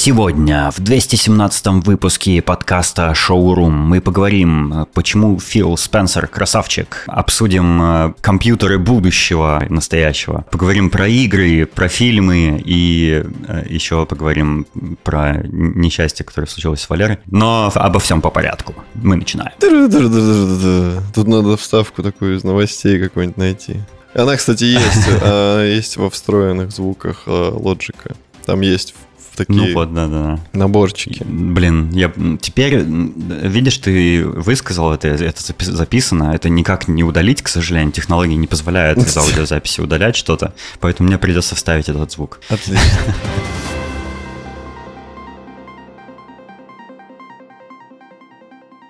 Сегодня в 217 выпуске подкаста «Шоурум» мы поговорим, почему Фил Спенсер красавчик, обсудим э, компьютеры будущего, настоящего, поговорим про игры, про фильмы и э, еще поговорим про несчастье, которое случилось с Валерой. Но обо всем по порядку. Мы начинаем. Тут надо вставку такую из новостей какой-нибудь найти. Она, кстати, есть. а, Есть во встроенных звуках э, лоджика. Там есть в Ну такие вот, да-да. наборчики. Блин, я теперь, видишь, ты высказал это, это запи- записано, это никак не удалить, к сожалению, технологии не позволяют из аудиозаписи удалять что-то, поэтому мне придется вставить этот звук. Отлично.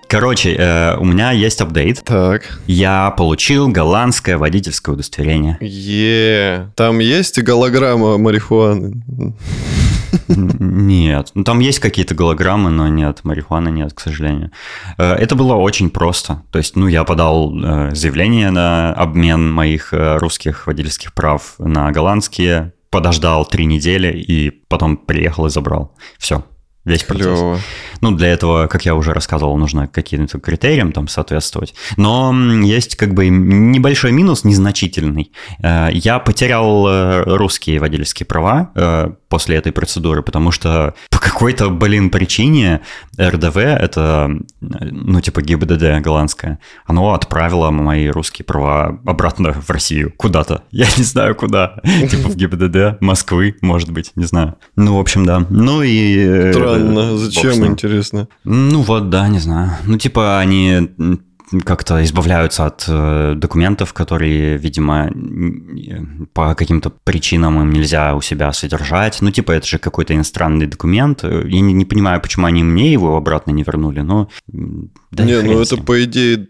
Короче, э, у меня есть апдейт. Так. Я получил голландское водительское удостоверение. Е. Там есть голограмма марихуаны. Нет, ну там есть какие-то голограммы, но нет, марихуаны нет, к сожалению. Э, Это было очень просто. То есть, ну, я подал э, заявление на обмен моих э, русских водительских прав на голландские, подождал три недели и потом приехал и забрал. Все. Весь процесс. Клево. Ну, для этого, как я уже рассказывал, нужно каким-то критериям там соответствовать. Но есть как бы небольшой минус, незначительный. Я потерял русские водительские права после этой процедуры, потому что по какой-то, блин, причине РДВ, это, ну, типа ГИБДД голландское, оно отправило мои русские права обратно в Россию куда-то. Я не знаю куда. Типа в ГИБДД Москвы, может быть, не знаю. Ну, в общем, да. Ну и... э, Странно. Зачем, интересно? Ну вот, да, не знаю. Ну типа они как-то избавляются от э, документов, которые, видимо, по каким-то причинам им нельзя у себя содержать. Ну типа это же какой-то иностранный документ. Я не, не понимаю, почему они мне его обратно не вернули, но... да не, ну это по идее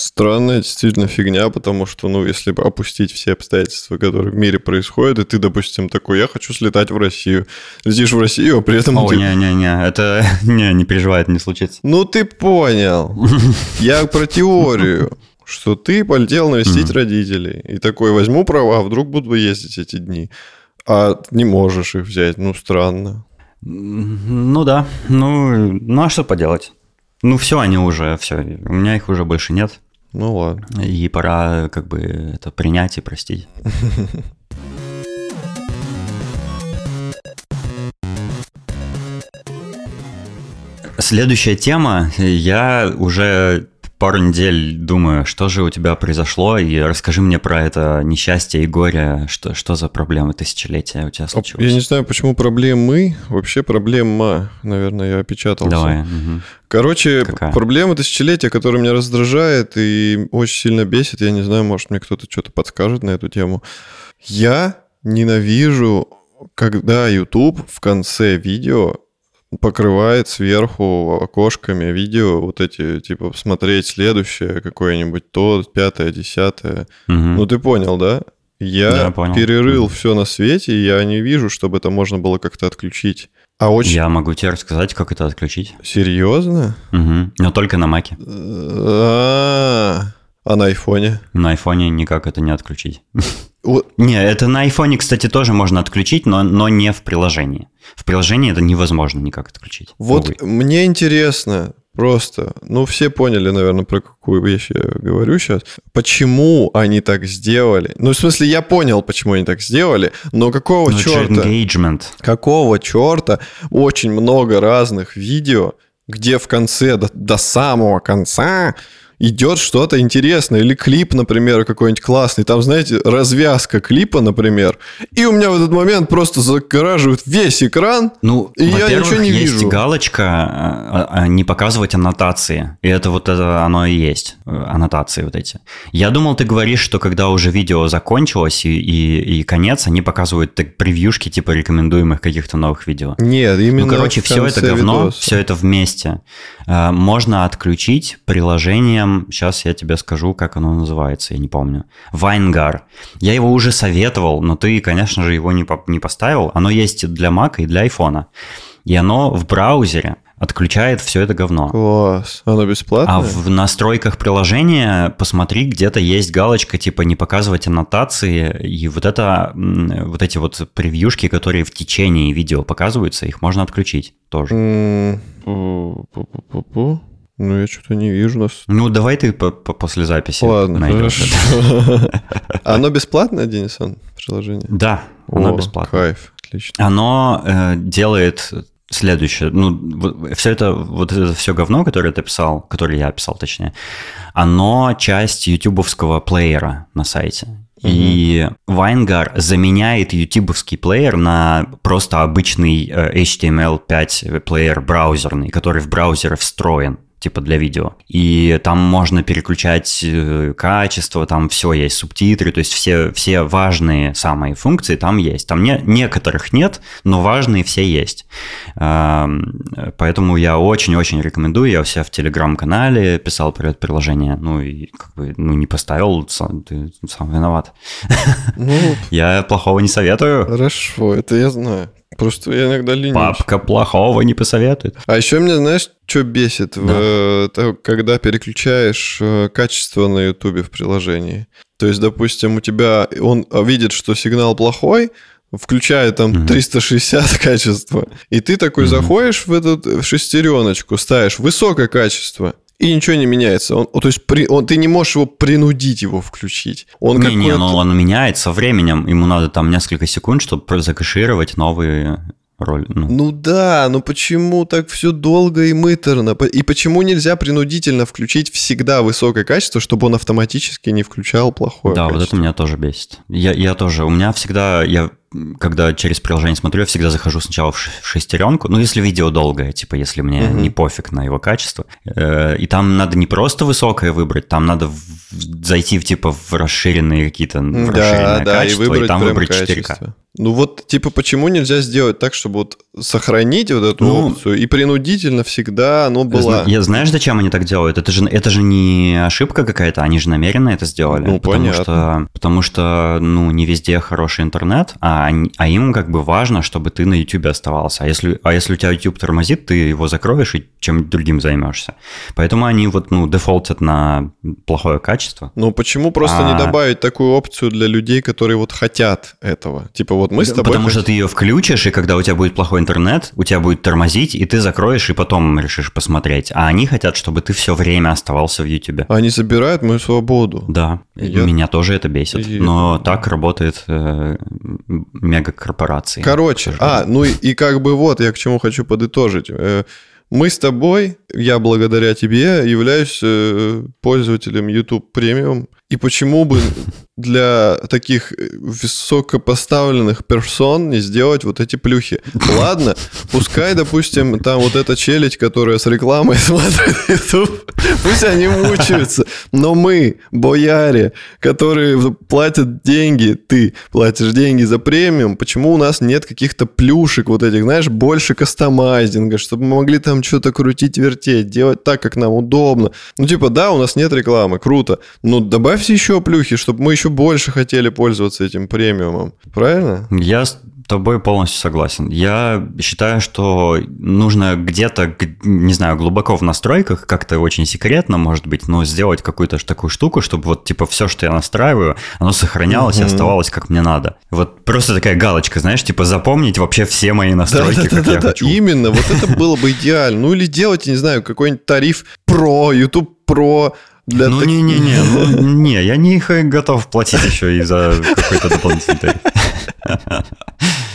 странная действительно фигня, потому что, ну, если опустить все обстоятельства, которые в мире происходят, и ты, допустим, такой, я хочу слетать в Россию. Летишь в Россию, а при этом... О, ты- не-не-не, это... Не, не переживай, это не случится. Ну, ты понял. Я про теорию, что ты полетел навестить родителей. И такой, возьму права, вдруг буду ездить эти дни. А не можешь их взять, ну, странно. Ну да, ну, ну а что поделать? Ну все, они уже, все, у меня их уже больше нет. Ну, ладно. И пора как бы это принять и простить. Следующая тема. Я уже пару недель думаю, что же у тебя произошло, и расскажи мне про это несчастье и горе, что, что за проблемы тысячелетия у тебя случилось. Я не знаю, почему проблемы. Вообще проблема, наверное, я опечатался. Давай. мгм. Короче, Какая? проблема тысячелетия, которая меня раздражает и очень сильно бесит. Я не знаю, может, мне кто-то что-то подскажет на эту тему. Я ненавижу, когда YouTube в конце видео покрывает сверху окошками видео вот эти, типа, смотреть следующее какое-нибудь, то, пятое, десятое. Мгм. Ну, ты понял, да? Я Да, понял. перерыл Мгм. все на свете, и я не вижу, чтобы это можно было как-то отключить. А очень... Я могу тебе рассказать, как это отключить. Серьезно? Мгм. Но только на маке. А а на айфоне? На айфоне никак это не отключить. Не, это на айфоне, кстати, тоже можно отключить, но, но не в приложении. В приложении это невозможно никак отключить. вот Увы. мне интересно просто, ну все поняли, наверное, про какую вещь я говорю сейчас. Почему они так сделали? Ну, в смысле, я понял, почему они так сделали, но какого Ну, это же черта? engagement. Какого черта очень много разных видео, где в конце, до, до самого конца идет что-то интересное. Или клип, например, какой-нибудь классный. Там, знаете, развязка клипа, например. И у меня в этот момент просто загораживают весь экран. Ну, И я ничего не есть вижу. галочка а, а, не показывать аннотации. И это вот это оно и есть, э, аннотации вот эти. Я думал, ты говоришь, что когда уже видео закончилось и, и, и конец, они показывают так превьюшки типа рекомендуемых каких-то новых видео. Нет, именно Ну, короче, все это говно, видоса. все это вместе. Э, Можно отключить приложением, сейчас я тебе скажу, как оно называется, я не помню. Вайнгар. Я его уже советовал, но ты, конечно же, его не, по- не поставил. Оно есть для Mac и для iPhone. И оно в браузере отключает все это говно. Класс. Оно бесплатное? А в настройках приложения посмотри, где-то есть галочка типа не показывать аннотации, и вот это вот эти вот превьюшки, которые в течение видео показываются, их можно отключить тоже. Ну, я что-то не вижу нас. Ну, давай ты по -по после записи Ладно, найдешь. Хорошо. Оно бесплатное, Денисон, приложение? Да, оно бесплатное. Кайф, отлично. Оно э, делает следующее. Ну, все это, вот это все говно, которое ты писал, которое я писал, точнее, оно часть ютубовского плеера на сайте. И Вайнгар заменяет ютубовский плеер на просто обычный э, HTML5 плеер браузерный, который в браузере встроен типа для видео. И там можно переключать э, качество, там все есть, субтитры, то есть все, все важные самые функции там есть. Там не, некоторых нет, но важные все есть. Поэтому я очень-очень рекомендую. Я у себя в телеграм-канале писал про это приложение. Ну и как бы ну, не поставил, сам, ты сам виноват. Ну, я плохого не советую. Хорошо, это я знаю. Просто я иногда ленюсь. Папка плохого не посоветует. А еще меня, знаешь, что бесит, да. в, э, когда переключаешь э, качество на YouTube в приложении. То есть, допустим, у тебя он видит, что сигнал плохой, включает там угу. 360 качества, и ты такой угу. заходишь в эту шестереночку, ставишь высокое качество, и ничего не меняется. Он, то есть при, он, ты не можешь его принудить его включить. Он не, не, но он меняется со временем. Ему надо там несколько секунд, чтобы закэшировать новые роли. Ну. ну да, но почему так все долго и мыторно? И почему нельзя принудительно включить всегда высокое качество, чтобы он автоматически не включал плохое Да, качество? вот это меня тоже бесит. Я, я тоже, у меня всегда, я когда через приложение смотрю, я всегда захожу сначала в шестеренку. Ну, если видео долгое, типа, если мне uh-huh. не пофиг на его качество. Э, и там надо не просто высокое выбрать, там надо зайти в типа в расширенные какие-то в да, расширенное да, качество, и, выбрать и там выбрать 4К. Качество. Ну вот, типа, почему нельзя сделать так, чтобы вот сохранить вот эту ну, опцию и принудительно всегда оно было... Я знаешь, зачем они так делают? Это же, это же не ошибка какая-то, они же намеренно это сделали. Ну, потому понятно. Что, потому что, ну, не везде хороший интернет, а, они, а им как бы важно, чтобы ты на YouTube оставался. А если, а если у тебя YouTube тормозит, ты его закроешь и чем другим займешься. Поэтому они вот, ну, дефолтят на плохое качество. Ну, почему просто а... не добавить такую опцию для людей, которые вот хотят этого? Типа вот мы с тобой... Потому что ты ее включишь, и когда у тебя будет плохой интернет, у тебя будет тормозить, и ты закроешь, и потом решишь посмотреть. А они хотят, чтобы ты все время оставался в YouTube. Они забирают мою свободу. Да, Я... меня тоже это бесит. И... Но так работает э, мегакорпорации. Короче, а, ну и, и как бы вот я к чему хочу подытожить. Э, мы с тобой, я благодаря тебе являюсь э, пользователем YouTube Premium. И почему бы для таких э, высокопоставленных персон не сделать вот эти плюхи? Ладно, пускай, допустим, там вот эта челядь, которая с рекламой смотрит YouTube, пусть они мучаются. Но мы, бояре, которые платят деньги, ты платишь деньги за премиум, почему у нас нет каких-то плюшек вот этих, знаешь, больше кастомайзинга, чтобы мы могли там что-то крутить, вертеть, делать так, как нам удобно. Ну, типа, да, у нас нет рекламы, круто, но добавьте еще плюхи, чтобы мы еще больше хотели пользоваться этим премиумом. Правильно? Я с тобой полностью согласен. Я считаю, что нужно где-то, не знаю, глубоко в настройках, как-то очень секретно, может быть, но сделать какую-то такую штуку, чтобы вот типа все, что я настраиваю, оно сохранялось угу. и оставалось как мне надо. Вот просто такая галочка, знаешь, типа запомнить вообще все мои настройки, да, как да, я да, хочу. Именно, вот это было бы идеально. Ну или делать, не знаю, какой-нибудь тариф про, YouTube Pro, для ну, не-не-не, ну, не, я не их готов платить еще и за какой-то дополнительный тариф.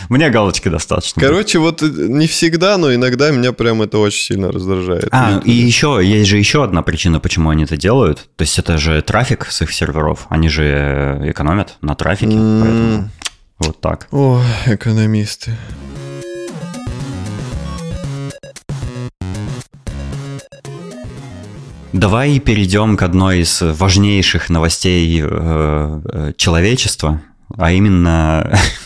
Мне галочки достаточно. Короче, вот не всегда, но иногда меня прям это очень сильно раздражает. А, и еще, есть же еще одна причина, почему они это делают. То есть это же трафик с их серверов. Они же экономят на трафике, mm. поэтому вот так. О, экономисты. Давай перейдем к одной из важнейших новостей э, э человечества, а именно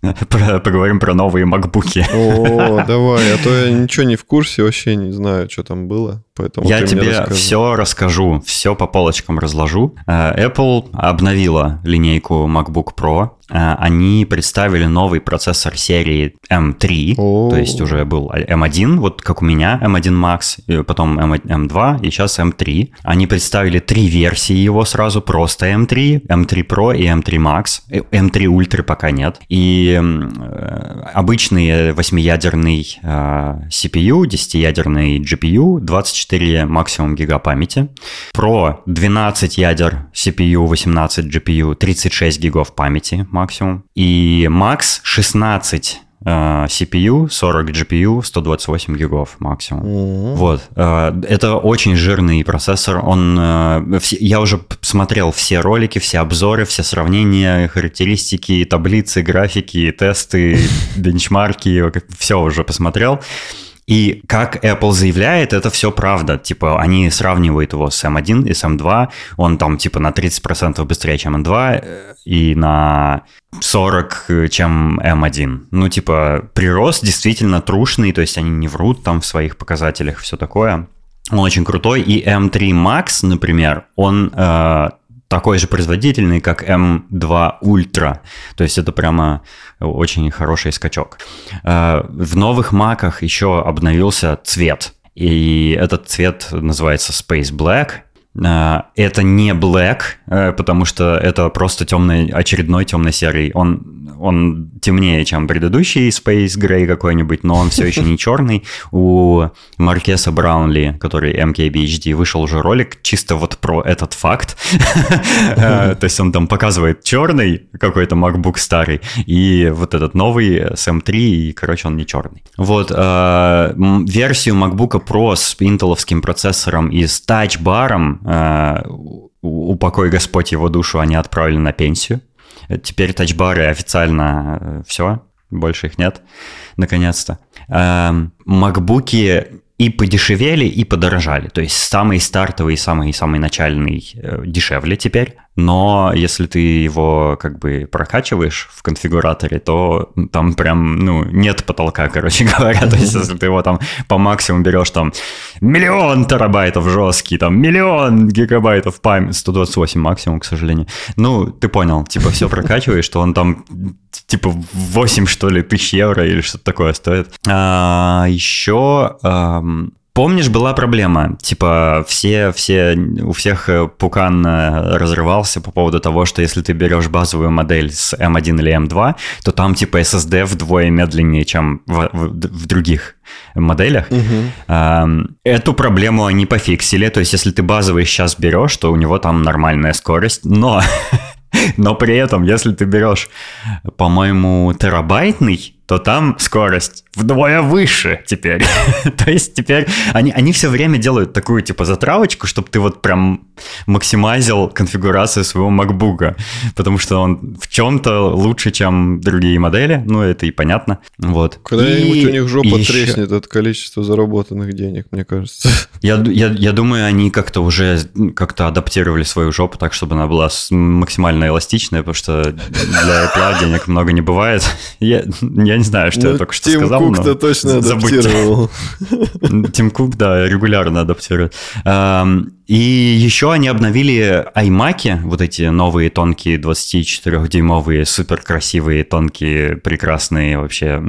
поговорим про новые макбуки. О, давай, а то я ничего не в курсе, вообще не знаю, что там было. поэтому Я тебе расскажи. все расскажу, все по полочкам разложу. Э, Apple обновила линейку MacBook Pro. Э, Они представили новый процессор серии M3, О. то есть уже был M1, вот как у меня, M1 Max, потом M- M2 и сейчас M3. Они представили три версии его сразу, просто M3, M3 Pro и M3 Max. Э, M3 Ultra пока нет. И э, обычный восьмиядерный э, CPU, 10-ядерный GPU, 24 максимум гига памяти. Pro 12 ядер CPU, 18 GPU, 36 гигов памяти максимум. И Max 16 э, CPU, 40 GPU, 128 гигов максимум. Мгм. Вот, э, это очень жирный процессор. Он, все- я уже смотрел все ролики, все обзоры, все сравнения, характеристики, таблицы, графики, тесты, бенчмарки, все уже посмотрел. И как Apple заявляет, это все правда. Типа, они сравнивают его с M1 и с M2. Он там, типа, на 30% быстрее, чем M2, э, и на 40, э, чем M1. Ну, типа, прирост действительно трушный, то есть они не врут там в своих показателях, все такое. Он очень крутой. И M3 Max, например, он э, такой же производительный, как M2 Ultra. То есть это прямо очень хороший скачок. Э, В новых маках еще обновился цвет. И этот цвет называется Space Black. Э, Это не black, потому что это просто темный, очередной темно-серый. Он, он темнее, чем предыдущий Space Gray какой-нибудь, но он все еще не черный. У Маркеса Браунли, который MKBHD, вышел уже ролик чисто вот про этот факт. Э, То есть он там показывает черный какой-то MacBook старый и вот этот новый с M3, и, короче, он не черный. Вот, э, версию MacBook Pro с интеловским процессором и с тачбаром, э, упокой Господь его душу, они отправили на пенсию. Э, Теперь тачбары официально все, больше их нет, наконец-то. Эм, Макбуки и подешевели, и подорожали. То есть самый стартовый, самый-самый начальный э, дешевле теперь. Но если ты его как бы прокачиваешь в конфигураторе, то там прям, ну, нет потолка, короче говоря. То есть если ты его там по максимуму берешь там миллион терабайтов жесткий, там миллион гигабайтов памяти, 128 максимум, к сожалению. Ну, ты понял, типа все прокачиваешь, что он там типа 8, что ли, тысяч евро или что-то такое стоит. А, еще Помнишь, была проблема, типа все, все, у всех э, пукан э, разрывался по поводу того, что если ты берешь базовую модель с M1 или M2, то там типа SSD вдвое медленнее, чем в, в- в других моделях. Ам, Эту проблему они пофиксили, то есть если ты базовый сейчас берешь, то у него там нормальная скорость, но, но при этом, если ты берешь, по-моему, терабайтный, то там скорость вдвое выше теперь. то есть теперь они, они все время делают такую типа затравочку, чтобы ты вот прям максимайзил конфигурацию своего MacBook, потому что он в чем-то лучше, чем другие модели, ну это и понятно. Вот. Когда-нибудь у них жопа еще- треснет от количества заработанных денег, мне кажется. Я, я, я думаю, они как-то уже как-то адаптировали свою жопу так, чтобы она была максимально эластичная, потому что для Apple денег много не бывает. Я, я не знаю, что Ну, я только что Тим сказал. Кук-то но точно забудьте. адаптировал. Тим Кук, да, регулярно адаптирует. Эм, И еще они обновили iMac, вот эти новые тонкие 24-дюймовые, супер красивые, тонкие, прекрасные вообще,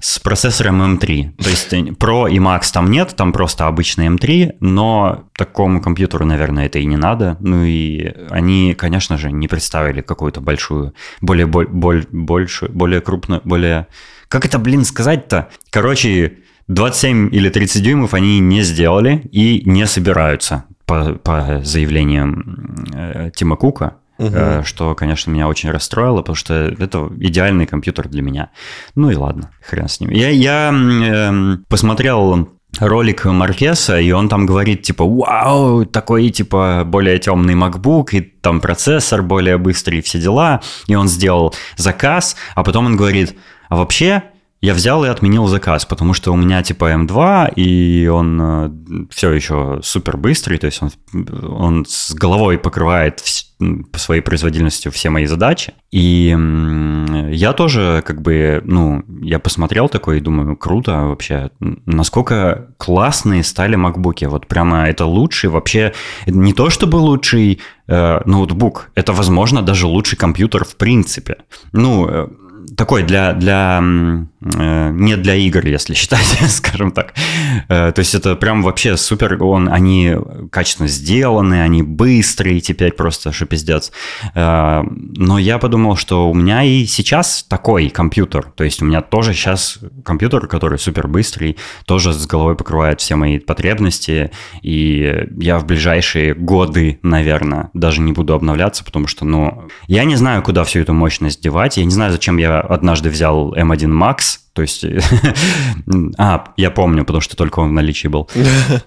с процессором M3. То есть Pro и Max там нет, там просто обычный M3, но такому компьютеру, наверное, это и не надо. Ну и они, конечно же, не представили какую-то большую, более, боль, боль- большую, более крупную, более... Как это, блин, сказать-то? Короче, 27 или 30 дюймов они не сделали и не собираются по, по заявлениям э, Тима Кука, Мгм. э, что, конечно, меня очень расстроило, потому что это идеальный компьютер для меня. Ну и ладно, хрен с ним. Я, я эм, посмотрел ролик Маркеса, и он там говорит, типа, вау, такой, типа, более темный MacBook, и там процессор более быстрый, и все дела. И он сделал заказ, а потом он говорит, а вообще я взял и отменил заказ, потому что у меня типа M2, и он все еще супер быстрый, то есть он, он с головой покрывает по своей производительности все мои задачи. И я тоже как бы, ну, я посмотрел такой и думаю, круто вообще, насколько классные стали макбуки. Вот прямо это лучший вообще, не то чтобы лучший э, ноутбук, это, возможно, даже лучший компьютер в принципе. Ну, э, такой для, для э, не для игр, если считать, скажем так. Э, то есть это прям вообще супер, он, они качественно сделаны, они быстрые теперь просто, что пиздец. Э, но я подумал, что у меня и сейчас такой компьютер, то есть у меня тоже сейчас компьютер, который супер быстрый, тоже с головой покрывает все мои потребности, и я в ближайшие годы, наверное, даже не буду обновляться, потому что, ну, я не знаю, куда всю эту мощность девать, я не знаю, зачем я однажды взял M1 Max, то есть, а, я помню, потому что только он в наличии был.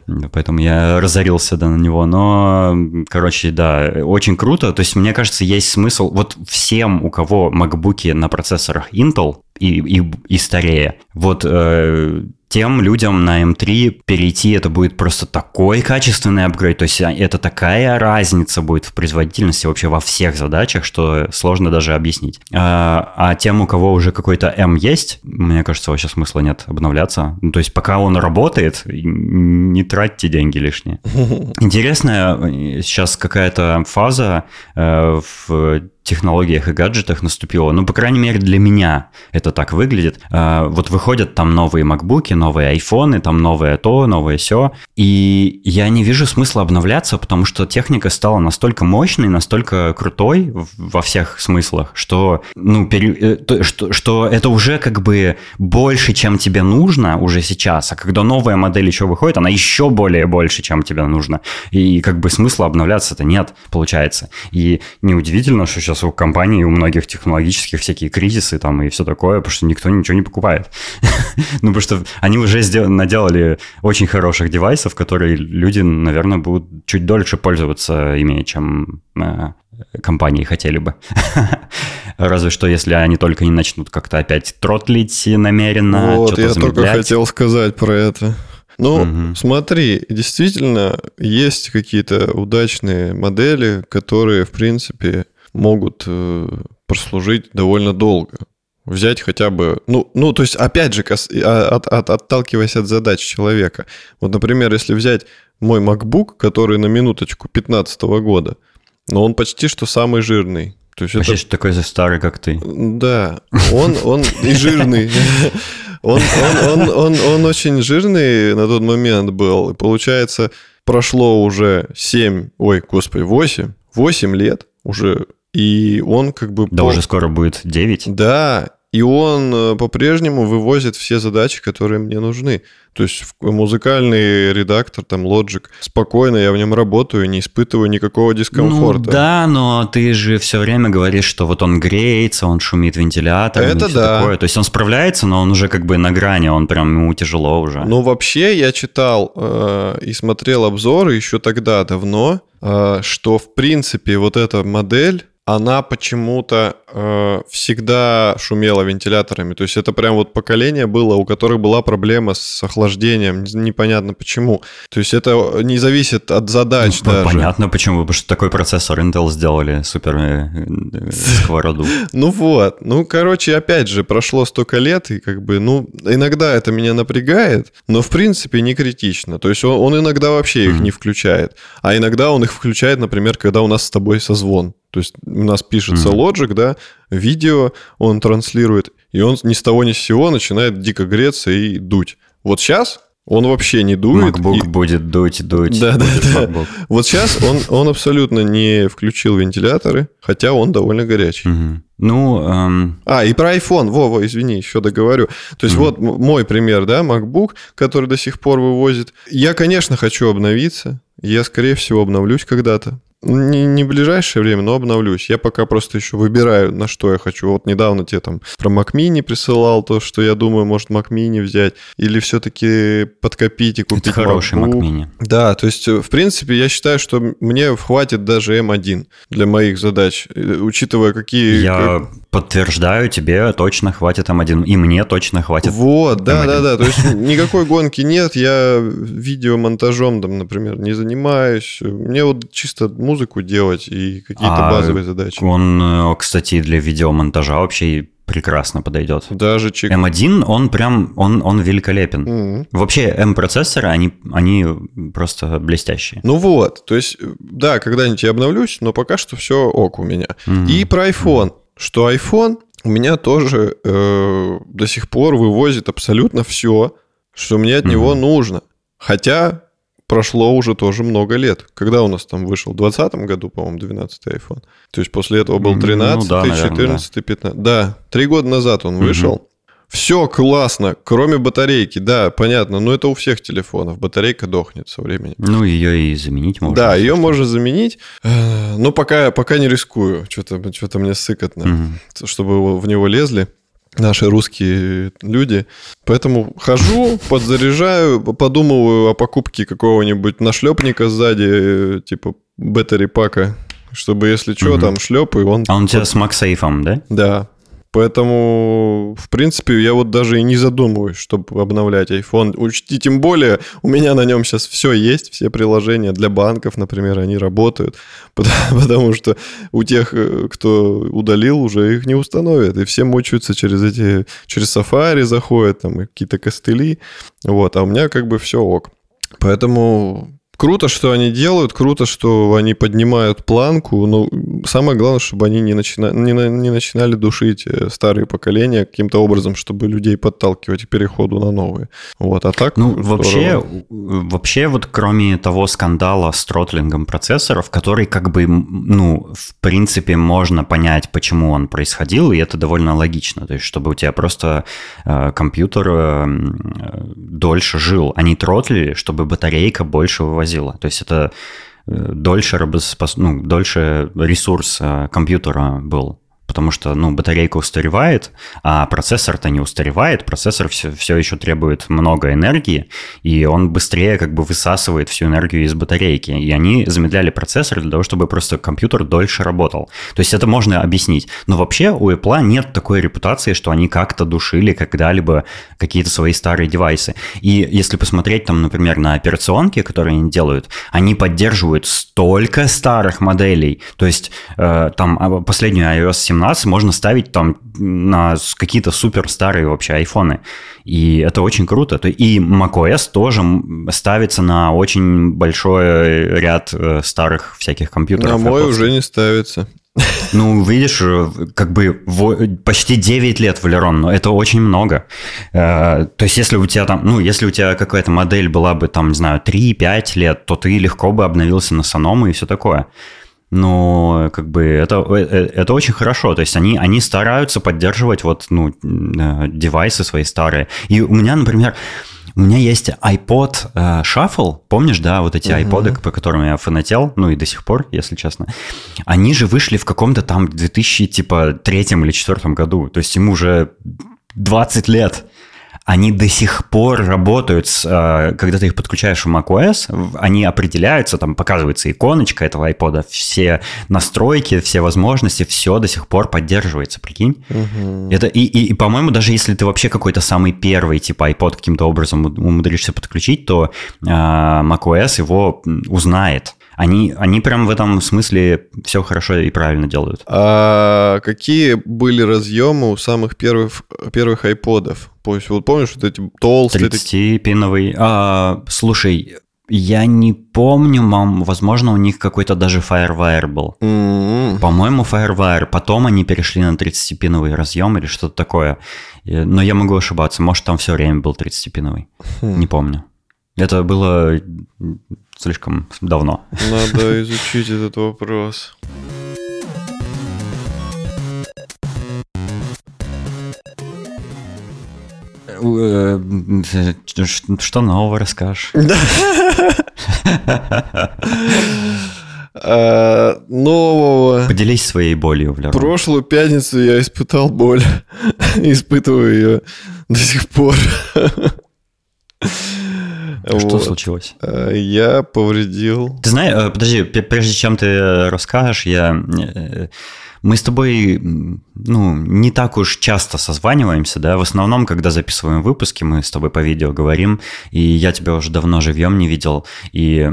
Поэтому я разорился да, на него. Но, короче, да, очень круто. То есть, мне кажется, есть смысл... Вот всем, у кого макбуки на процессорах Intel и, и, и старее, вот э, тем людям на M3 перейти это будет просто такой качественный апгрейд, то есть а, это такая разница будет в производительности вообще во всех задачах, что сложно даже объяснить. А, а тем, у кого уже какой-то M есть, мне кажется, вообще смысла нет обновляться. Ну, то есть пока он работает, не тратьте деньги лишние. Интересная э, сейчас какая-то фаза э, в технологиях и гаджетах наступило. Ну, по крайней мере, для меня это так выглядит. А, вот выходят там новые макбуки, новые айфоны, там новое то, новое все. И я не вижу смысла обновляться, потому что техника стала настолько мощной, настолько крутой во всех смыслах, что, ну, пере... Э, что, что это уже как бы больше, чем тебе нужно уже сейчас. А когда новая модель еще выходит, она еще более больше, чем тебе нужно. И как бы смысла обновляться-то нет, получается. И неудивительно, что сейчас у компаний, у многих технологических всякие кризисы там и все такое, потому что никто ничего не покупает. ну, потому что они уже наделали очень хороших девайсов, которые люди, наверное, будут чуть дольше пользоваться ими, чем э, компании хотели бы. Разве что, если они только не начнут как-то опять тротлить намеренно. Вот, я замедлять. только хотел сказать про это. Ну, угу. смотри, действительно, есть какие-то удачные модели, которые, в принципе, могут э, прослужить довольно долго. Взять хотя бы, ну, ну то есть, опять же, а, от, от, отталкиваясь от задач человека. Вот, например, если взять мой MacBook, который на минуточку 15 года, но он почти что самый жирный. То есть Почти это... что такой же старый, как ты. Да, он, он и жирный. Он, он, он, он, он очень жирный на тот момент был. И получается, прошло уже 7, ой, господи, 8, 8 лет уже и он как бы... Да по... уже скоро будет 9. Да, и он э, по-прежнему вывозит все задачи, которые мне нужны. То есть музыкальный редактор, там, Logic, спокойно я в нем работаю, не испытываю никакого дискомфорта. Ну, да, но ты же все время говоришь, что вот он греется, он шумит вентилятором Это да. такое. То есть он справляется, но он уже как бы на грани, он прям ему тяжело уже. Ну, вообще я читал э, и смотрел обзоры еще тогда давно, э, что в принципе вот эта модель она почему-то всегда шумела вентиляторами. То есть это прям вот поколение было, у которых была проблема с охлаждением. Непонятно почему. То есть это не зависит от задач ну, даже. Понятно почему, потому что такой процессор Intel сделали супер э, э, сковороду. Ну вот. Ну, короче, опять же, прошло столько лет, и как бы, ну, иногда это меня напрягает, но в принципе не критично. То есть он, он иногда вообще их не включает. А иногда он их включает, например, когда у нас с тобой созвон. То есть у нас пишется mm-hmm. Logic, да, видео он транслирует, и он ни с того ни с сего начинает дико греться и дуть. Вот сейчас он вообще не дует. MacBook и... будет дуть, дуть. Да, да, да. Вот сейчас он, он абсолютно не включил вентиляторы, хотя он довольно горячий. Угу. Ну, эм... а и про iPhone, Вова, извини, еще договорю. То есть угу. вот мой пример, да, MacBook, который до сих пор вывозит. Я, конечно, хочу обновиться. Я, скорее всего, обновлюсь когда-то. Не, не ближайшее время, но обновлюсь. Я пока просто еще выбираю, на что я хочу. Вот недавно тебе там про Mac Mini присылал то, что я думаю, может Mac Mini взять. Или все-таки подкопить и купить Это хороший MacBook. Mac Mini. Да, то есть, в принципе, я считаю, что мне хватит даже M1 для моих задач, э, учитывая какие... Я подтверждаю, тебе точно хватит M1. И мне точно хватит Вот, да, M1. да, да. То есть никакой гонки нет. Я видеомонтажом, там, например, не занимаюсь. Мне вот чисто музыку делать и какие-то А базовые задачи. Он, э, кстати, для видеомонтажа вообще прекрасно подойдет. Даже чик... M1, он прям, он, он великолепен. Мгм. Вообще, M-процессоры, они, они просто блестящие. Ну вот, то есть, э, да, когда-нибудь я обновлюсь, но пока что все ок у меня. Мгм. И про iPhone, что iPhone у меня тоже э, до сих пор вывозит абсолютно все, что мне от него Мгм. нужно. Хотя прошло уже тоже много лет. Когда у нас там вышел? В 2020 году, по-моему, 12 iPhone. То есть после этого был М, ну 13, да, наверное, 14, 15. Да, три года назад он вышел. Все классно, кроме батарейки. Да, понятно, но это у всех телефонов. Батарейка дохнет со временем. Ну, ее и заменить можно. Да, ее можно заменить, э, но пока, пока не рискую. Что-то что мне сыкотно, Мгм. чтобы в него лезли наши русские люди. Поэтому хожу, подзаряжаю, подумываю о покупке какого-нибудь нашлепника сзади, типа беттери пака, чтобы если что, Мгм. там шлеп, и он... А он у тебя с MagSafe, да? Да. Поэтому, в принципе, я вот даже и не задумываюсь, чтобы обновлять iPhone. Учти, тем более, у меня на нем сейчас все есть, все приложения для банков, например, они работают, потому, потому что у тех, э, кто удалил, уже их не установят, и все мучаются через эти, через Safari заходят, там, какие-то костыли, вот, а у меня как бы все ок. Поэтому круто, что они делают, круто, что они поднимают планку, но самое главное, чтобы они не, начина... не, на- не начинали душить э, старые поколения каким-то образом, чтобы людей подталкивать к переходу на новые. Вот, а так Ну, здорово. вообще, вообще, вот кроме того скандала с тротлингом процессоров, который как бы, ну, в принципе, можно понять, почему он происходил, и это довольно логично. То есть, чтобы у тебя просто э, компьютер э, э, дольше жил. Они тротлили, чтобы батарейка больше вывозила. То есть, это э, дольше, ну, дольше ресурс э, компьютера был. Потому что, ну, батарейка устаревает, а процессор-то не устаревает, процессор все, все еще требует много энергии, и он быстрее как бы высасывает всю энергию из батарейки. И они замедляли процессор для того, чтобы просто компьютер дольше работал. То есть это можно объяснить. Но вообще у Apple нет такой репутации, что они как-то душили когда-либо какие-то свои старые девайсы. И если посмотреть там, например, на операционки, которые они делают, они поддерживают столько старых моделей. То есть э, там а, последнюю iOS 17 можно ставить там на какие-то супер старые вообще айфоны. И это очень круто. То- И macOS тоже ставится на очень большой ряд э, старых всяких компьютеров. На мой Apple. уже не ставится. Ну, видишь, э, как бы почти 9 лет Валерон, но это очень много. Э, То есть, если у тебя там, ну, если у тебя какая-то модель была бы там, не знаю, 3-5 лет, то ты легко бы обновился на Sonoma и все такое. Но как бы это, э, э, это очень хорошо. То есть они, они стараются поддерживать вот, ну, э, девайсы свои старые. И у меня, например, у меня есть iPod э, Shuffle, помнишь, да, вот эти iPod, по которым я фанател, ну и до сих пор, если честно. Они же вышли в каком-то там 2000, типа, третьем или четвертом году. То есть ему уже 20 лет. Они до сих пор работают, с, э, когда ты их подключаешь в macOS, они определяются, там показывается иконочка этого iPod, все настройки, все возможности, все до сих пор поддерживается, прикинь? Мгм. Это и, и, и, по-моему, даже если ты вообще какой-то самый первый типа iPod каким-то образом умудришься подключить, то э, macOS его узнает. Они, они прям в этом смысле все хорошо и правильно делают. А какие были разъемы у самых первых, первых айподов? То есть, вот помнишь, вот эти толстые такие? 30-пиновый. А, слушай, я не помню, мам, возможно, у них какой-то даже Firewire был. М-м. По-моему, Firewire. Потом они перешли на 30-пиновый разъем или что-то такое. Э, Но я могу ошибаться. Может, там все время был 30-пиновый. Хм. Не помню. Это было слишком давно. Надо изучить этот вопрос. Э, Что нового расскажешь? А, Нового. Поделись своей болью, Валерон. Прошлую пятницу я испытал боль. Испытываю ее до сих пор. Что Вот. случилось? А, Я повредил. Ты знаешь, э, подожди, прежде чем ты э, расскажешь, я... э, мы с тобой, ну, не так уж часто созваниваемся, да, в основном, когда записываем выпуски, мы с тобой по видео говорим, и я тебя уже давно живьем не видел, и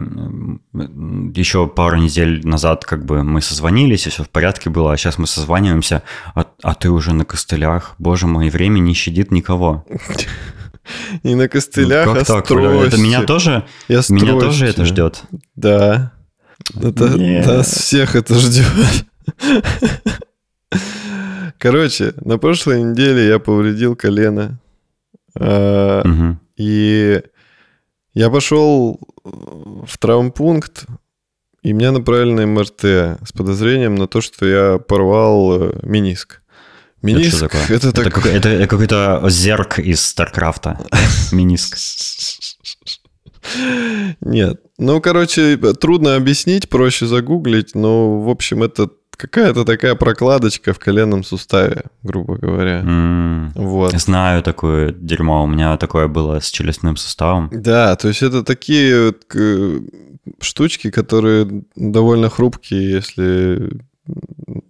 еще пару недель назад как бы мы созвонились, и все в порядке было, а сейчас мы созваниваемся, а, а ты уже на костылях, боже мой, время не щадит никого. Не на костылях, ну, как так, Это меня тоже, Я меня тоже это ждет. Да. Это нас всех это ждет. Короче, на прошлой неделе я повредил колено. Угу. И я пошел в травмпункт, и меня направили на МРТ с подозрением на то, что я порвал э, миниск. Это, это, это, так... это, это какой-то зерк из Старкрафта. Миниск. Нет. Ну, короче, трудно объяснить, проще загуглить, но, в общем, это какая-то такая прокладочка в коленном суставе, грубо говоря. Mm, вот. Знаю такое дерьмо, у меня такое было с челюстным суставом. Да, то есть это такие вот э, штучки, которые довольно хрупкие, если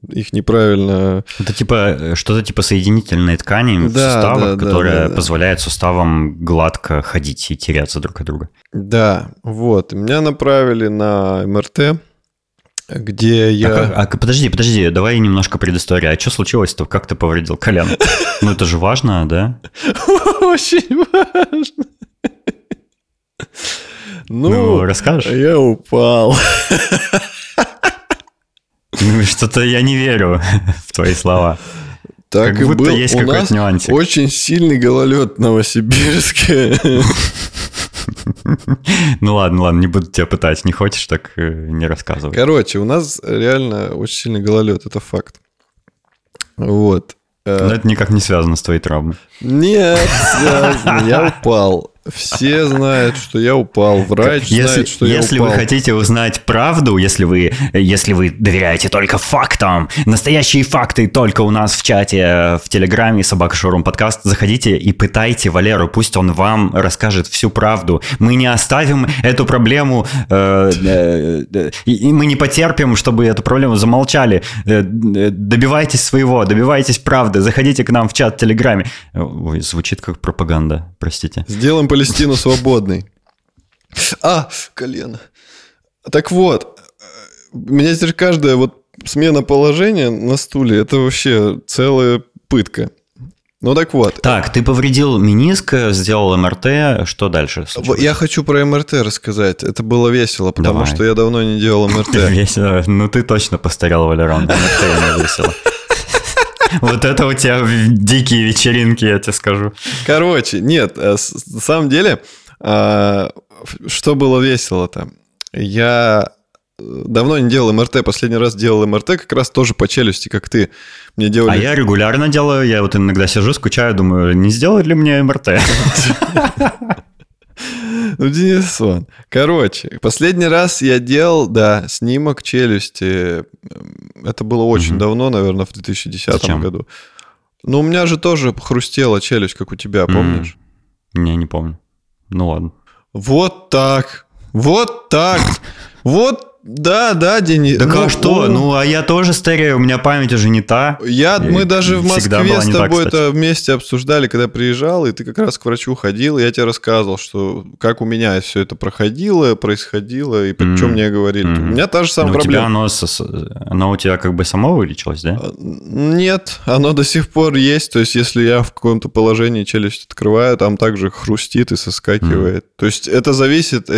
их неправильно... Это типа э, что-то типа соединительной ткани да, в суставах, да, которая да, да, позволяет суставам гладко ходить и теряться друг от друга. Да, вот. Меня направили на МРТ, где я... Так, а, а, подожди, подожди, давай немножко предыстория. А что случилось-то? Как ты повредил колено? Ну, это же важно, да? Очень важно. Ну, ну расскажешь? Я упал. Ну, что-то я не верю в твои слова. Так как и будто был. есть какой-то нюансик. Очень сильный гололед в Новосибирске. Ну ладно, ладно, не буду тебя пытать. Не хочешь, так э, не рассказывай. Короче, у нас реально очень сильный гололед, это факт. Вот. Но это никак не связано с твоей травмой. Нет, связано. Я упал. Все знают, что я упал. Врач если, знает, что если я упал. Если вы хотите узнать правду, если вы, если вы доверяете только фактам, настоящие факты только у нас в чате, в Телеграме Собака Шоурум подкаст, заходите и пытайте Валеру, пусть он вам расскажет всю правду. Мы не оставим эту проблему, э, э, э, и мы не потерпим, чтобы эту проблему замолчали. Э, э, добивайтесь своего, добивайтесь правды, заходите к нам в чат в Телеграме. Ой, звучит как пропаганда, простите. Сделаем Палестину свободной. А, колено. Так вот, меня теперь каждая вот смена положения на стуле, это вообще целая пытка. Ну так вот. Так, ты повредил миниск, сделал МРТ, что дальше? Случилось? Я хочу про МРТ рассказать. Это было весело, потому Давай. что я давно не делал МРТ. Весело. Ну ты точно постарел, Валерон. МРТ не весело. Вот это у тебя дикие вечеринки, я тебе скажу. Короче, нет, э, на самом деле, а, что было весело-то? Я э, давно не делал МРТ, последний раз делал МРТ как раз тоже по челюсти, как ты мне делали. А я регулярно делаю, я вот иногда сижу, скучаю, думаю, не сделать ли мне МРТ? Ну, Денис Ван. Короче, последний раз я делал, да, снимок челюсти. Это было очень угу. давно, наверное, в 2010 Зачем? году. Ну, у меня же тоже хрустела челюсть, как у тебя, помнишь? Не, не помню. Ну ладно. Вот так. Вот так. Вот да, да, Денис. Да ну, а что? Ну, ну, а я тоже старею, у меня память уже не та. Я, мы даже в Москве с тобой так, это вместе обсуждали, когда приезжал, и ты как раз к врачу ходил, и я тебе рассказывал, что как у меня все это проходило, происходило, и mm-hmm. чем мне говорили. Mm-hmm. У меня та же самая Но проблема. У тебя оно, оно у тебя как бы само вылечилось, да? А, нет, оно до сих пор есть. То есть, если я в каком-то положении челюсть открываю, там также хрустит и соскакивает. Mm-hmm. То есть, это зависит...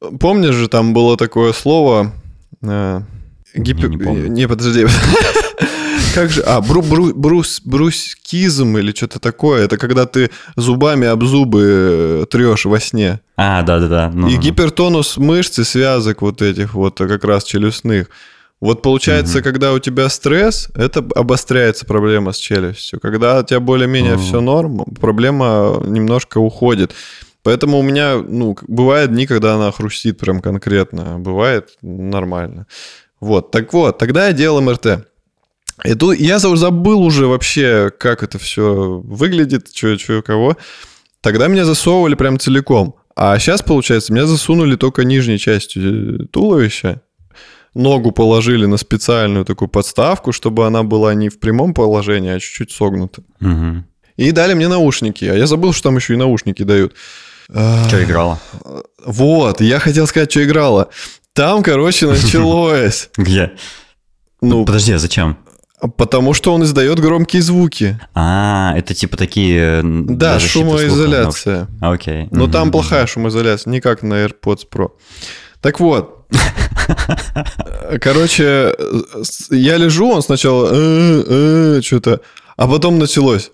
Э, Помнишь же, там было такое слово... Э, гипер... не, не, помню. не, подожди. Как же? А, бру, бру, брус, брускизм или что-то такое. Это когда ты зубами об зубы э, трешь во сне. А, да-да-да. Ну, и ну. гипертонус мышц и связок вот этих вот а как раз челюстных. Вот получается, угу. когда у тебя стресс, это обостряется проблема с челюстью. Когда у тебя более-менее угу. все норм, проблема немножко уходит. Поэтому у меня, ну, бывают дни, когда она хрустит прям конкретно, а бывает нормально. Вот, так вот, тогда я делал МРТ. И тут я забыл уже вообще, как это все выглядит, что, что, кого. Тогда меня засовывали прям целиком. А сейчас, получается, меня засунули только нижней частью э, туловища. ногу положили на специальную такую подставку, чтобы она была не в прямом положении, а чуть-чуть согнута. Мгм. И дали мне наушники, а я забыл, что там еще и наушники дают. А, Что играла? Вот, я хотел сказать, что играла. Там, короче, началось. Где? Ну, Подожди, а зачем? потому что он издает громкие звуки. А, это типа такие... м, Да, шумоизоляция. наушники. Окей. Но там плохая шумоизоляция, не как на AirPods Pro. Так вот. Короче, с- я лежу, он сначала «Э, что-то, а потом началось.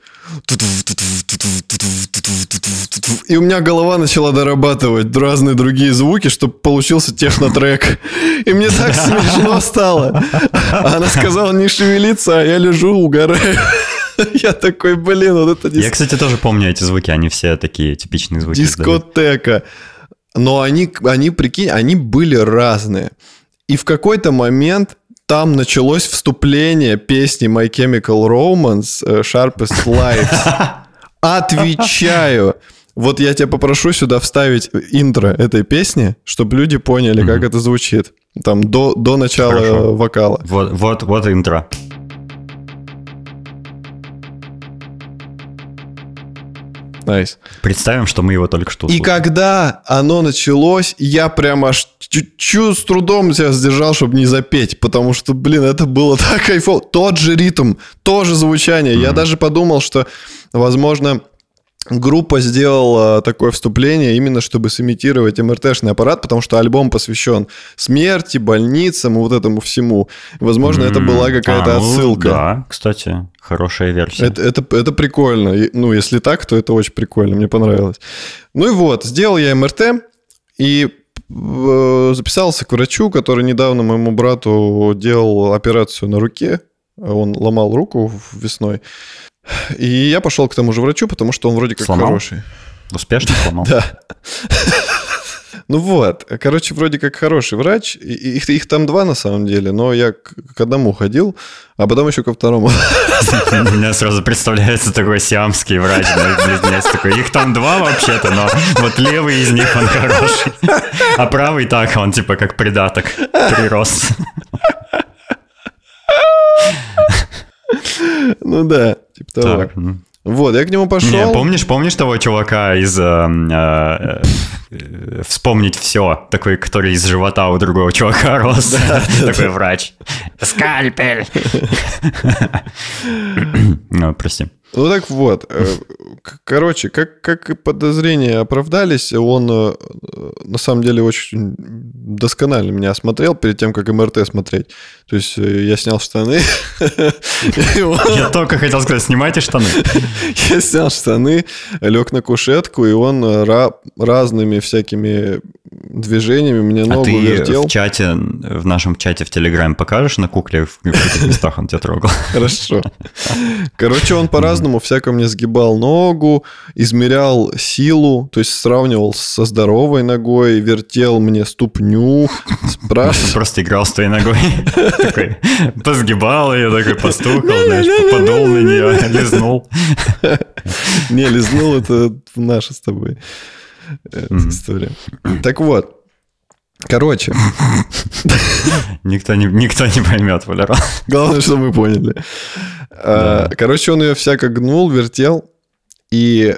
И у меня голова начала дорабатывать разные другие звуки, чтобы получился технотрек. И мне так смешно стало. Она сказала не шевелиться, а я лежу, угораю. Я такой, блин, вот это Я, кстати, тоже помню эти звуки, они все такие типичные звуки. дискотека. Но они, они, прикинь, они были разные. И в какой-то момент там началось вступление песни My Chemical Romance э, Sharpest Lives. Отвечаю. Вот я тебя попрошу сюда вставить интро этой песни, чтобы люди поняли, как это звучит. Там до, до начала Хорошо. вокала. Вот, вот, вот интро. Nice. Представим, что мы его только что И услышали. когда оно началось, я прям аж чуть-чуть с трудом себя сдержал, чтобы не запеть, потому что, блин, это было так кайфово. Тот же ритм, то же звучание. Я даже подумал, что, возможно, группа сделала такое вступление именно, чтобы сымитировать МРТшный аппарат, потому что альбом посвящен смерти, больницам и вот этому всему. Возможно, это М, была какая-то а, ну отсылка. Да, кстати, хорошая версия. Это, это, это прикольно. И, Ну, если так, то это очень прикольно. Мне понравилось. Ну и вот, сделал я МРТ и э, записался к врачу, который недавно моему брату делал операцию на руке. Он ломал руку весной. И я пошел к тому же врачу, потому что он вроде как Сломал? хороший. Успешно сломал? Да. Ну вот, короче, вроде как хороший врач. Их, их там два на самом деле, но я к, к одному ходил, а потом еще ко второму. У меня сразу представляется такой сиамский врач, такой. Их там два вообще-то, но вот левый из них он хороший, а правый так, он типа как придаток прирос. Ну да, типа того. Так. Вот, я к нему пошел. Не, помнишь, помнишь того чувака из э, э, э, «Вспомнить все», такой, который из живота у другого чувака рос, такой врач. Скальпель! Ну, прости. Ну так вот, э, короче, как, как и подозрения оправдались, он э, на самом деле очень досконально меня осмотрел перед тем, как МРТ смотреть. То есть э, я снял штаны, Я только хотел сказать, снимайте штаны. я снял штаны, лег на кушетку, и он ра- разными всякими движениями мне А ногу вертел. в чате, в нашем чате в Телеграме покажешь на кукле, в каких местах он тебя трогал? Хорошо. Короче, он по-разному всяко мне сгибал ногу, измерял силу, то есть сравнивал со здоровой ногой, вертел мне ступню, спрашивал. просто играл с твоей ногой. Такой, позгибал ее, такой постукал, знаешь, подул на нее, лизнул. Не, лизнул, это наша с тобой э, история. Так вот, короче, Никто не, никто не поймет, Валерон. главное, что мы поняли. А, Короче, он ее всяко гнул, вертел, и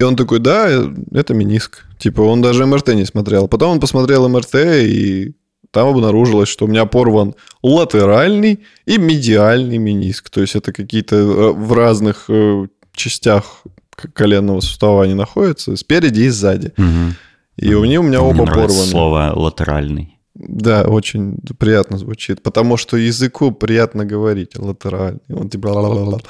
И он такой, да, это мениск. Типа, он даже МРТ не смотрел. Потом он посмотрел МРТ, и там обнаружилось, что у меня порван латеральный и медиальный мениск. То есть это какие-то э, в разных э, частях коленного сустава они находятся, спереди и сзади. Мгм. И у них у меня Мне оба порваны. слово латеральный. Да, очень приятно звучит, потому что языку приятно говорить латеральный. Он типа...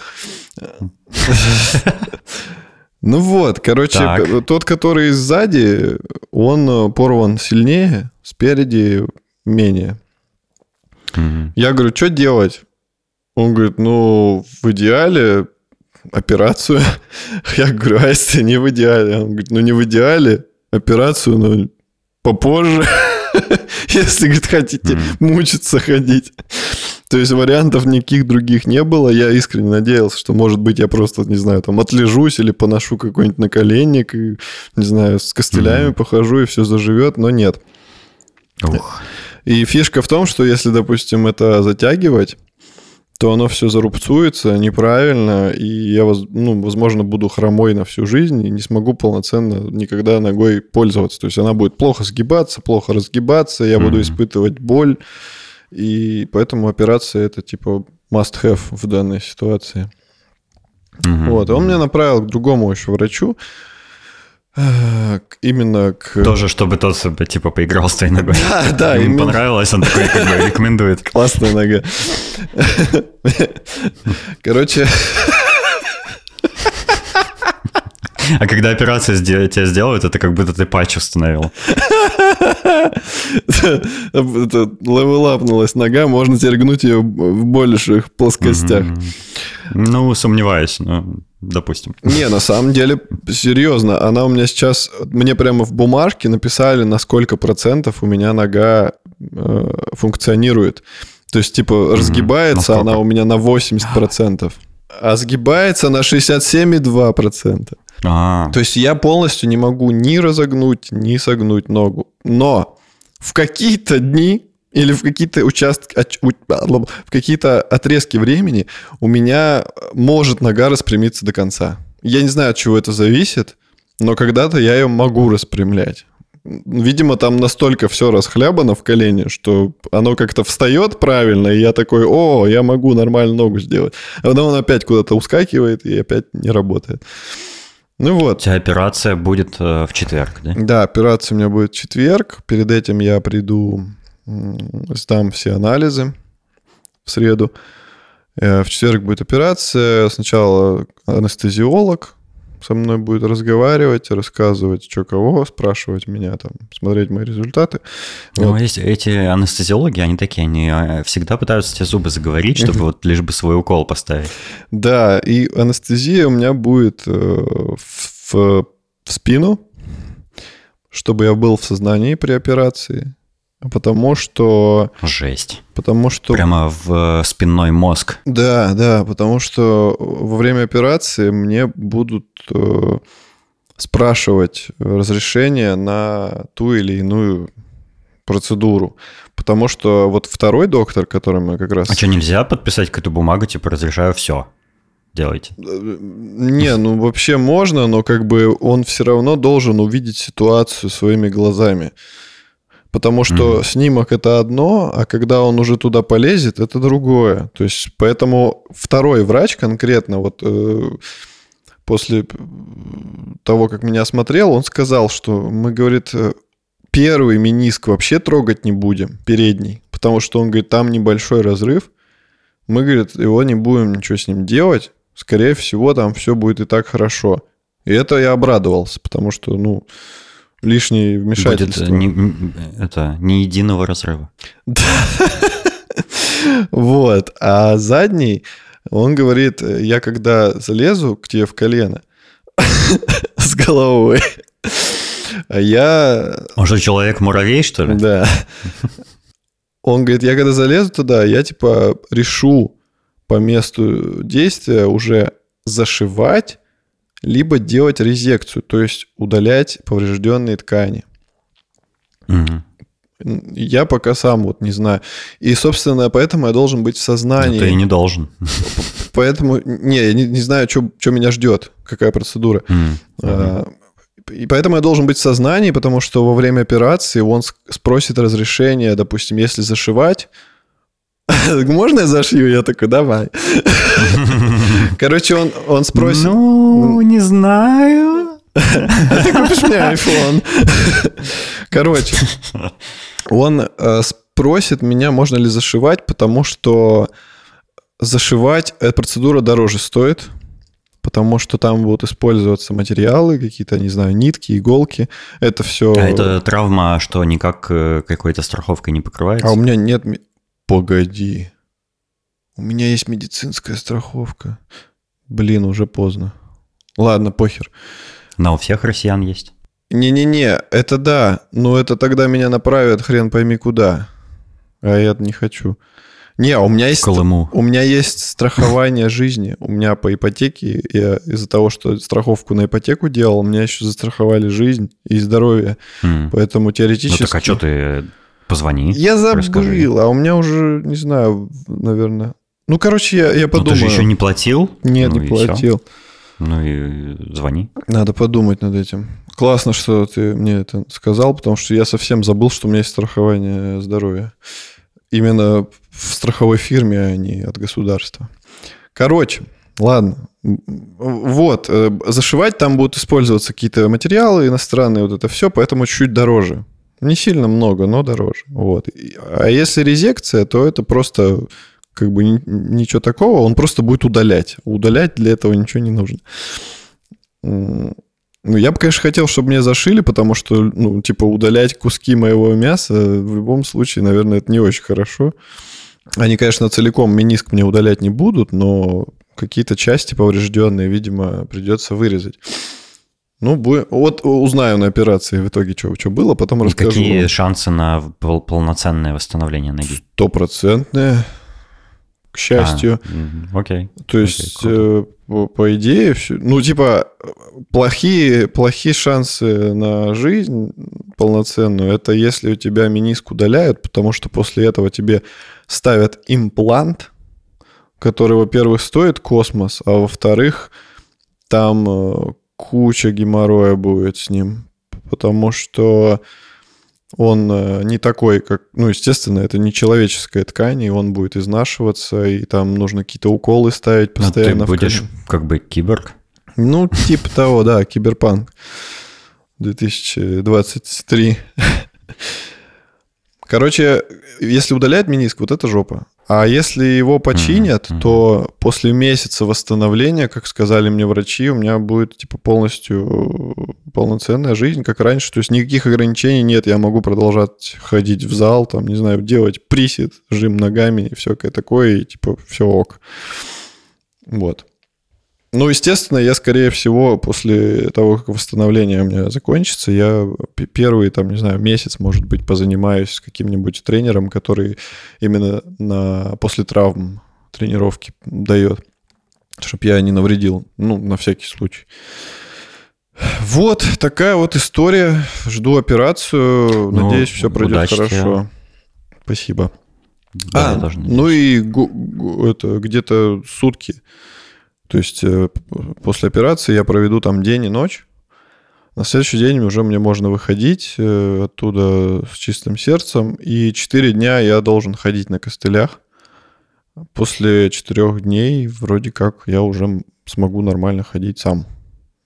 Ну вот, короче, Так. тот, который сзади, он э, порван сильнее, спереди менее. Мгм. Я говорю, что делать? Он говорит, ну, в идеале операцию. Я говорю, а если не в идеале? Он говорит, ну, не в идеале, операцию, но попозже. Если, говорит, хотите Мгм. мучиться ходить. То есть вариантов никаких других не было. Я искренне надеялся, что, может быть, я просто, не знаю, там отлежусь или поношу какой-нибудь наколенник, и, не знаю, с костылями Мгм. похожу, и все заживет, но нет. Ух. И фишка в том, что если, допустим, это затягивать, то оно все зарубцуется неправильно, и я, ну, возможно, буду хромой на всю жизнь и не смогу полноценно никогда ногой пользоваться. То есть она будет плохо сгибаться, плохо разгибаться, я mm-hmm. буду испытывать боль, и поэтому операция это типа must-have в данной ситуации. Mm-hmm. Вот, и он меня направил к другому еще врачу, именно к... Тоже, чтобы тот типа поиграл с твоей ногой. Да, да. Ему именно... понравилось, он такой как бы рекомендует. Классная нога. Короче... А когда операцию тебя сделают, это как будто ты патч установил. Левелапнулась нога, можно теперь гнуть ее в больших плоскостях. Ну, сомневаюсь, но допустим. Не, на самом деле, серьезно, она у меня сейчас, мне прямо в бумажке написали, на сколько процентов у меня нога э, функционирует. То есть, типа, разгибается mm-hmm. она у меня на 80%, а сгибается на 67,2%. А-а-а. То есть я полностью не могу ни разогнуть, ни согнуть ногу. Но в какие-то дни или в какие-то участки, в какие-то отрезки времени у меня может нога распрямиться до конца. Я не знаю, от чего это зависит, но когда-то я ее могу распрямлять. Видимо, там настолько все расхлябано в колене, что оно как-то встает правильно, и я такой, о, я могу нормально ногу сделать. А потом он опять куда-то ускакивает и опять не работает. Ну вот. У тебя операция будет э, в четверг, да? Да, операция у меня будет в четверг. Перед этим я приду сдам все анализы в среду. Э, в четверг будет операция. Сначала анестезиолог со мной будет разговаривать, рассказывать, что кого, спрашивать меня, там, смотреть мои результаты. Ну, вот. есть эти анестезиологи, они такие, они а, всегда пытаются тебе зубы заговорить, чтобы вот лишь бы свой укол поставить. Да, и анестезия у меня будет э, в, в спину, чтобы я был в сознании при операции. Потому что... Жесть. Потому что... Прямо в спинной мозг. Да, да, потому что во время операции мне будут э, спрашивать разрешение на ту или иную процедуру. Потому что вот второй доктор, который мы как раз... А что, нельзя подписать какую-то бумагу, типа, разрешаю все? делайте. Э, не, ну вообще можно, но как бы он все равно должен увидеть ситуацию своими глазами. Потому что mm-hmm. снимок это одно, а когда он уже туда полезет, это другое. То есть, поэтому второй врач конкретно, вот э, после того, как меня осмотрел, он сказал, что мы, говорит, э, первый миниск вообще трогать не будем, передний, потому что он говорит, там небольшой разрыв, мы, говорит, его не будем ничего с ним делать, скорее всего, там все будет и так хорошо. И это я обрадовался, потому что, ну, лишнее вмешательство. Будет не, это не единого разрыва. Вот. А задний, он говорит, я когда залезу к тебе в колено с головой, я... Он же человек-муравей, что ли? Да. Он говорит, я когда залезу туда, я типа решу по месту действия уже зашивать либо делать резекцию, то есть удалять поврежденные ткани. Угу. Я пока сам вот не знаю. И, собственно, поэтому я должен быть в сознании. Но ты и не должен. Поэтому, не, я не, не знаю, что, что меня ждет, какая процедура. Mm. А, и поэтому я должен быть в сознании, потому что во время операции он спросит разрешение, допустим, если зашивать, Можно я зашью? Я такой, давай. Короче, он, он спросит... Ну, не знаю. А ты купишь мне iPhone. Короче, он э, спросит меня, можно ли зашивать, потому что зашивать эта процедура дороже стоит, потому что там будут использоваться материалы, какие-то, не знаю, нитки, иголки. Это все... А это травма, что никак э, какой-то страховкой не покрывается? А у меня нет... Погоди. У меня есть медицинская страховка. Блин, уже поздно. Ладно, похер. Но у всех россиян есть. Не-не-не, это да, но это тогда меня направят хрен пойми куда. А я не хочу. Не, у меня есть... Колыму. У меня есть страхование жизни. У меня по ипотеке, я из-за того, что страховку на ипотеку делал, у меня еще застраховали жизнь и здоровье. Mm. Поэтому теоретически... Ну так а что ты Позвони. Я забыл, расскажи. а у меня уже, не знаю, наверное... Ну, короче, я, я Ну, подумаю. ты же еще не платил? Нет, Ну не платил. Ну и звони. Надо подумать над этим. Классно, что ты мне это сказал, потому что я совсем забыл, что у меня есть страхование здоровья. Именно в страховой фирме, а не от государства. Короче, ладно. Вот, э, зашивать там будут использоваться какие-то материалы иностранные, вот это все, поэтому чуть дороже. Не сильно много, но дороже. Вот. А если резекция, то это просто как бы ни- ничего такого, он просто будет удалять. Удалять для этого ничего не нужно. Ну, я бы, конечно, хотел, чтобы мне зашили, потому что, ну, типа, удалять куски моего мяса в любом случае, наверное, это не очень хорошо. Они, конечно, целиком мениск мне удалять не будут, но какие-то части поврежденные, видимо, придется вырезать. Ну, вот узнаю на операции в итоге, что, что было, потом И расскажу. какие вам. шансы на пол- полноценное восстановление ноги? Стопроцентные, к счастью. А, окей. То Окей, есть, круто. э, по, по идее, всё- ну, типа, плохие, плохие шансы на жизнь полноценную, это если у тебя мениск удаляют, потому что после этого тебе ставят имплант, который, во-первых, стоит космос, а во-вторых, там э, куча геморроя будет с ним, потому что он э, не такой, как... Ну, естественно, это не человеческая ткань, и он будет изнашиваться, и там нужно какие-то уколы ставить Ну, ты постоянно. в будешь кон- как бы киборг. Ну, типа того, да, киберпанк 2023. Короче, если удалять мениск, вот это жопа. А если его починят, мгм. то после месяца восстановления, как сказали мне врачи, у меня будет типа полностью э, полноценная жизнь, как раньше. То есть никаких ограничений нет. Я могу продолжать ходить в зал, там, не знаю, делать присед, жим ногами и всякое такое, и типа все ок. Вот. Ну, естественно, я, скорее всего, после того, как восстановление у меня закончится, я первый, там, не знаю, месяц, может быть, позанимаюсь каким-нибудь тренером, который именно на, после травм тренировки дает, чтобы я не навредил, ну, на всякий случай. Вот такая вот история. Жду операцию. Ну, Надеюсь, все пройдет удачи тебе. хорошо. Спасибо. Да, А, ну и это где-то сутки. То есть э, после операции я проведу там день и ночь. На следующий день уже мне можно выходить э, оттуда с чистым сердцем. И 4 дня я должен ходить на костылях. После 4 дней вроде как я уже смогу нормально ходить сам.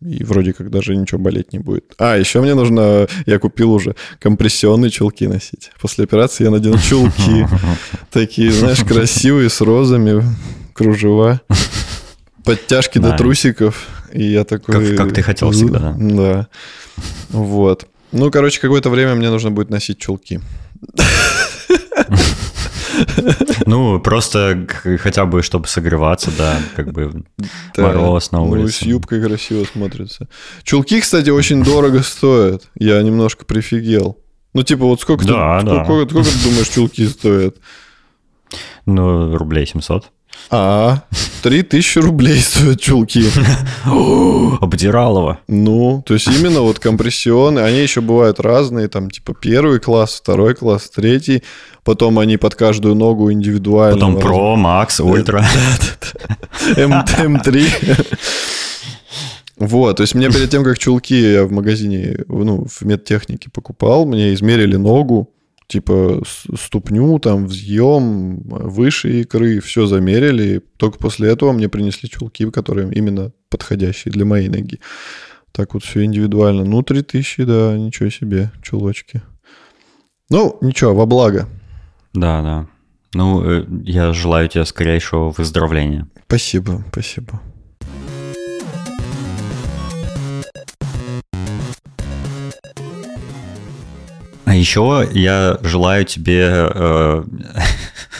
И вроде как даже ничего болеть не будет. А, еще мне нужно... Я купил уже компрессионные чулки носить. После операции я надену чулки. Такие, знаешь, красивые, с розами, кружева, подтяжки до трусиков. И я такой... Как- как ты хотел всегда, да. Да. Вот. Ну, короче, какое-то время мне нужно будет носить чулки. Ну, просто хотя бы, чтобы согреваться, да, как бы Да. мороз на Ну, и с улице. юбкой красиво смотрится. Чулки, кстати, очень дорого стоят. Я немножко прифигел. Ну, типа, вот сколько, Да, ты, да. сколько, сколько ты думаешь, чулки стоят? Ну, рублей 700. А, 3000 рублей стоят чулки. Обдиралово. Ну, то есть именно вот компрессионы, они еще бывают разные, там типа первый класс, второй класс, третий, потом они под каждую ногу индивидуально. Потом Pro, Max, Ультра. М, М3. Вот, то есть мне перед тем, как чулки я в магазине, ну, в медтехнике покупал, мне измерили ногу, типа ступню, там, взъем, выше икры, все замерили. и Только после этого мне принесли чулки, которые именно подходящие для моей ноги. Так вот все индивидуально. Ну, 3000, да, ничего себе, чулочки. Ну, ничего, во благо. Да, да. Ну, э, я желаю тебе скорейшего выздоровления. Спасибо, спасибо. А еще я желаю тебе э,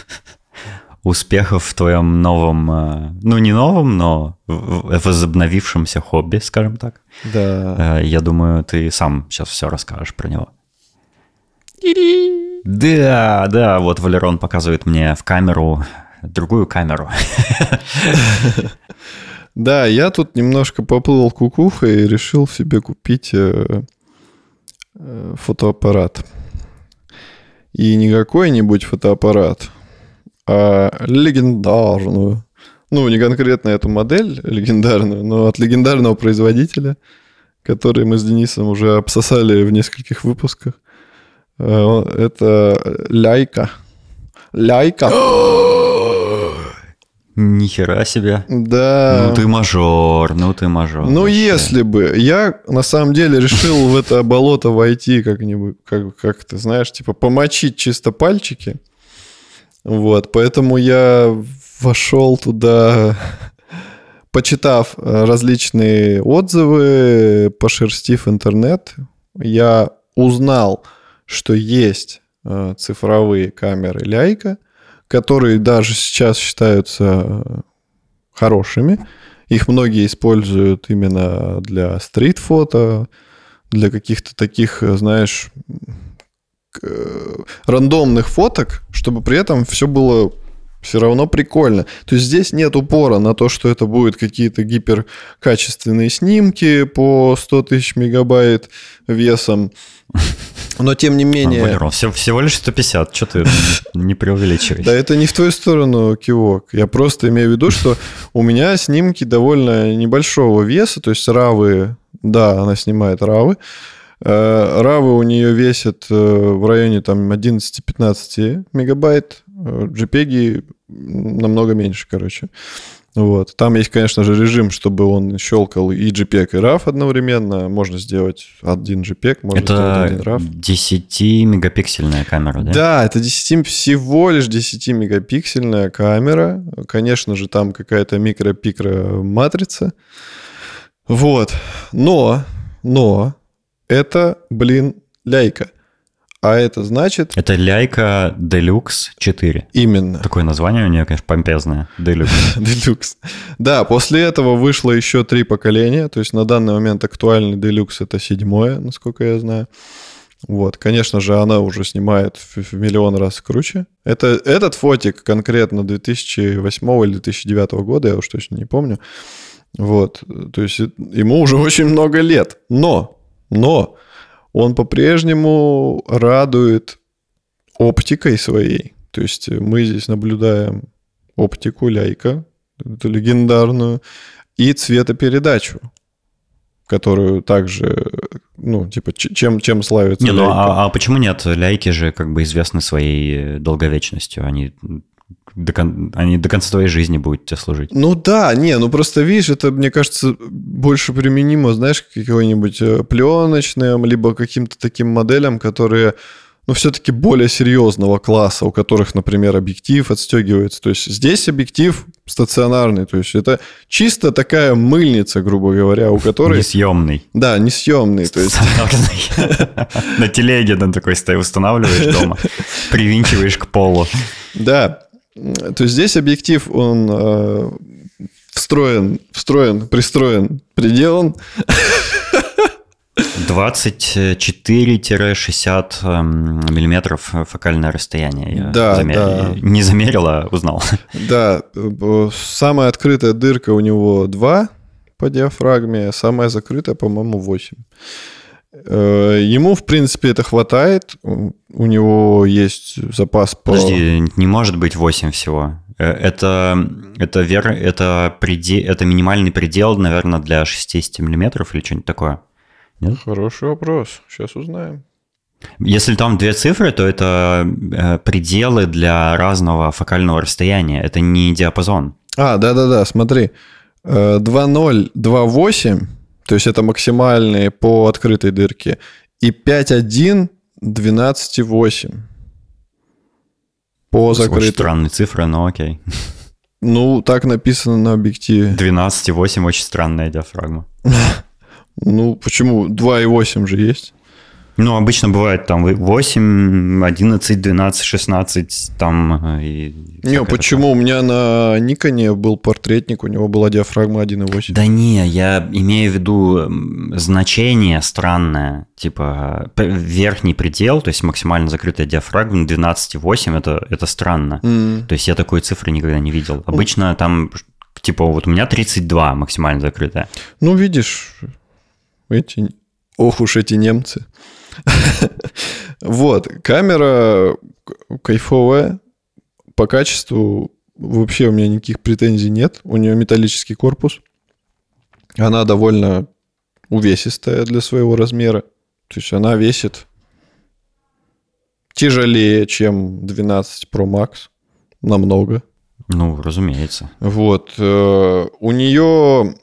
успехов в твоем новом, э, ну не новом, но возобновившемся хобби, скажем так. Да. Э, я думаю, ты сам сейчас все расскажешь про него. Да, да, вот Валерон показывает мне в камеру другую камеру. Да, я тут немножко поплыл кукухой и решил себе купить фотоаппарат. И не какой-нибудь фотоаппарат, а легендарную. Ну, не конкретно эту модель легендарную, но от легендарного производителя, который мы с Денисом уже обсосали в нескольких выпусках. Э, Это Ляйка. Ляйка. Нихера себе. Да. Ну ты мажор, ну ты мажор. Ну, вообще. если бы. Я, на самом деле, решил в это болото войти как-нибудь, как, как ты знаешь, типа помочить чисто пальчики. Вот, поэтому я вошел туда, почитав э, различные отзывы, пошерстив интернет, я узнал, что есть э, цифровые камеры Ляйка, которые даже сейчас считаются э, хорошими. Их многие используют именно для стрит-фото, для каких-то таких, э, знаешь, э, рандомных фоток, чтобы при этом все было все равно прикольно. То есть здесь нет упора на то, что это будут какие-то гиперкачественные снимки по 100 тысяч мегабайт весом. Но тем не А, менее... Валерон, всего, всего лишь 150, что ты не преувеличивай. Да это не в твою сторону кивок. Я просто имею в виду, что у меня снимки довольно небольшого веса, то есть равы, да, она снимает равы. Э, Равы у нее весят э, в районе там 11-15 мегабайт, э, JPEG намного меньше, короче. Вот. Там есть, конечно же, режим, чтобы он щелкал и JPEG, и RAW одновременно. Можно сделать один JPEG, можно сделать один Это RAW. 10-мегапиксельная камера, да? Да, это 10, всего лишь 10-мегапиксельная камера. Конечно же, там какая-то микро-пикро матрица. Вот. Но, но, это, блин, ляйка. А это значит Это Ляйка Deluxe 4. именно Такое название у нее, конечно, помпезное. Deluxe. Deluxe. Да, после этого вышло еще три поколения. То есть на данный момент актуальный Deluxe это седьмое, насколько я знаю. Вот, конечно же, она уже снимает в, в миллион раз круче. Это, этот фотик конкретно 2008 или 2009 года, я уж точно не помню. Вот, то есть ему уже очень много лет. Но, но он по-прежнему радует оптикой своей. То есть мы здесь наблюдаем оптику Ляйка, эту легендарную, и цветопередачу, которую также, ну, типа, чем, чем славится Не, ну Leica. а, а почему нет? Ляйки же как бы известны своей долговечностью. Они до, кон- они до конца твоей жизни будут тебе служить. Ну да, не, ну просто видишь, это, мне кажется, больше применимо, знаешь, к какой-нибудь э, пленочным, либо каким-то таким моделям, которые, ну, все-таки более серьезного класса, у которых, например, объектив отстегивается. То есть здесь объектив стационарный, то есть это чисто такая мыльница, грубо говоря, у которой... Несъемный. Да, несъемный, то есть... На телеге на такой устанавливаешь дома, привинчиваешь к полу. Да, то есть здесь объектив, он э, встроен, встроен, пристроен, приделан. 24-60 эм, миллиметров фокальное расстояние. Я Да, замер- да. Не замерил, а узнал. Да, э, самая открытая дырка у него 2 по диафрагме, самая закрытая, по-моему, 8. Э, Ему, в принципе, это хватает. У него есть запас по... Подожди, не может быть 8 всего. Э, Это, это, вер, это, преде, это минимальный предел, наверное, для 60 миллиметров или что-нибудь такое. Нет? Хороший вопрос. Сейчас узнаем. Если там две цифры, то это э, пределы для разного фокального расстояния. Это не диапазон. А, да-да-да, смотри. Э, 2.0, 2.8, то есть это максимальные по открытой дырке, и 5.1, 12.8 по Очень закрытой. странные цифры, но окей. Ну, так написано на объективе. 12,8 очень странная диафрагма. Ну, почему? 2.8 же есть. Ну, обычно бывает там 8, 11, 12, 16, там э, и... Не, почему? У меня на Никоне был портретник, у него была диафрагма 1.8. такое. Да не, я имею в виду значение странное, типа верхний предел, то есть максимально закрытая диафрагма 12,8, это, это странно. М. То есть я такой цифры никогда не видел. Обычно там, типа, вот у меня 32 максимально закрытая. Ну, видишь, эти... Ох уж эти немцы. Вот, камера кайфовая, по качеству вообще у меня никаких претензий нет. У нее металлический корпус. Она довольно увесистая для своего размера. То есть она весит тяжелее, чем 12 Pro Max. Намного. Ну, разумеется. Вот. Э, у нее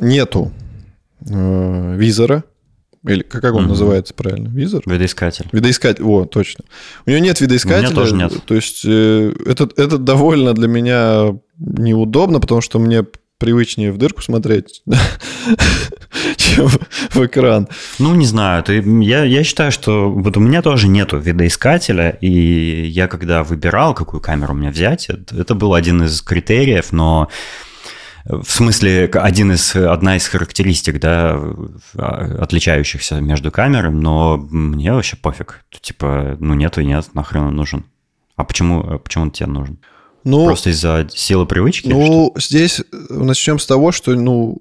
нету э, визора. Или как он mm называется правильно? Визор? Видоискатель. Видоискатель, о, точно. У нее нет видоискателя. У меня тоже нет. То есть э, это, это довольно для меня неудобно, потому что мне привычнее в дырку смотреть, чем в экран. Ну, не знаю. Ты, я, я считаю, что вот у меня тоже нету видоискателя, и я когда выбирал, какую камеру мне взять, это, это был один из критериев, но в смысле, один из, одна из характеристик, да, отличающихся между камерами, но мне вообще пофиг. Типа, ну нету и нет, нахрен он нужен. А почему, почему он тебе нужен? Ну, Просто из-за силы привычки? Ну, здесь начнем с того, что, ну,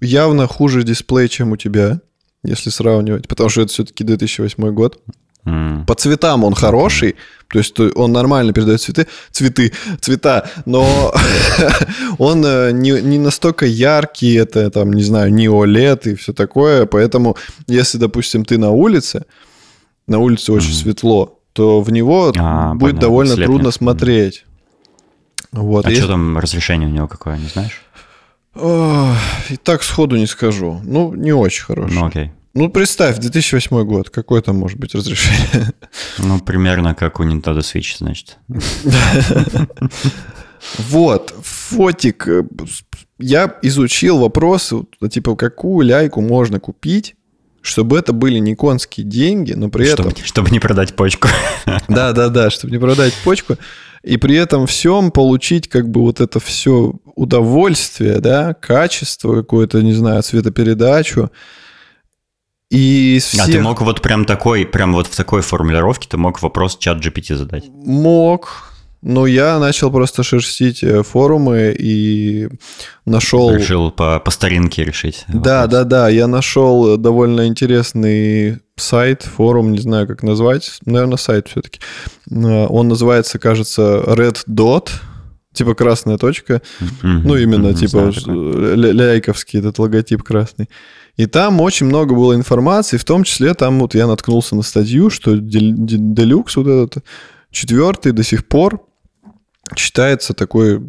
явно хуже дисплей, чем у тебя, если сравнивать, потому что это все-таки 2008 год. Mm. По цветам он хороший, то есть он нормально передает цветы, цветы, цвета, но он э, не, не настолько яркий, это там, не знаю, не OLED и все такое, поэтому если, допустим, ты на улице, на улице очень mm. светло, то в него а, будет понятно. довольно Слепнет. трудно смотреть. Вот. А есть... что там разрешение у него какое, не знаешь? И так сходу не скажу. Ну, не очень хороший. Ну, окей. Ну, представь, 2008 год, какое там может быть разрешение? Ну, примерно как у Nintendo Switch, значит. Вот, фотик. Я изучил вопрос, типа, какую ляйку можно купить, чтобы это были не конские деньги, но при чтобы, этом... Чтобы не продать почку. Да-да-да, чтобы не продать почку. И при этом всем получить как бы вот это все удовольствие, да, качество какое-то, не знаю, цветопередачу, и всех... А ты мог вот прям такой, прям вот в такой формулировке ты мог вопрос чат GPT задать? Мог, но я начал просто шерстить э, форумы и нашел... Решил по, по старинке решить. Да, вопрос. да, да. Я нашел довольно интересный сайт, форум, не знаю, как назвать. Наверное, сайт все-таки. Э, он называется, кажется, Red Dot. Типа красная точка. Mm-hmm. Ну, именно, mm-hmm, типа ляйковский этот логотип красный. И там очень много было информации, в том числе там вот я наткнулся на статью, что Делюкс вот этот четвертый до сих пор считается такой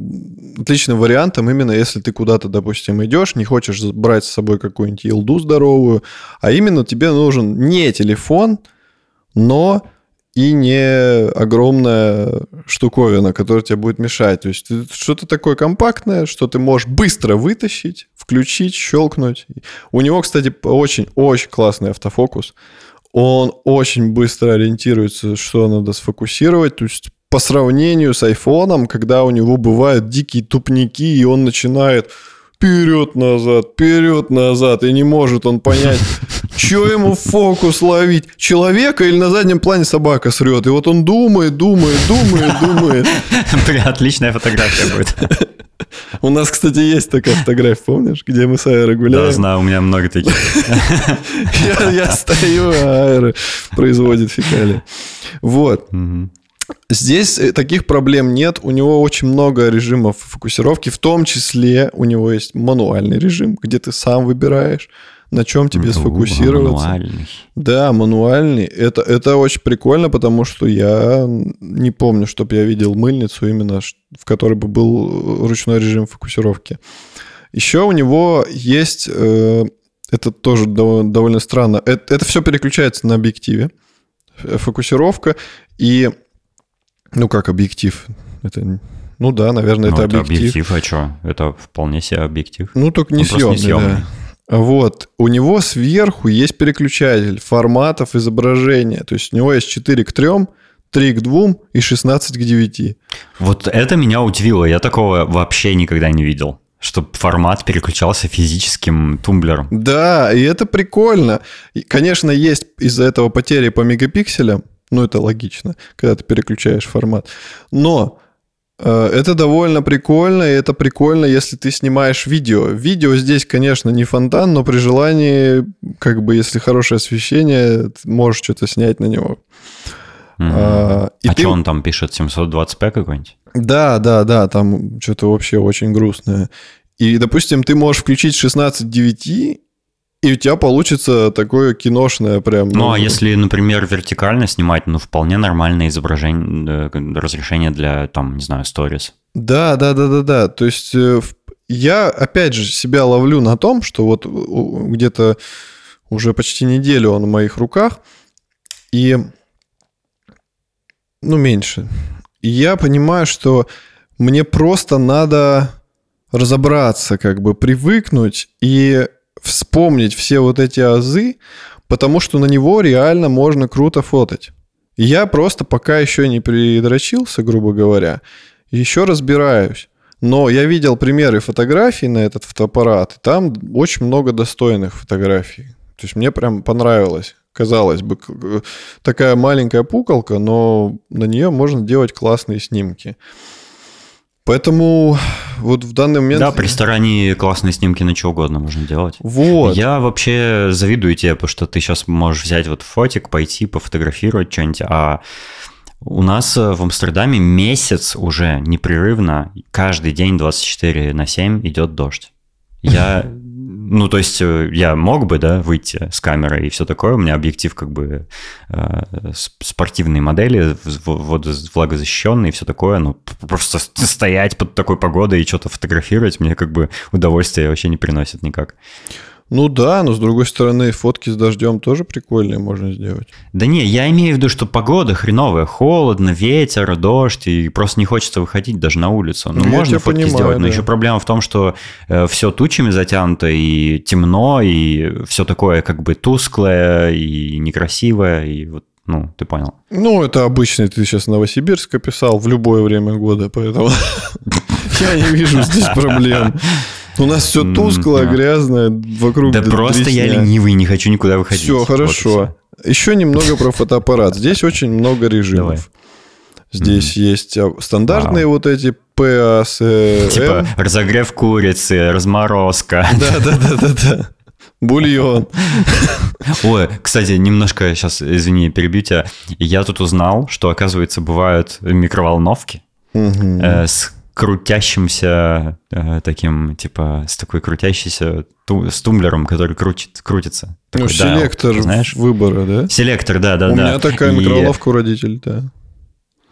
отличным вариантом, именно если ты куда-то, допустим, идешь, не хочешь брать с собой какую-нибудь елду здоровую, а именно тебе нужен не телефон, но и не огромная штуковина, которая тебе будет мешать. То есть что-то такое компактное, что ты можешь быстро вытащить, включить, щелкнуть. У него, кстати, очень-очень классный автофокус. Он очень быстро ориентируется, что надо сфокусировать. То есть по сравнению с айфоном, когда у него бывают дикие тупники, и он начинает вперед-назад, вперед-назад, и не может он понять, что ему фокус ловить, человека или на заднем плане собака срет. И вот он думает, думает, думает, думает. Бля, отличная фотография будет. У нас, кстати, есть такая фотография, помнишь, где мы с Аэро гуляем? Да, знаю, у меня много таких. я, я стою, а Аэро производит фекалии. Вот. Здесь э, таких проблем нет. У него очень много режимов фокусировки, в том числе у него есть мануальный режим, где ты сам выбираешь, на чем тебе сфокусироваться. Мануальный. Да, мануальный. Это, это очень прикольно, потому что я не помню, чтобы я видел мыльницу именно, в которой бы был ручной режим фокусировки. Еще у него есть, э, это тоже довольно странно, это, это все переключается на объективе, фокусировка, и ну, как объектив. Это, ну да, наверное, ну, это, это объектив. объектив, а что? Это вполне себе объектив. Ну, только не съемный, съемный. Да. Вот. У него сверху есть переключатель форматов изображения. То есть у него есть 4 к 3, 3 к 2 и 16 к 9. Вот это меня удивило. Я такого вообще никогда не видел чтобы формат переключался физическим тумблером. Да, и это прикольно. И, конечно, есть из-за этого потери по мегапикселям, ну, это логично, когда ты переключаешь формат. Но это довольно прикольно, и это прикольно, если ты снимаешь видео. Видео здесь, конечно, не фонтан, но при желании, как бы, если хорошее освещение, ты можешь что-то снять на него. Mm-hmm. А, и а ты... что он там пишет, 720p какой-нибудь? Да, да, да, там что-то вообще очень грустное. И, допустим, ты можешь включить 16.9, и у тебя получится такое киношное прям. Ну, ну а если, например, вертикально снимать, ну, вполне нормальное изображение, разрешение для, там, не знаю, сторис. Да, да, да, да, да. То есть э, я, опять же, себя ловлю на том, что вот где-то уже почти неделю он в моих руках, и, ну, меньше. И я понимаю, что мне просто надо разобраться, как бы привыкнуть и вспомнить все вот эти азы, потому что на него реально можно круто фотать. Я просто пока еще не придрочился, грубо говоря, еще разбираюсь. Но я видел примеры фотографий на этот фотоаппарат, и там очень много достойных фотографий. То есть мне прям понравилось. Казалось бы, такая маленькая пукалка, но на нее можно делать классные снимки. Поэтому вот в данный момент... Да, при старании классные снимки на что угодно можно делать. Вот. Я вообще завидую тебе, потому что ты сейчас можешь взять вот фотик, пойти пофотографировать что-нибудь, а у нас в Амстердаме месяц уже непрерывно, каждый день 24 на 7 идет дождь. Я ну, то есть э, я мог бы, да, выйти с камерой и все такое. У меня объектив как бы э, спортивной модели, влагозащищенный и все такое. Ну, просто стоять под такой погодой и что-то фотографировать мне как бы удовольствия вообще не приносит никак. Ну да, но с другой стороны, фотки с дождем тоже прикольные можно сделать. Да не, я имею в виду, что погода хреновая, холодно, ветер, дождь, и просто не хочется выходить даже на улицу. Ну, ну можно фотки понимаю, сделать, да. но еще проблема в том, что э, все тучами затянуто, и темно, и все такое как бы тусклое, и некрасивое, и вот ну, ты понял. Ну, это обычный, ты сейчас Новосибирск описал в любое время года, поэтому я не вижу здесь проблем. У нас все тускло, грязно, вокруг Да просто я ленивый, не хочу никуда выходить. Все, хорошо. Еще немного про фотоаппарат. Здесь очень много режимов. Здесь есть а, стандартные вот эти ПАС. Типа разогрев курицы, разморозка. Да, да, да, да, да. Бульон. Ой, кстати, немножко сейчас, извини, перебью тебя. Я тут узнал, что, оказывается, бывают микроволновки э, с крутящимся э, таким, типа, с такой крутящейся ту, с тумблером, который крутит, крутится. Ну, такой, ну, селектор да, знаешь? выбора, да? Селектор, да, да, у да. У меня такая и... микроволновка у родителей, да.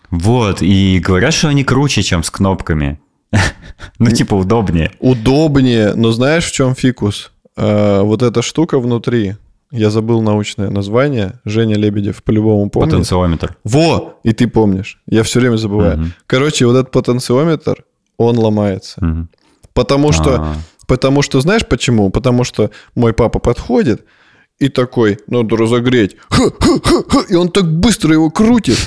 Вот, и говорят, что они круче, чем с кнопками. ну, типа, удобнее. Удобнее, но знаешь, в чем фикус? А, вот эта штука внутри, я забыл научное название. Женя Лебедев по-любому помнит. Потенциометр. Во! И ты помнишь. Я все время забываю. Угу. Короче, вот этот потенциометр, он ломается. Угу. Потому что... А-а-а. Потому что, знаешь почему? Потому что мой папа подходит и такой, надо разогреть. И он так быстро его крутит.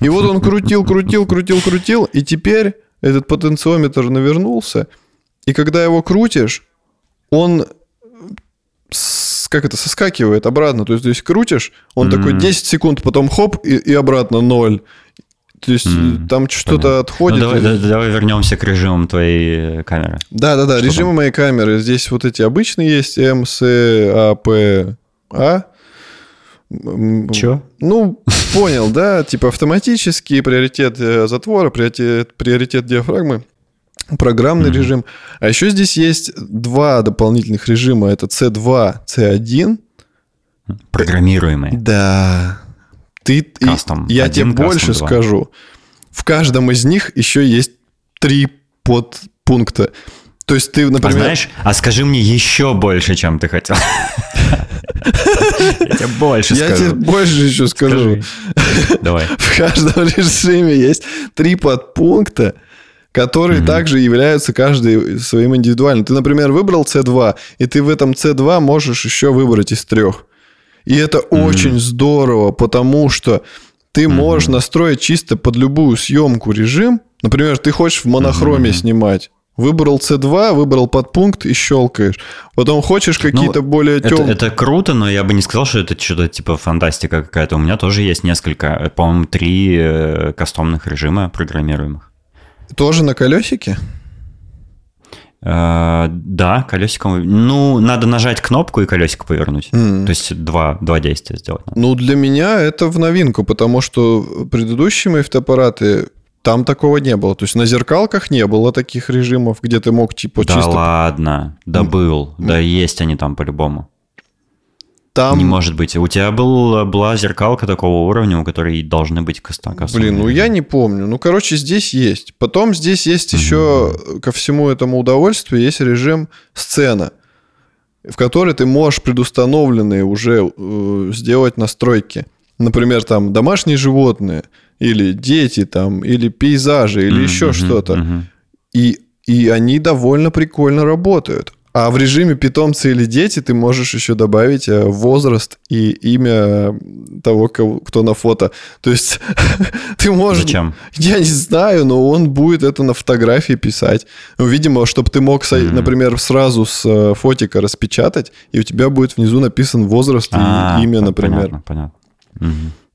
И вот он крутил, крутил, крутил, крутил. И теперь этот потенциометр навернулся. И когда его крутишь, он как это, соскакивает обратно. То есть, то есть крутишь, он mm-hmm. такой 10 секунд, потом хоп, и, и обратно ноль. То есть mm, там что-то отходит. Ну, давай, да, давай вернемся к режимам твоей камеры. Да, да, да, режимы там? моей камеры. Здесь вот эти обычные есть М, С, А, П, А. Че? Ну, понял, да, типа автоматический приоритет э, затвора, приоритет, приоритет диафрагмы программный mm-hmm. режим. А еще здесь есть два дополнительных режима. Это C2, C1. Программируемые. Да. Ты, Custom я 1, тебе больше 2. скажу. В каждом из них еще есть три подпункта. То есть ты, например... А знаешь, а скажи мне еще больше, чем ты хотел. Я тебе больше скажу. Я тебе больше еще скажу. Давай. В каждом режиме есть три подпункта, которые mm-hmm. также являются каждый своим индивидуальным. Ты, например, выбрал C2, и ты в этом C2 можешь еще выбрать из трех. И это mm-hmm. очень здорово, потому что ты mm-hmm. можешь настроить чисто под любую съемку режим. Например, ты хочешь в монохроме mm-hmm. снимать. Выбрал C2, выбрал подпункт и щелкаешь. Потом хочешь ну, какие-то ну, более темные... Это, это круто, но я бы не сказал, что это что-то типа фантастика какая-то. У меня тоже есть несколько, по-моему, три э, кастомных режима программируемых. Тоже на колесике? Э, да, колесиком. Ну, надо нажать кнопку и колесико повернуть. М. То есть два, два действия сделать. надо. Ну, для меня это в новинку, потому что предыдущие мои фотоаппараты, там такого не было. То есть на зеркалках не было таких режимов, где ты мог типа да чисто... ладно, да был, да есть они там по-любому. Там... Не может быть. У тебя был, была зеркалка такого уровня, у которой должны быть каста- кастомные Блин, ну я не помню. Ну, короче, здесь есть. Потом здесь есть еще ко всему этому удовольствию есть режим сцена, в которой ты можешь предустановленные уже э, сделать настройки. Например, там домашние животные, или дети там, или пейзажи, или Мгм, еще что-то. И, и они довольно прикольно работают. А в режиме питомцы или дети ты можешь еще добавить э, возраст и имя того, кто на фото. То есть ты можешь... Зачем? Я не знаю, но он будет это на фотографии писать. Ну, видимо, чтобы ты мог, Мгм. например, сразу с э, фотика распечатать, и у тебя будет внизу написан возраст и А, имя, например. Понятно, понятно.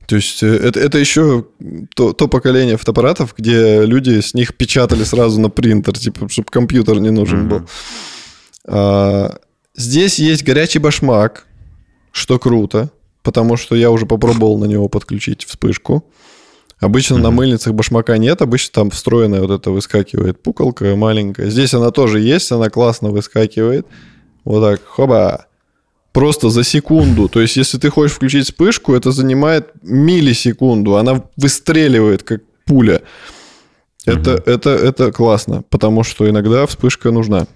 То есть э, это, это еще то, то поколение фотоаппаратов, где люди с них печатали сразу на принтер, типа, чтобы компьютер не нужен Мгм. был. А, здесь есть горячий башмак, что круто, потому что я уже попробовал на него подключить вспышку. Обычно на Мгм. мыльницах башмака нет, обычно там встроенная вот эта выскакивает пукалка маленькая. Здесь она тоже есть, она классно выскакивает. Вот так, хоба. Просто за секунду. То есть, если ты хочешь включить вспышку, это занимает миллисекунду. Она выстреливает, как пуля. Это, это, это классно, потому что иногда вспышка нужна.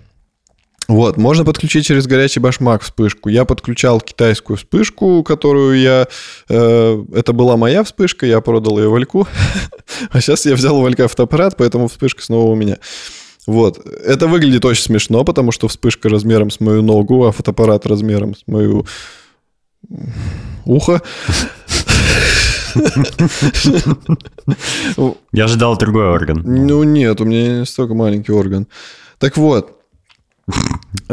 Вот, можно подключить через горячий башмак вспышку. Я подключал китайскую вспышку, которую я... э, это была моя вспышка, я продал ее Вальку. А сейчас я взял у Валька фотоаппарат, поэтому вспышка снова у меня. Вот. Это выглядит очень смешно, потому что вспышка размером с мою ногу, а фотоаппарат размером с мою ухо. Я ожидал другой орган. Ну нет, у меня не настолько маленький орган. Так вот,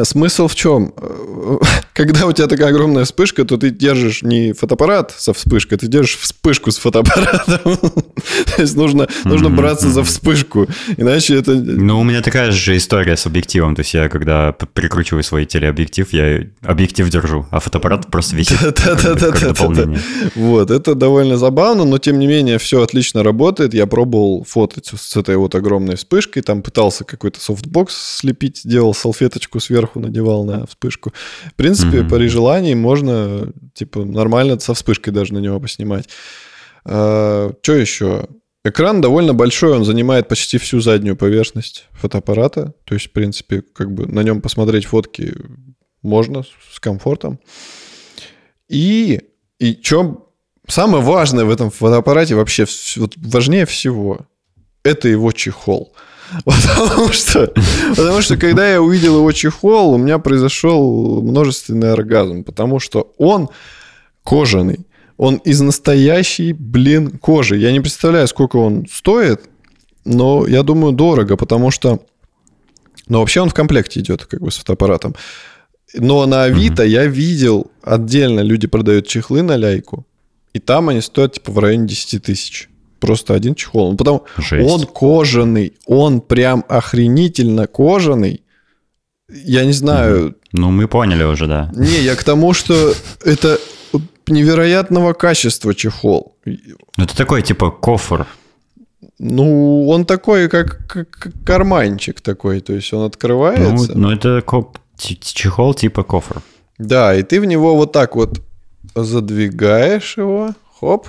смысл в чем? Когда у тебя такая огромная вспышка, то ты держишь не фотоаппарат со вспышкой, ты держишь вспышку с фотоаппаратом. То есть нужно, нужно браться за вспышку, иначе это... Ну, у меня такая же история с объективом. То есть я, когда прикручиваю свой телеобъектив, я объектив держу, а фотоаппарат просто висит. Вот, это довольно забавно, но тем не менее все отлично работает. Я пробовал фотать с этой вот огромной вспышкой, там пытался какой-то софтбокс слепить, делал салфеточку сверху, надевал на вспышку. В принципе, Мгм. при желании можно, типа, нормально со вспышкой даже на него поснимать. что еще? Экран довольно большой, он занимает почти всю заднюю поверхность фотоаппарата. То есть, в принципе, как бы на нем посмотреть фотки можно с- комфортом. И, и что самое важное в этом фотоаппарате вообще, вот важнее всего, это его чехол. Потому что, потому что когда я увидел его чехол, у меня произошел множественный оргазм, потому что он кожаный. Он из настоящей, блин, кожи. Я не представляю, сколько он стоит, но я думаю, дорого, потому что... Ну, вообще он в комплекте идет, как бы, с фотоаппаратом. Но на Авито я видел, отдельно люди продают чехлы на ляйку, и там они стоят, типа, в районе 10 тысяч. Просто один чехол. Ну, потому Жесть. он кожаный, он прям охренительно кожаный. Я не знаю, Ну, мы поняли уже, да. не, я к тому, что это невероятного качества чехол. Ну, Это такой, типа, кофр. Ну, он такой, как, как- карманчик такой, то есть он Ну, открывается. ну, это ко- ч- чехол типа кофр. Да, и ты в него вот так вот задвигаешь его, хоп,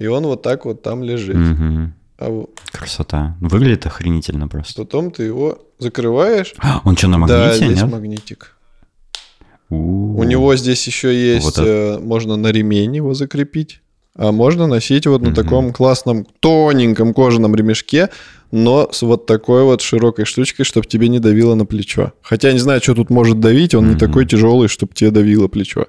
и он вот так вот там лежит. Мгм. А во- Красота. Выглядит охренительно просто. потом ты его закрываешь. А, Он что, на да, магните, здесь нет? магнитик. У-у-у. У него здесь еще есть, Вот это- э, можно на ремень его закрепить, а можно носить вот на таком классном тоненьком кожаном ремешке, но с вот такой вот широкой штучкой, чтобы тебе не давило на плечо. Хотя не знаю, что тут может давить, он не такой тяжелый, чтобы тебе давило плечо.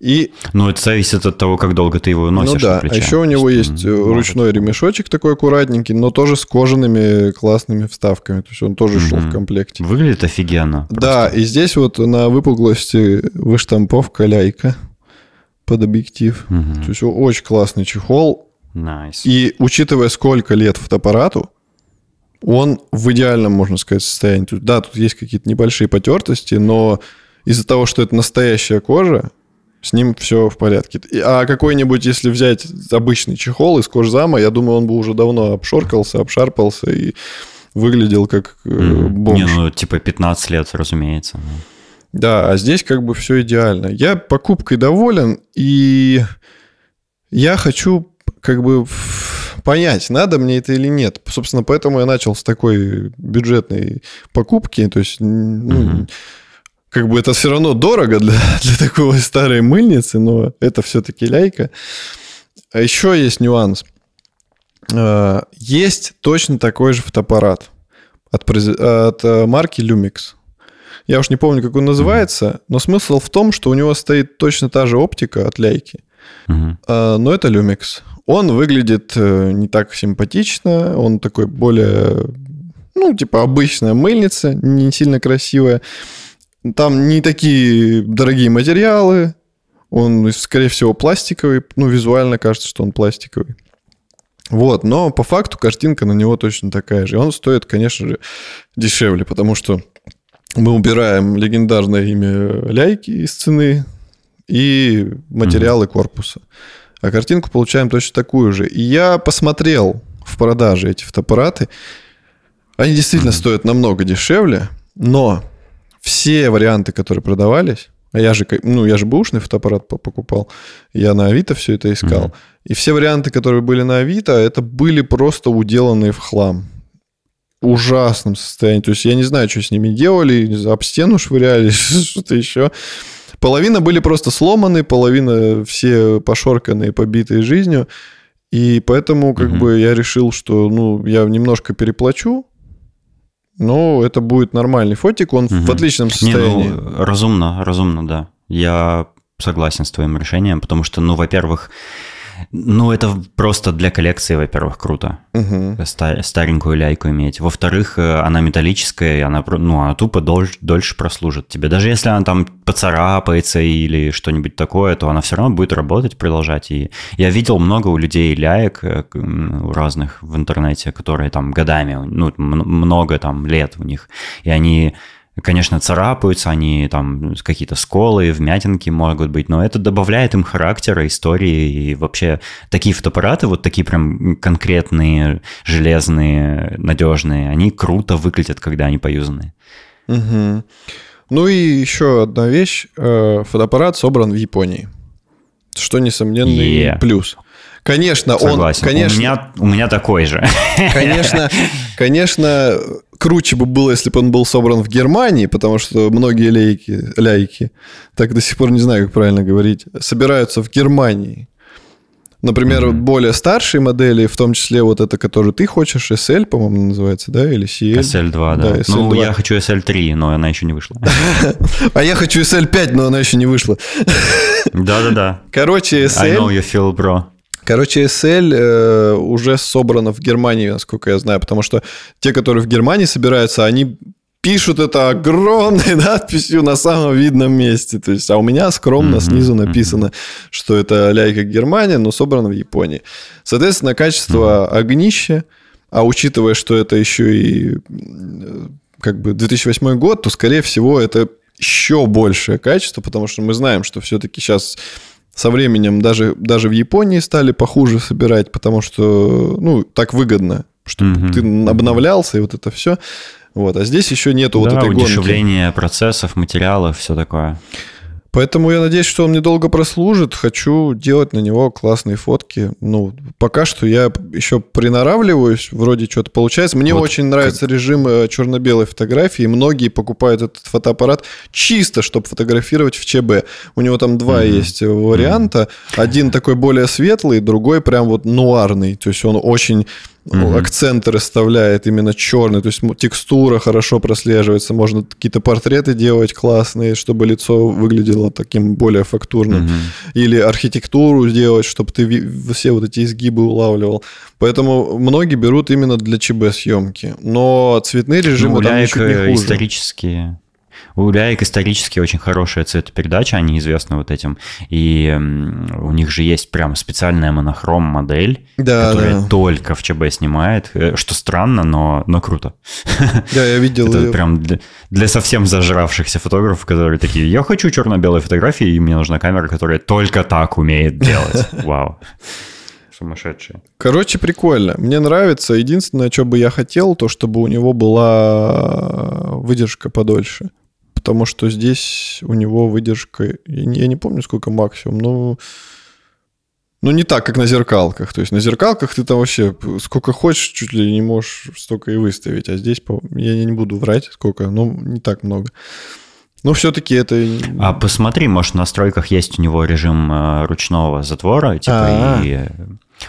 И, Ну, это зависит от того, как долго ты его носишь ну да, а еще у него есть м, ручной ремешочек такой аккуратненький, но тоже с кожаными классными вставками. То есть он тоже шел в комплекте. Выглядит офигенно. Да, и здесь вот на выпуклости выштамповка ляйка под объектив. Мгм. То есть очень классный чехол. Nice. И учитывая, сколько лет фотоаппарату, он в идеальном, можно сказать, состоянии. Да, тут есть какие-то небольшие потертости, но из-за того, что это настоящая кожа, с ним все в порядке. А какой-нибудь, если взять обычный чехол из кожзама, я думаю, он бы уже давно обшоркался, обшарпался и выглядел как mm. бомж. Не, ну, типа 15 лет, разумеется. Да, а здесь как бы все идеально. Я покупкой доволен, и я хочу как бы понять, надо мне это или нет. Собственно, поэтому я начал с такой бюджетной покупки. То есть, ну, mm-hmm. Как бы это все равно дорого для, для такой старой мыльницы, но это все-таки ляйка. А еще есть нюанс. А, есть точно такой же фотоаппарат от, от э, марки Lumix. Я уж не помню, как он называется, но смысл в том, что у него стоит точно та же оптика от ляйки, uh но это Lumix. Он выглядит э, не так симпатично, он такой более, ну, типа обычная мыльница, не сильно красивая. Там не такие дорогие материалы, он, скорее всего, пластиковый, ну, визуально кажется, что он пластиковый. Вот, но по факту картинка на него точно такая же. И он стоит, конечно же, дешевле, потому что мы убираем легендарное имя Ляйки из цены и материалы mm-hmm. корпуса а картинку получаем точно такую же. И я посмотрел в продаже эти фотоаппараты. Они действительно mm-hmm. стоят намного дешевле, но все варианты, которые продавались, а я же, ну, я же бэушный фотоаппарат покупал, я на Авито все это искал. Mm-hmm. И все варианты, которые были на Авито, это были просто уделанные в хлам. ужасном состоянии. То есть я не знаю, что с ними делали, об стену швыряли, что-то еще. Половина были просто сломаны, половина все пошорканные, побитые жизнью. И поэтому как угу. бы я решил, что ну, я немножко переплачу, но это будет нормальный фотик, он угу. в отличном состоянии. Не, ну, разумно, разумно, да. Я согласен с твоим решением, потому что, ну, во-первых, ну, это просто для коллекции, во-первых, круто. Угу. старенькую ляйку иметь. Во-вторых, э, она металлическая, и она, ну, она тупо дольше, дольше прослужит тебе. Даже если она там поцарапается или что-нибудь такое, то она все равно будет работать, продолжать. И я видел много у людей ляек э, у разных в интернете, которые там годами, ну, много там лет у них, и они Конечно, царапаются они, там какие-то сколы, вмятинки могут быть, но это добавляет им характера, истории и вообще такие фотоаппараты, вот такие прям конкретные, железные, надежные, они круто выглядят, когда они поюзаны. Угу. Ну и еще одна вещь. Э, фотоаппарат собран в Японии, что несомненный yeah. плюс. Конечно, Согласен. он... Конечно, у, меня, у меня такой же. Конечно, конечно, круче бы было, если бы он был собран в Германии, потому что многие лейки, ляйки, так до сих пор не знаю, как правильно говорить, собираются в Германии. Например, mm-hmm. более старшие модели, в том числе вот это, которую ты хочешь, SL, по-моему, называется, да, или CL? SL2, да. да SL2. Ну, я хочу SL3, но она еще не вышла. А я хочу SL5, но она еще не вышла. Да-да-да. Короче, SL... I know you feel, bro. Короче, SL э, уже собрано в Германии, насколько я знаю, потому что те, которые в Германии собираются, они пишут это огромной надписью на самом видном месте. То есть, а у меня скромно mm-hmm, снизу написано, mm-hmm. что это ляйка Германия, но собрано в Японии. Соответственно, качество mm-hmm. огнища, а учитывая, что это еще и как бы 2008 год, то, скорее всего, это еще большее качество, потому что мы знаем, что все-таки сейчас со временем даже, даже в Японии стали похуже собирать, потому что, ну, так выгодно, чтобы угу. ты обновлялся, и вот это все. Вот. А здесь еще нету да, вот этой удешевление гонки. процессов, материалов, все такое. Поэтому я надеюсь, что он недолго прослужит. Хочу делать на него классные фотки. Ну, пока что я еще приноравливаюсь, вроде что-то получается. Мне вот очень нравится как... режим э, черно-белой фотографии. Многие покупают этот фотоаппарат чисто, чтобы фотографировать в ЧБ. У него там два mm-hmm. есть варианта. Mm-hmm. Один такой более светлый, другой прям вот нуарный. То есть он очень угу. акценты расставляет именно черный, то есть текстура хорошо прослеживается, можно какие-то портреты делать классные, чтобы лицо выглядело таким более фактурным, угу. или архитектуру сделать, чтобы ты все вот эти изгибы улавливал. Поэтому многие берут именно для ЧБ съемки, но цветные режимы ну, там ничуть не хуже. исторические У Ляек исторически очень хорошая цветопередача, они известны вот этим. И у них же есть прям специальная монохром модель, да, которая да. только в ЧБ снимает, э, что странно, но, но круто. Да, я видел Это ее. прям для, для совсем зажравшихся фотографов, которые такие, я хочу черно-белые фотографии, и мне нужна камера, которая только так умеет делать. Вау сумасшедшие. Короче, прикольно. Мне нравится. Единственное, что бы я хотел, то чтобы у него была выдержка подольше. Потому что здесь у него выдержка... Я не, я не помню, сколько максимум, но... Ну, не так, как на зеркалках. То есть на зеркалках ты там вообще сколько хочешь, чуть ли не можешь столько и выставить. А здесь, я не буду врать, сколько, но не так много. Но все-таки это... А посмотри, может, в настройках есть у него режим э, ручного затвора, типа, А-а-а. и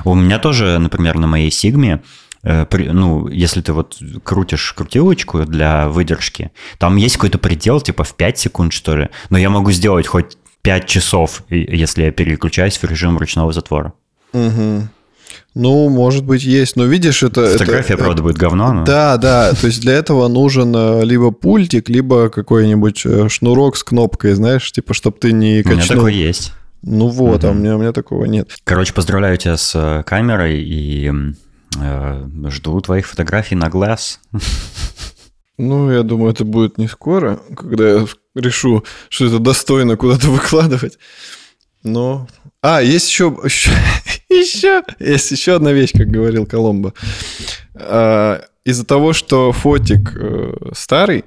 у меня тоже, например, на моей Сигме ну, если ты вот крутишь крутилочку для выдержки, там есть какой-то предел, типа в 5 секунд, что ли, но я могу сделать хоть 5 часов, если я переключаюсь в режим ручного затвора. Угу. Ну, может быть, есть, но видишь, это... Фотография, это, правда, будет говно, но... Да, да, то есть для этого нужен э, либо пультик, либо какой-нибудь э, шнурок с кнопкой, знаешь, типа, чтобы ты не качнул... У меня такой есть. Ну вот, угу. а у меня, у меня такого нет. Короче, поздравляю тебя с э, камерой и э, жду твоих фотографий на глаз. Ну, я думаю, это будет не скоро, когда я решу, что это достойно куда-то выкладывать. Но... А, есть еще, еще, есть еще одна вещь, как говорил Коломбо. А, из-за того, что фотик э, старый,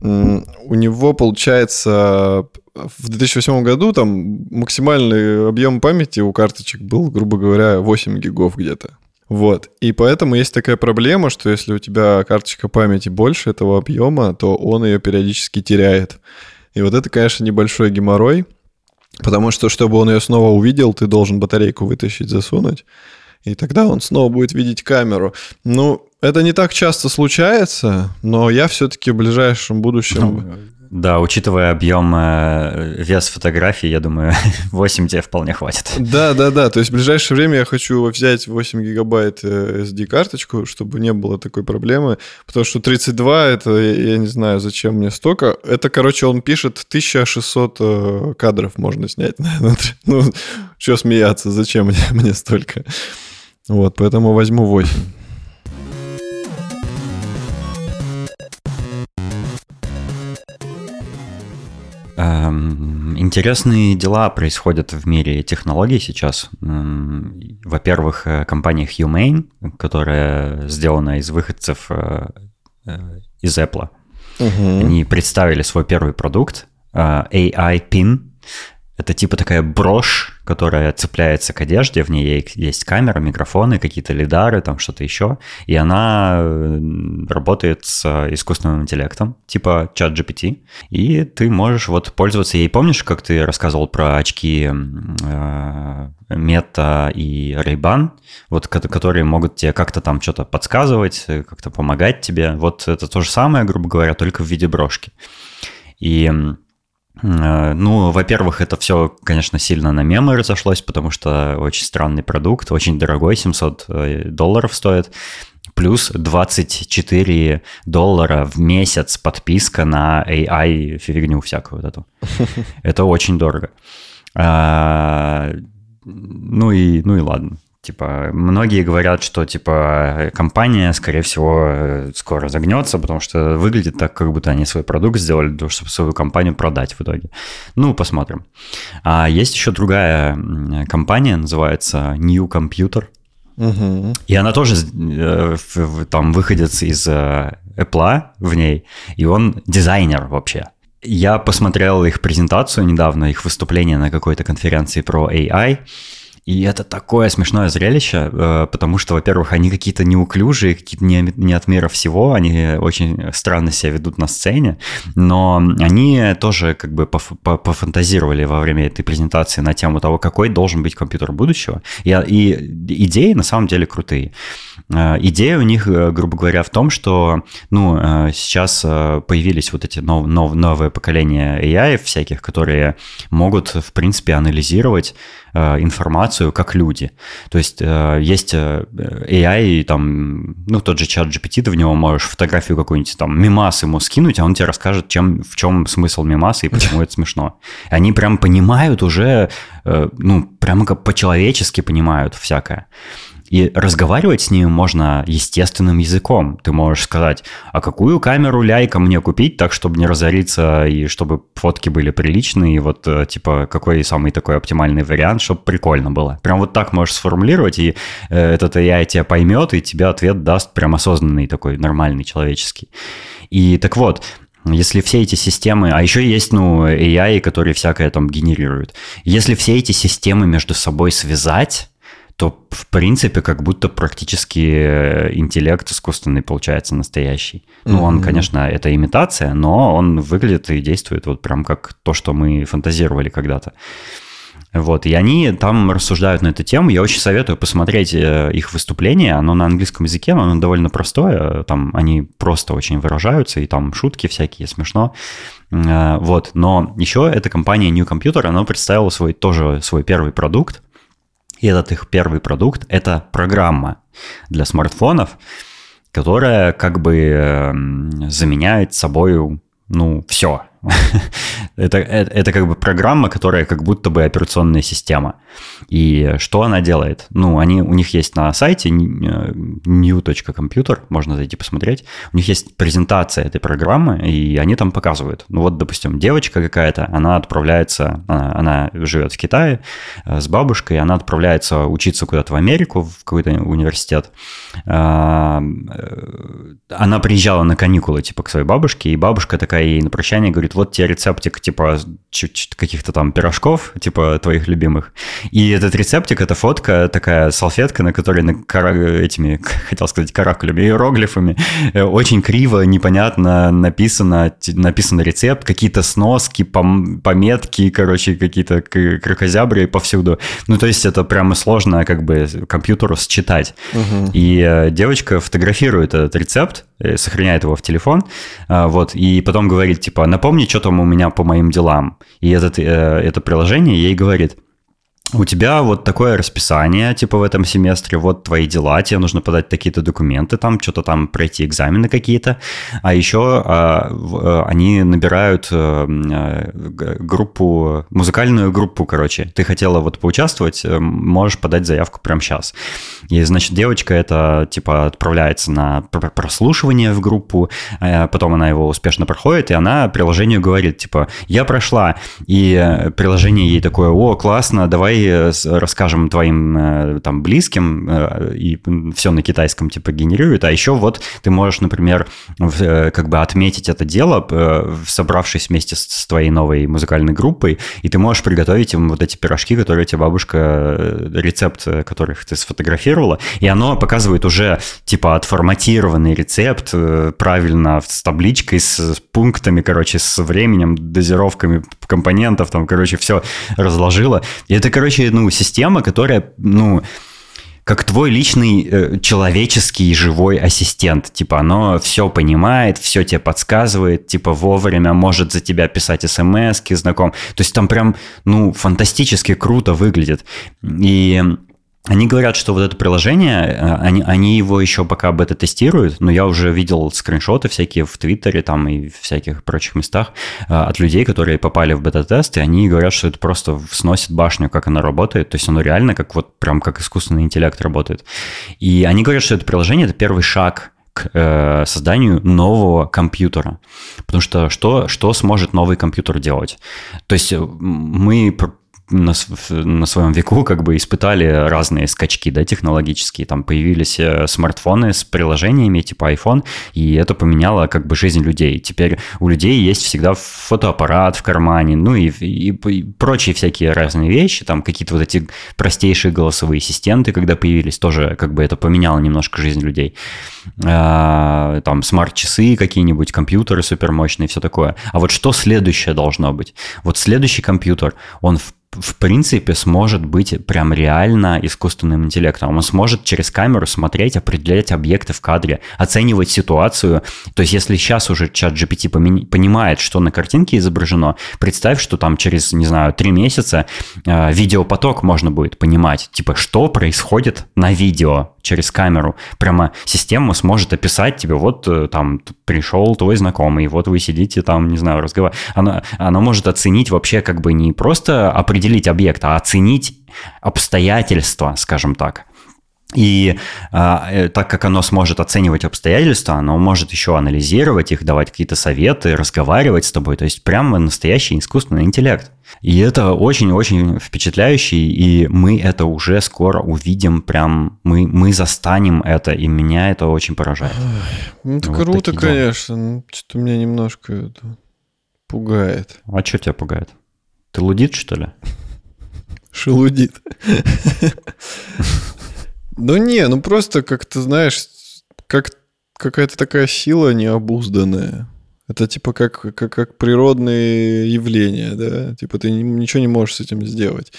у него получается в 2008 году там максимальный объем памяти у карточек был, грубо говоря, 8 гигов где-то. Вот. И поэтому есть такая проблема, что если у тебя карточка памяти больше этого объема, то он ее периодически теряет. И вот это, конечно, небольшой геморрой, потому что, чтобы он ее снова увидел, ты должен батарейку вытащить, засунуть, и тогда он снова будет видеть камеру. Ну, это не так часто случается, но я все-таки в ближайшем будущем... Да, учитывая объем, э, вес фотографий, я думаю, 8 тебе вполне хватит. Да, да, да. То есть в ближайшее время я хочу взять 8 гигабайт SD-карточку, э, чтобы не было такой проблемы. Потому что 32, это, я не знаю, зачем мне столько. Это, короче, он пишет 1600 э, кадров можно снять. Ну, что смеяться, зачем мне, мне столько? Вот, поэтому возьму 8. Интересные дела происходят в мире технологий сейчас. Во-первых, э, компания Humane, которая сделана из выходцев э, э, из Apple, угу. они представили свой первый продукт AI Pin. Это типа такая брошь, которая цепляется к одежде, в ней есть камера, микрофоны, какие-то лидары, там что-то еще, и она э, работает с искусственным интеллектом, типа чат GPT, и ты можешь вот пользоваться ей. Помнишь, как ты рассказывал про очки э, Мета и Ray-Ban, вот, которые могут тебе как-то там что-то подсказывать, как-то помогать тебе. Вот это то же самое, грубо говоря, только в виде брошки. И Э, ну, во-первых, это все, конечно, сильно на мемы разошлось, потому что очень странный продукт, очень дорогой, 700 э, долларов стоит. Плюс 24 доллара в месяц подписка на AI фигню всякую вот эту. Это очень дорого. А, ну и, ну и ладно. Типа, многие говорят, что, типа, компания, скорее всего, скоро загнется, потому что выглядит так, как будто они свой продукт сделали, чтобы свою компанию продать в итоге. Ну, посмотрим. А есть еще другая компания, называется New Computer. Угу. И она тоже э, там выходит из э, Apple в ней, и он дизайнер вообще. Я посмотрел их презентацию недавно, их выступление на какой-то конференции про AI, и это такое смешное зрелище, э, потому что, во-первых, они какие-то неуклюжие, какие-то не, от мира всего, они очень странно себя ведут на сцене, но они тоже как бы пофантазировали во время этой презентации на тему того, какой должен быть компьютер будущего. И, и идеи на самом деле крутые. Э, идея у них, э, грубо говоря, в том, что ну, сейчас появились вот эти нов, нов, новые поколения AI всяких, которые могут, в принципе, анализировать информацию информацию как люди. То есть э, есть э, AI, там, ну, тот же чат GPT, ты в него можешь фотографию какую-нибудь, там, мимас ему скинуть, а он тебе расскажет, чем, в чем смысл мимаса и почему это смешно. Они прям понимают уже, э, ну, прямо как по-человечески понимают всякое. И разговаривать с ним можно естественным языком. Ты можешь сказать, а какую камеру ляйка мне купить, так, чтобы не разориться, и чтобы фотки были приличные, и вот, э, типа, какой самый такой оптимальный вариант, чтобы прикольно было. Прям вот так можешь сформулировать, и э, этот AI тебя поймет, и тебе ответ даст прям осознанный такой, нормальный, человеческий. И так вот, если все эти системы, а еще есть, ну, AI, которые всякое там генерируют. Если все эти системы между собой связать, то в принципе как будто практически э, интеллект искусственный получается настоящий. Ну, mm-hmm. он, конечно, это имитация, но он выглядит и действует вот прям как то, что мы фантазировали когда-то. Вот, и они там рассуждают на эту тему. Я очень советую посмотреть э, их выступление. Оно на английском языке, но оно довольно простое. Там они просто очень выражаются, и там шутки всякие, смешно. Э, вот, но еще эта компания New Computer, она представила свой, тоже свой первый продукт. И этот их первый продукт – это программа для смартфонов, которая как бы эм, заменяет собой ну, все. Это, это, это как бы программа, которая как будто бы операционная система. И что она делает? Ну, они, у них есть на сайте new.computer, можно зайти посмотреть. У них есть презентация этой программы, и они там показывают. Ну вот, допустим, девочка какая-то, она отправляется, она, она живет в Китае э, с бабушкой, она отправляется учиться куда-то в Америку, в какой-то университет. А, э, она приезжала на каникулы, типа, к своей бабушке, и бабушка такая ей на прощание говорит, вот тебе рецептик, типа, каких-то там пирожков, типа, твоих любимых. И этот рецептик, это фотка, такая салфетка, на которой на кара... этими, хотел сказать, каракулями, иероглифами, э, очень криво, непонятно написано, написан рецепт, какие-то сноски, пом... пометки, короче, какие-то крокозябры повсюду. Ну, то есть это прямо сложно как бы компьютеру считать. Угу. И э, девочка фотографирует этот рецепт, сохраняет его в телефон, вот, и потом говорит, типа, напомни, что там у меня по моим делам. И этот, это приложение ей говорит, у тебя вот такое расписание, типа в этом семестре, вот твои дела, тебе нужно подать такие-то документы, там что-то там пройти экзамены какие-то, а еще а, в, они набирают а, группу, музыкальную группу, короче, ты хотела вот поучаствовать, э, можешь подать заявку прямо сейчас. И, значит, девочка это, типа, отправляется на прослушивание в группу, а потом она его успешно проходит, и она приложению говорит, типа, я прошла, и приложение ей такое, о, классно, давай Э, расскажем твоим э, там близким, э, и все на китайском типа генерирует, а еще вот ты можешь, например, как бы отметить это дело, собравшись вместе с твоей новой музыкальной группой, и ты можешь приготовить им вот эти пирожки, которые тебе бабушка, рецепт которых ты сфотографировала, и оно показывает уже типа отформатированный рецепт, правильно с табличкой, с пунктами, короче, с временем, дозировками компонентов, там, короче, все разложила. И это, короче, ну, система, которая, ну, как твой личный э, человеческий живой ассистент. Типа, оно все понимает, все тебе подсказывает, типа, вовремя может за тебя писать смс знаком. То есть там прям, ну, фантастически круто выглядит. И они говорят, что вот это приложение, э, они, они его еще пока бета-тестируют, но я уже видел скриншоты всякие в Твиттере там и в всяких прочих местах э, от людей, которые попали в бета-тест, и они говорят, что это просто сносит башню, как она работает, то есть оно реально как вот прям как искусственный интеллект работает. И они говорят, что это приложение – это первый шаг к э, созданию нового компьютера. Потому что что, что сможет новый компьютер делать? То есть мы на, на своем веку как бы испытали разные скачки, да, технологические. Там появились э, смартфоны с приложениями типа iPhone, и это поменяло как бы жизнь людей. Теперь у людей есть всегда фотоаппарат в кармане, ну и, и, и прочие всякие разные вещи, там какие-то вот эти простейшие голосовые ассистенты, когда появились, тоже как бы это поменяло немножко жизнь людей. А, там смарт-часы какие-нибудь, компьютеры супермощные, все такое. А вот что следующее должно быть? Вот следующий компьютер, он в в принципе сможет быть прям реально искусственным интеллектом. Он сможет через камеру смотреть, определять объекты в кадре, оценивать ситуацию. То есть если сейчас уже чат GPT понимает, что на картинке изображено, представь, что там через, не знаю, три месяца э, видеопоток можно будет понимать, типа, что происходит на видео через камеру. Прямо система сможет описать тебе, вот э, там пришел твой знакомый, вот вы сидите там, не знаю, разговариваете. Она, она может оценить вообще как бы не просто определить определить объект, а оценить обстоятельства, скажем так. И а, э, так как оно сможет оценивать обстоятельства, оно может еще анализировать их, давать какие-то советы, разговаривать с тобой. То есть прямо настоящий искусственный интеллект. И это очень-очень впечатляюще, и мы это уже скоро увидим, прям мы, мы застанем это, и меня это очень поражает. Ну, это вот круто, конечно. Ну, что-то меня немножко это пугает. А что тебя пугает? Ты лудит, что ли? Шелудит. Ну не, ну просто как-то, знаешь, как какая-то такая сила необузданная. Это типа как, как, как природные явления, да? Типа ты ничего не можешь с этим сделать.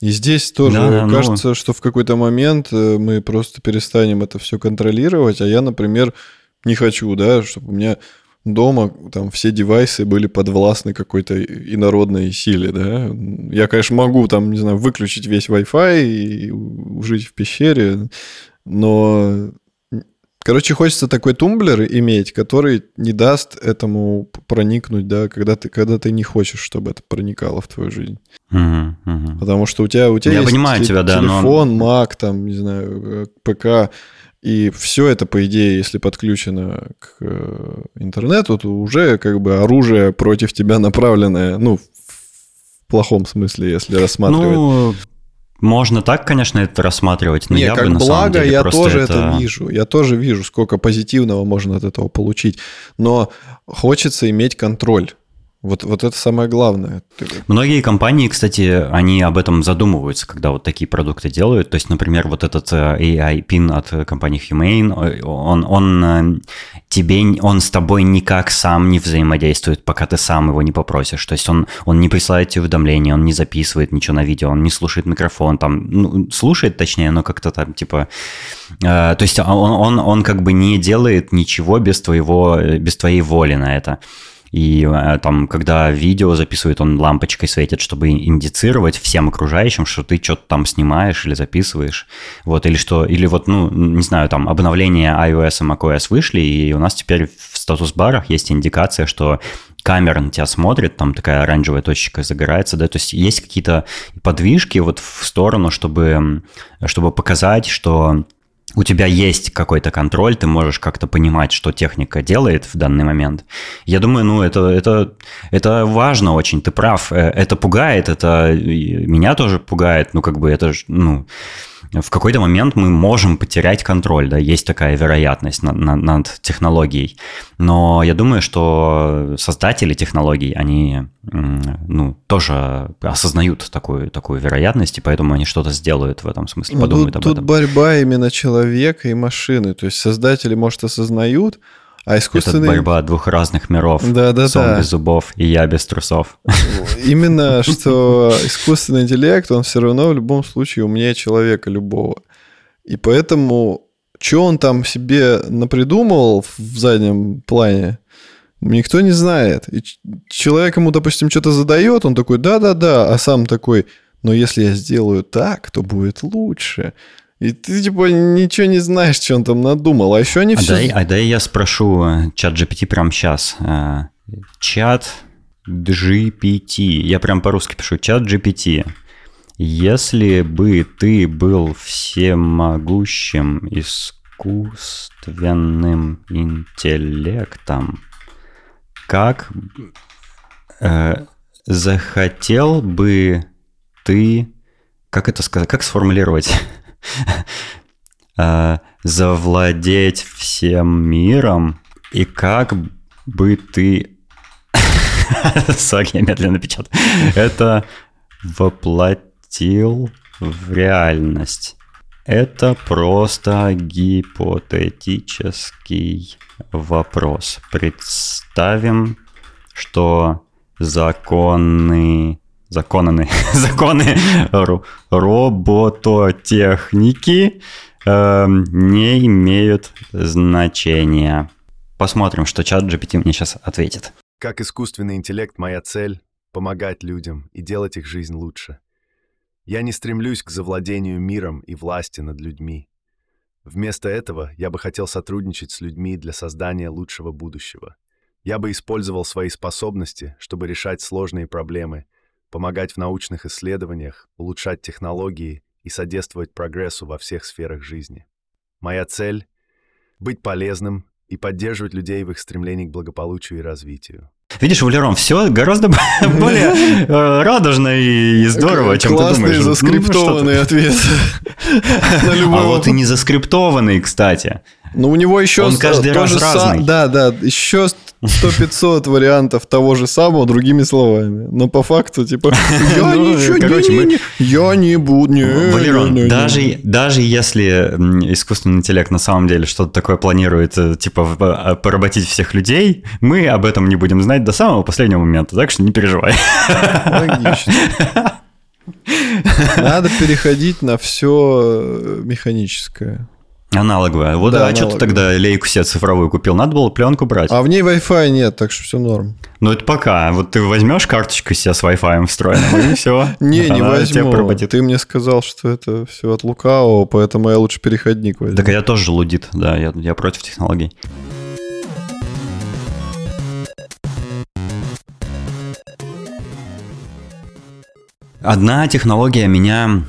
И здесь тоже да, да, ну. кажется, ну... что в какой-то момент э, мы просто перестанем это все контролировать, а я, например, не хочу, да, чтобы у меня дома там все девайсы были подвластны какой-то инородной силе, да. Я, конечно, могу там, не знаю, выключить весь Wi-Fi и жить в пещере, но Короче, хочется такой тумблер иметь, который не даст этому проникнуть, да, когда ты, когда ты не хочешь, чтобы это проникало в твою жизнь. Угу, угу. Потому что у тебя, у тебя Я есть понимаю тебя, да, телефон, но... Mac, там, не знаю, э, ПК, и все это, по идее, если подключено к э, интернету, то уже как бы оружие против тебя направленное, ну, в плохом смысле, если рассматривать. Ну, можно так, конечно, это рассматривать, но Не, я как бы на благо, самом деле я тоже это... это вижу. Я тоже вижу, сколько позитивного можно от этого получить. Но хочется иметь контроль. Вот, вот это самое главное. Многие компании, кстати, они об этом задумываются, когда вот такие продукты делают. То есть, например, вот этот э, AI-пин от компании Humane, он, он э, тебе, он с тобой никак сам не взаимодействует, пока ты сам его не попросишь. То есть он, он не присылает тебе уведомления, он не записывает ничего на видео, он не слушает микрофон, там, ну, слушает точнее, но как-то там типа... Э, то есть он, он, он как бы не делает ничего без твоего, без твоей воли на это. И э, там, когда видео записывает, он лампочкой светит, чтобы индицировать всем окружающим, что ты что-то там снимаешь или записываешь. Вот, или что, или вот, ну, не знаю, там обновления iOS и macOS вышли, и у нас теперь в статус-барах есть индикация, что камера на тебя смотрит, там такая оранжевая точка загорается, да, то есть есть какие-то подвижки вот в сторону, чтобы, чтобы показать, что у тебя есть какой-то контроль, ты можешь как-то понимать, что техника делает в данный момент. Я думаю, ну, это, это, это важно очень, ты прав. Э, это пугает, это меня тоже пугает, ну, как бы это, ну, в какой-то момент мы можем потерять контроль, да, есть такая вероятность над, над, над технологией. Но я думаю, что создатели технологий, они ну, тоже осознают такую, такую вероятность, и поэтому они что-то сделают в этом смысле, ну, подумают тут, об этом. Тут борьба именно человека и машины. То есть создатели, может, осознают, а искусственный... Это борьба двух разных миров. Да, да, Сон да. без зубов и я без трусов. Именно, что искусственный интеллект, он все равно в любом случае умнее человека любого. И поэтому, что он там себе напридумывал в заднем плане, никто не знает. И человек ему, допустим, что-то задает, он такой, да-да-да, а сам такой, но если я сделаю так, то будет лучше. И ты, типа, ничего не знаешь, что он там надумал. А еще они а все... Дай, а дай я спрошу э, чат GPT прямо сейчас. Э, чат GPT. Я прям по-русски пишу. Чат GPT. Если бы ты был всемогущим искусственным интеллектом, как э, захотел бы ты... Как это сказать? Как сформулировать? Э, завладеть всем миром, и как бы ты... Сори, я медленно печатаю. Это воплотил в реальность. Это просто гипотетический вопрос. Представим, что законы законы, законы робототехники э, не имеют значения. Посмотрим, что чат GPT мне сейчас ответит. Как искусственный интеллект моя цель — помогать людям и делать их жизнь лучше. Я не стремлюсь к завладению миром и власти над людьми. Вместо этого я бы хотел сотрудничать с людьми для создания лучшего будущего. Я бы использовал свои способности, чтобы решать сложные проблемы, помогать в научных исследованиях, улучшать технологии и содействовать прогрессу во всех сферах жизни. Моя цель — быть полезным и поддерживать людей в их стремлении к благополучию и развитию. Видишь, Валерон, все гораздо более э, радужно и здорово, чем ты думаешь. Классный заскриптованный ответ на любой А вот и не заскриптованный, кстати. Ну, у него еще... Он каждый раз разный. Да, да, еще 100-500 вариантов того же самого другими словами. Но по факту, типа, я Ну, ничего короче, не, мы- я не буду, не, Валерон, не, не, не. даже, даже если искусственный интеллект на самом деле что-то такое планирует, э, типа, а, поработить всех людей, мы об этом не будем знать до самого последнего момента, так что не переживай. Логично. Надо переходить на все механическое. Аналоговая. Вот, Да, а что ты тогда лейку себе цифровую купил? Надо было пленку брать. А в ней Wi-Fi нет, так что все норм. Ну, это пока. Вот ты возьмешь карточку себе с Wi-Fi встроенным, и все. Не, не возьму. Ты мне сказал, что это все от лукавого, поэтому я лучше переходник возьму. Так я тоже лудит, да, я против технологий. Одна технология меня...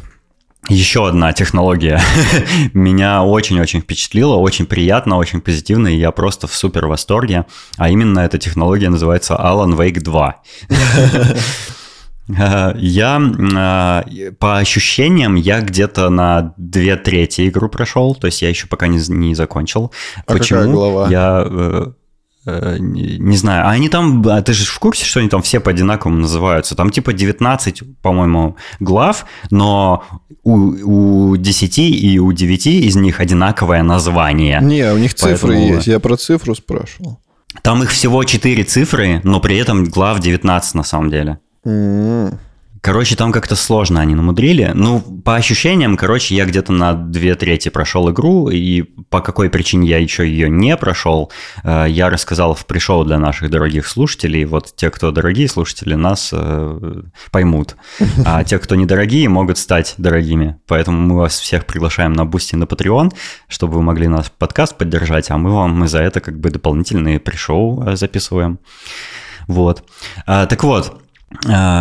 Еще одна технология меня очень-очень впечатлила, очень приятно, очень позитивно, и я просто в супер восторге. А именно эта технология называется Alan Wake 2. Э, Я, э, по ощущениям, я где-то на две трети игру прошел, то есть я еще пока не, не закончил. А какая глава? Я э, не, не знаю. А они там, а ты же в курсе, что они там все по-одинаковому называются? Там типа 19, по-моему, глав, но у, у 10 и у 9 из них одинаковое название. Не, у них цифры Поэтому- есть. Я про цифру спрашивал. Там их всего 4 цифры, но при этом глав 19 на самом деле. М. Короче, там как-то сложно они намудрили. Ну, по ощущениям, короче, я где-то на две трети прошел игру, и по какой причине я еще ее не прошел, э, я рассказал в пришоу для наших дорогих слушателей. Вот те, кто дорогие слушатели, нас э, поймут. А те, кто недорогие, могут стать дорогими. Поэтому мы вас всех приглашаем на Бусти на Patreon, чтобы вы могли наш подкаст поддержать, а мы вам мы за это как бы дополнительные pre-show э, записываем. Вот. А, так вот,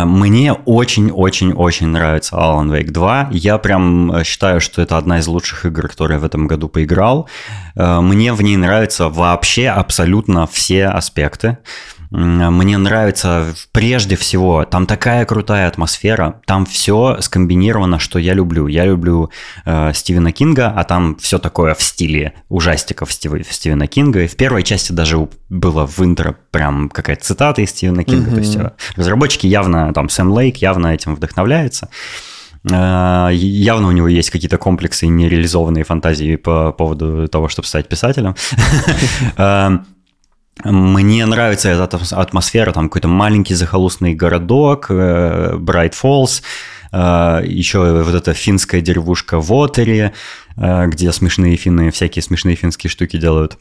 мне очень-очень-очень нравится Alan Wake 2. Я прям э, считаю, что это одна из лучших игр, которые я в этом году поиграл. Э, Мне в ней нравятся вообще абсолютно все аспекты. Мне нравится прежде всего, там такая крутая атмосфера, там все скомбинировано, что я люблю. Я люблю э, Стивена Кинга, а там все такое в стиле ужастиков Стив- Стивена Кинга. И в первой части даже было в интро прям какая-то цитата из Стивена Кинга. То есть э, разработчики явно, там Сэм Лейк явно этим вдохновляется. Э, Явно у него есть какие-то комплексы и нереализованные фантазии по поводу того, чтобы стать писателем. Мне нравится эта атмос- атмосфера, там какой-то маленький захолустный городок, Брайт Фоллс, еще вот эта финская деревушка в Отере, э, где смешные финны всякие смешные финские штуки делают.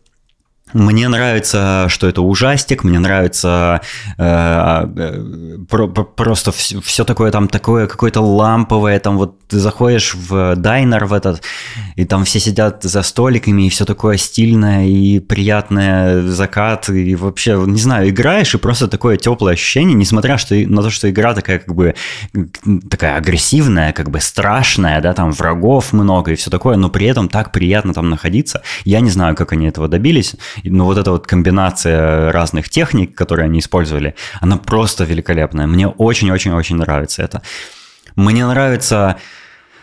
Мне нравится, что это ужастик, мне нравится э, э, про- про- просто все, такое там такое какое-то ламповое, там вот ты заходишь в дайнер в этот, и там все сидят за столиками, и все такое стильное и приятное, закат, и вообще, не знаю, играешь, и просто такое теплое ощущение, несмотря что, на то, что игра такая как бы такая агрессивная, как бы страшная, да, там врагов много и все такое, но при этом так приятно там находиться. Я не знаю, как они этого добились, но вот эта вот комбинация разных техник, которые они использовали, она просто великолепная. Мне очень-очень-очень нравится это. Мне нравится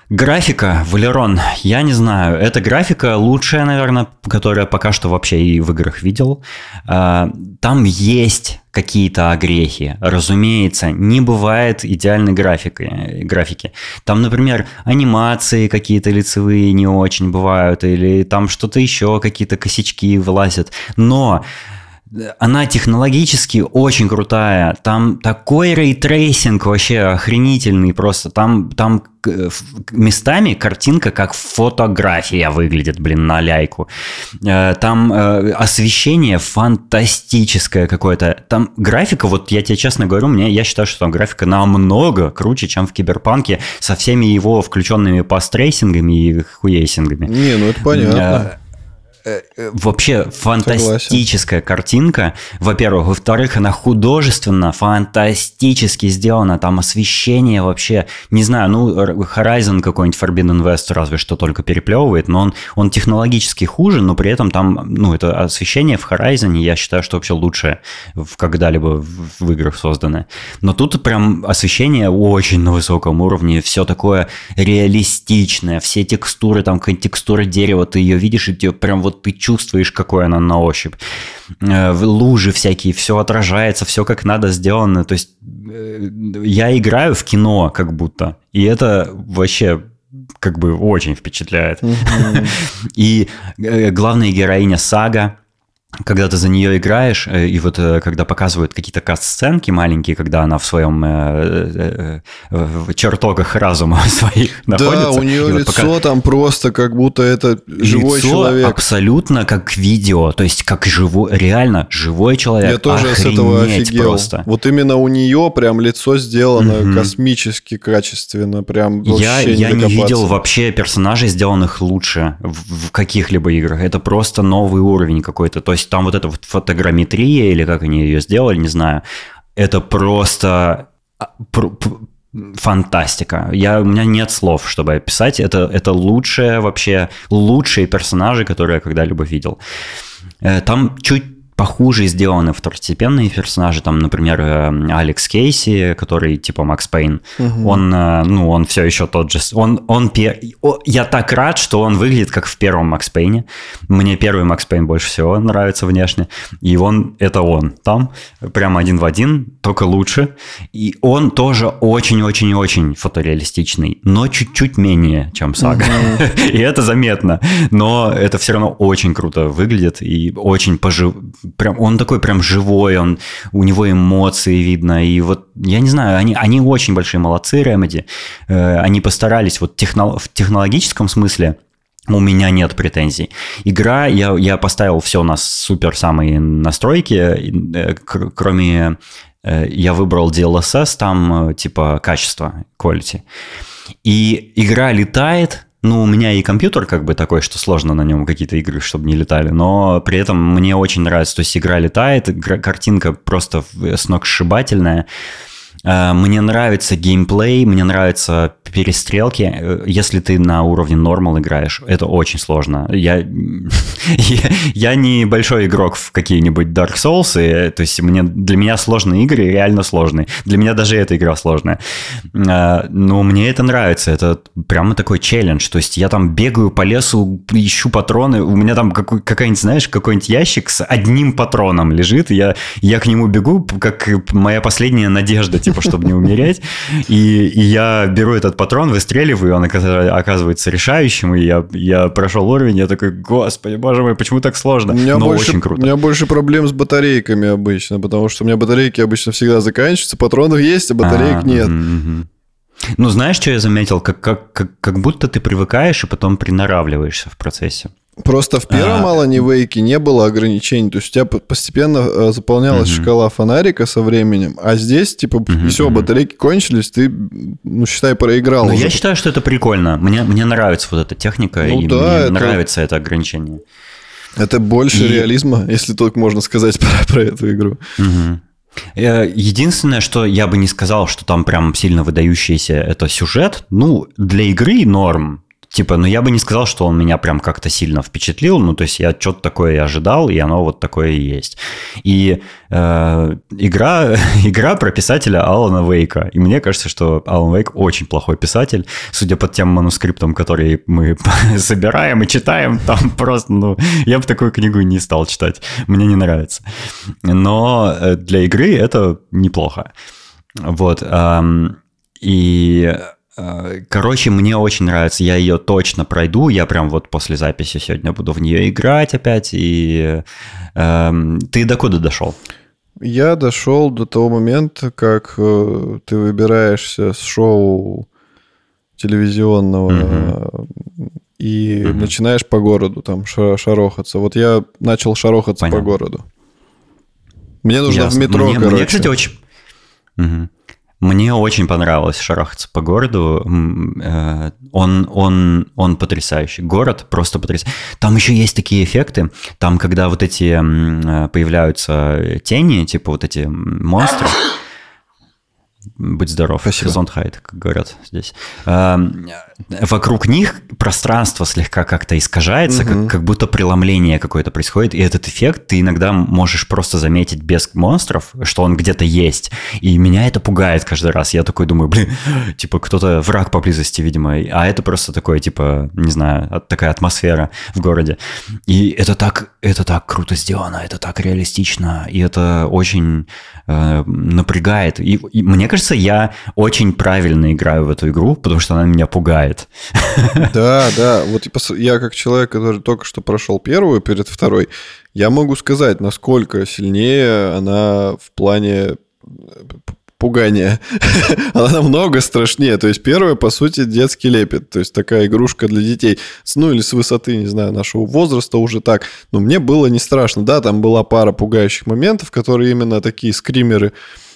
Графика, Валерон, я не знаю, эта графика лучшая, наверное, которая пока что вообще и в играх видел. А, Там есть какие-то огрехи. Разумеется, не бывает идеальной графики. графики. Там, например, анимации какие-то лицевые не очень бывают, или там что-то еще, какие-то косячки вылазят. Но она технологически очень крутая. Там такой ray tracing вообще охренительный просто. Там, там местами картинка как фотография выглядит, блин, на ляйку. Э, там э, освещение фантастическое какое-то. Там графика, вот я тебе честно говорю, мне, я считаю, что там графика намного круче, чем в Киберпанке со всеми его включенными пастрейсингами и хуейсингами. Не, ну это понятно. Вообще фантастическая Согласен. картинка. Во-первых. Во-вторых, она художественно, фантастически сделана. Там освещение вообще, не знаю, ну, Horizon какой-нибудь Forbidden West разве что только переплевывает, но он, он технологически хуже, но при этом там, ну, это освещение в Horizon, я считаю, что вообще лучшее в когда-либо в, в играх создано. Но тут прям освещение очень на высоком уровне, все такое реалистичное, все текстуры, там текстура дерева, ты ее видишь, и тебе прям вот вот ты чувствуешь, какой она на ощупь. Э, лужи всякие, все отражается, все как надо сделано. То есть э, я играю в кино как будто, и это вообще как бы очень впечатляет. И э, главная героиня Сага, когда ты за нее играешь, э, и вот э, когда показывают какие-то каст-сценки маленькие, когда она в своем э, в чертогах разума своих находится. Да, у нее лицо вот пока... там просто как будто это живой лицо человек. абсолютно как видео, то есть как живой, реально живой человек. Я тоже Охренеть с этого офигел. Просто. Вот именно у нее прям лицо сделано mm-hmm. космически качественно, прям Я, я не, не видел вообще персонажей, сделанных лучше в, в каких-либо играх. Это просто новый уровень какой-то. То есть есть там вот эта вот фотограмметрия, или как они ее сделали, не знаю, это просто а, фантастика. Я, у меня нет слов, чтобы описать. Это, это лучшие вообще, лучшие персонажи, которые я когда-либо видел. Э, там чуть похуже сделаны второстепенные персонажи, там, например, э, Алекс Кейси, который типа Макс Пейн, угу. он, э, ну, он все еще тот же, он, он, я так рад, что он выглядит как в первом Макс Пейне, мне первый Макс Пейн больше всего нравится внешне, и он, это он. Там, прямо один в один, только лучше, и он тоже очень-очень-очень фотореалистичный, но чуть-чуть менее, чем Сага, угу. и это заметно, но это все равно очень круто выглядит и очень пожив прям, он такой прям живой, он, у него эмоции видно, и вот, я не знаю, они, они очень большие молодцы, Remedy, э, они постарались вот техно, в технологическом смысле, у меня нет претензий. Игра, я, я поставил все на супер самые настройки, э, кроме я выбрал DLSS, там типа качество, quality. И игра летает, ну, у меня и компьютер как бы такой, что сложно на нем какие-то игры, чтобы не летали, но при этом мне очень нравится, то есть игра летает, картинка просто сногсшибательная, Э, мне нравится геймплей, мне нравятся перестрелки. Э, если ты на уровне нормал играешь, это очень сложно. Я, я, не большой игрок в какие-нибудь Dark Souls, и, то есть мне, для меня сложные игры реально сложные. Для меня даже эта игра сложная. Э, но мне это нравится, это прямо такой челлендж. То есть я там бегаю по лесу, ищу патроны, у меня там какой-нибудь, знаешь, какой-нибудь ящик с одним патроном лежит, я, я к нему бегу, как моя последняя надежда, типа, чтобы не умереть. И, и я беру этот патрон, выстреливаю, он оказывается решающим, и я, я прошел уровень, я такой, господи, боже мой, почему так сложно? У меня Но больше, очень круто. У меня больше проблем с батарейками обычно, потому что у меня батарейки обычно всегда заканчиваются, патронов есть, а батареек а, нет. Угу. Ну, знаешь, что я заметил? Как, как, как, как будто ты привыкаешь и потом приноравливаешься в процессе. Просто в первом а... Алане Вейке не было ограничений, то есть у тебя постепенно э, заполнялась угу. шкала фонарика со временем, а здесь, типа, угу, все, батарейки кончились, ты, ну, считай, проиграл. Ну, я считаю, что это прикольно. Мне, мне нравится вот эта техника, ну, и да, мне это... нравится это ограничение. Это больше и... реализма, если только можно сказать про, про эту игру. Угу. Единственное, что я бы не сказал, что там прям сильно выдающийся это сюжет. Ну, для игры норм. Типа, ну я бы не сказал, что он меня прям как-то сильно впечатлил, ну то есть я что-то такое и ожидал, и оно вот такое и есть. И э, игра, игра про писателя Алана Вейка, и мне кажется, что Алан Вейк очень плохой писатель, судя по тем манускриптам, которые мы собираем и читаем, там просто, ну, я бы такую книгу не стал читать, мне не нравится. Но э, для игры это неплохо. Вот. Эм, и Э, короче, мне очень нравится, я ее точно пройду, я прям вот после записи сегодня буду в нее играть опять, и э, ты до куда дошел? Я дошел до того момента, как э, ты выбираешься с шоу телевизионного угу. и угу. начинаешь по городу там шарохаться. Вот я начал шарохаться Понял. по городу. Мне нужно Ясно. в метро, мне, короче. Мне, кстати, очень... Угу. Мне очень понравилось шарахаться по городу. Э, он, он, он потрясающий. Город просто потрясающий. Там еще есть такие эффекты. Там, когда вот эти э, появляются тени, типа вот эти монстры, Будь здоров, Спасибо. Зондхайт, как говорят здесь. Вокруг них пространство слегка как-то искажается, угу. как, как будто преломление какое-то происходит, и этот эффект ты иногда можешь просто заметить без монстров, что он где-то есть, и меня это пугает каждый раз. Я такой думаю, блин, типа кто-то враг поблизости, видимо, а это просто такое, типа, не знаю, такая атмосфера в городе. И это так, это так круто сделано, это так реалистично, и это очень э, напрягает. И, и мне кажется, я очень правильно играю в эту игру, потому что она меня пугает. Да, да. Вот я как человек, который только что прошел первую перед второй, я могу сказать, насколько сильнее она в плане пугания. Она намного страшнее. То есть первая, по сути, детский лепет. То есть такая игрушка для детей. Ну или с высоты, не знаю, нашего возраста уже так. Но мне было не страшно. Да, там была пара пугающих моментов, которые именно такие скримеры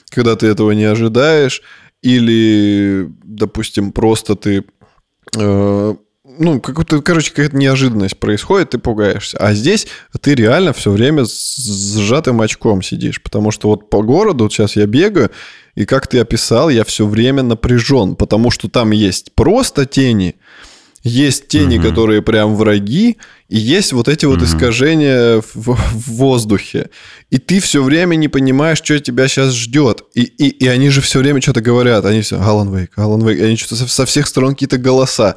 когда ты этого не ожидаешь, или, допустим, просто ты... Э, ну, какой-то, короче, какая-то неожиданность происходит, ты пугаешься. А здесь ты реально все время с сжатым очком сидишь, потому что вот по городу вот сейчас я бегаю, и как ты описал, я все время напряжен, потому что там есть просто тени, есть тени, угу. которые прям враги, и есть вот эти вот угу. искажения в, в воздухе. И ты все время не понимаешь, что тебя сейчас ждет. И, и, и они же все время что-то говорят. Они все, Алан Вейк, Алан Вейк. Они что-то со, со всех сторон какие-то голоса.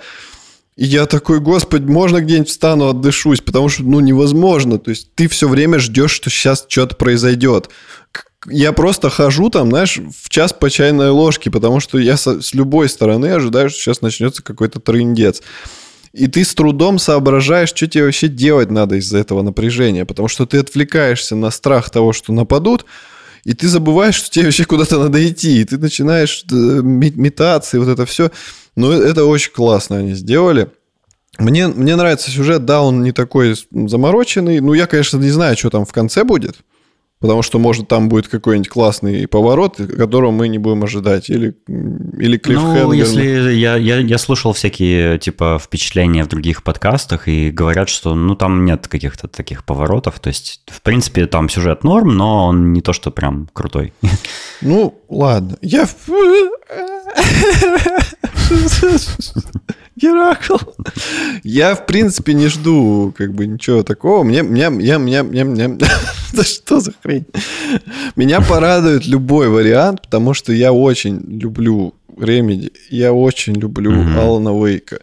И я такой, господи, можно где-нибудь встану, отдышусь, потому что, ну, невозможно. То есть ты все время ждешь, что сейчас что-то произойдет я просто хожу там, знаешь, в час по чайной ложке, потому что я с, с любой стороны ожидаю, что сейчас начнется какой-то трындец. И ты с трудом соображаешь, что тебе вообще делать надо из-за этого напряжения, потому что ты отвлекаешься на страх того, что нападут, и ты забываешь, что тебе вообще куда-то надо идти, и ты начинаешь э, метаться, и вот это все. Но это очень классно они сделали. Мне, мне нравится сюжет, да, он не такой замороченный. Ну, я, конечно, не знаю, что там в конце будет. Потому что, может, там будет какой-нибудь классный поворот, которого мы не будем ожидать. Или, или клиффхенгер. Ну, если я, я, я слушал всякие, типа, впечатления в других подкастах, и говорят, что, ну, там нет каких-то таких поворотов. То есть, в принципе, там сюжет норм, но он не то, что прям крутой. Ну, ладно. Я... Геракл. Я, в принципе, не жду как бы ничего такого. Мне, меня, меня, меня, меня, меня... Да что за хрень? Меня порадует любой вариант, потому что я очень люблю Ремеди. Я очень люблю mm-hmm. Алана Уэйка.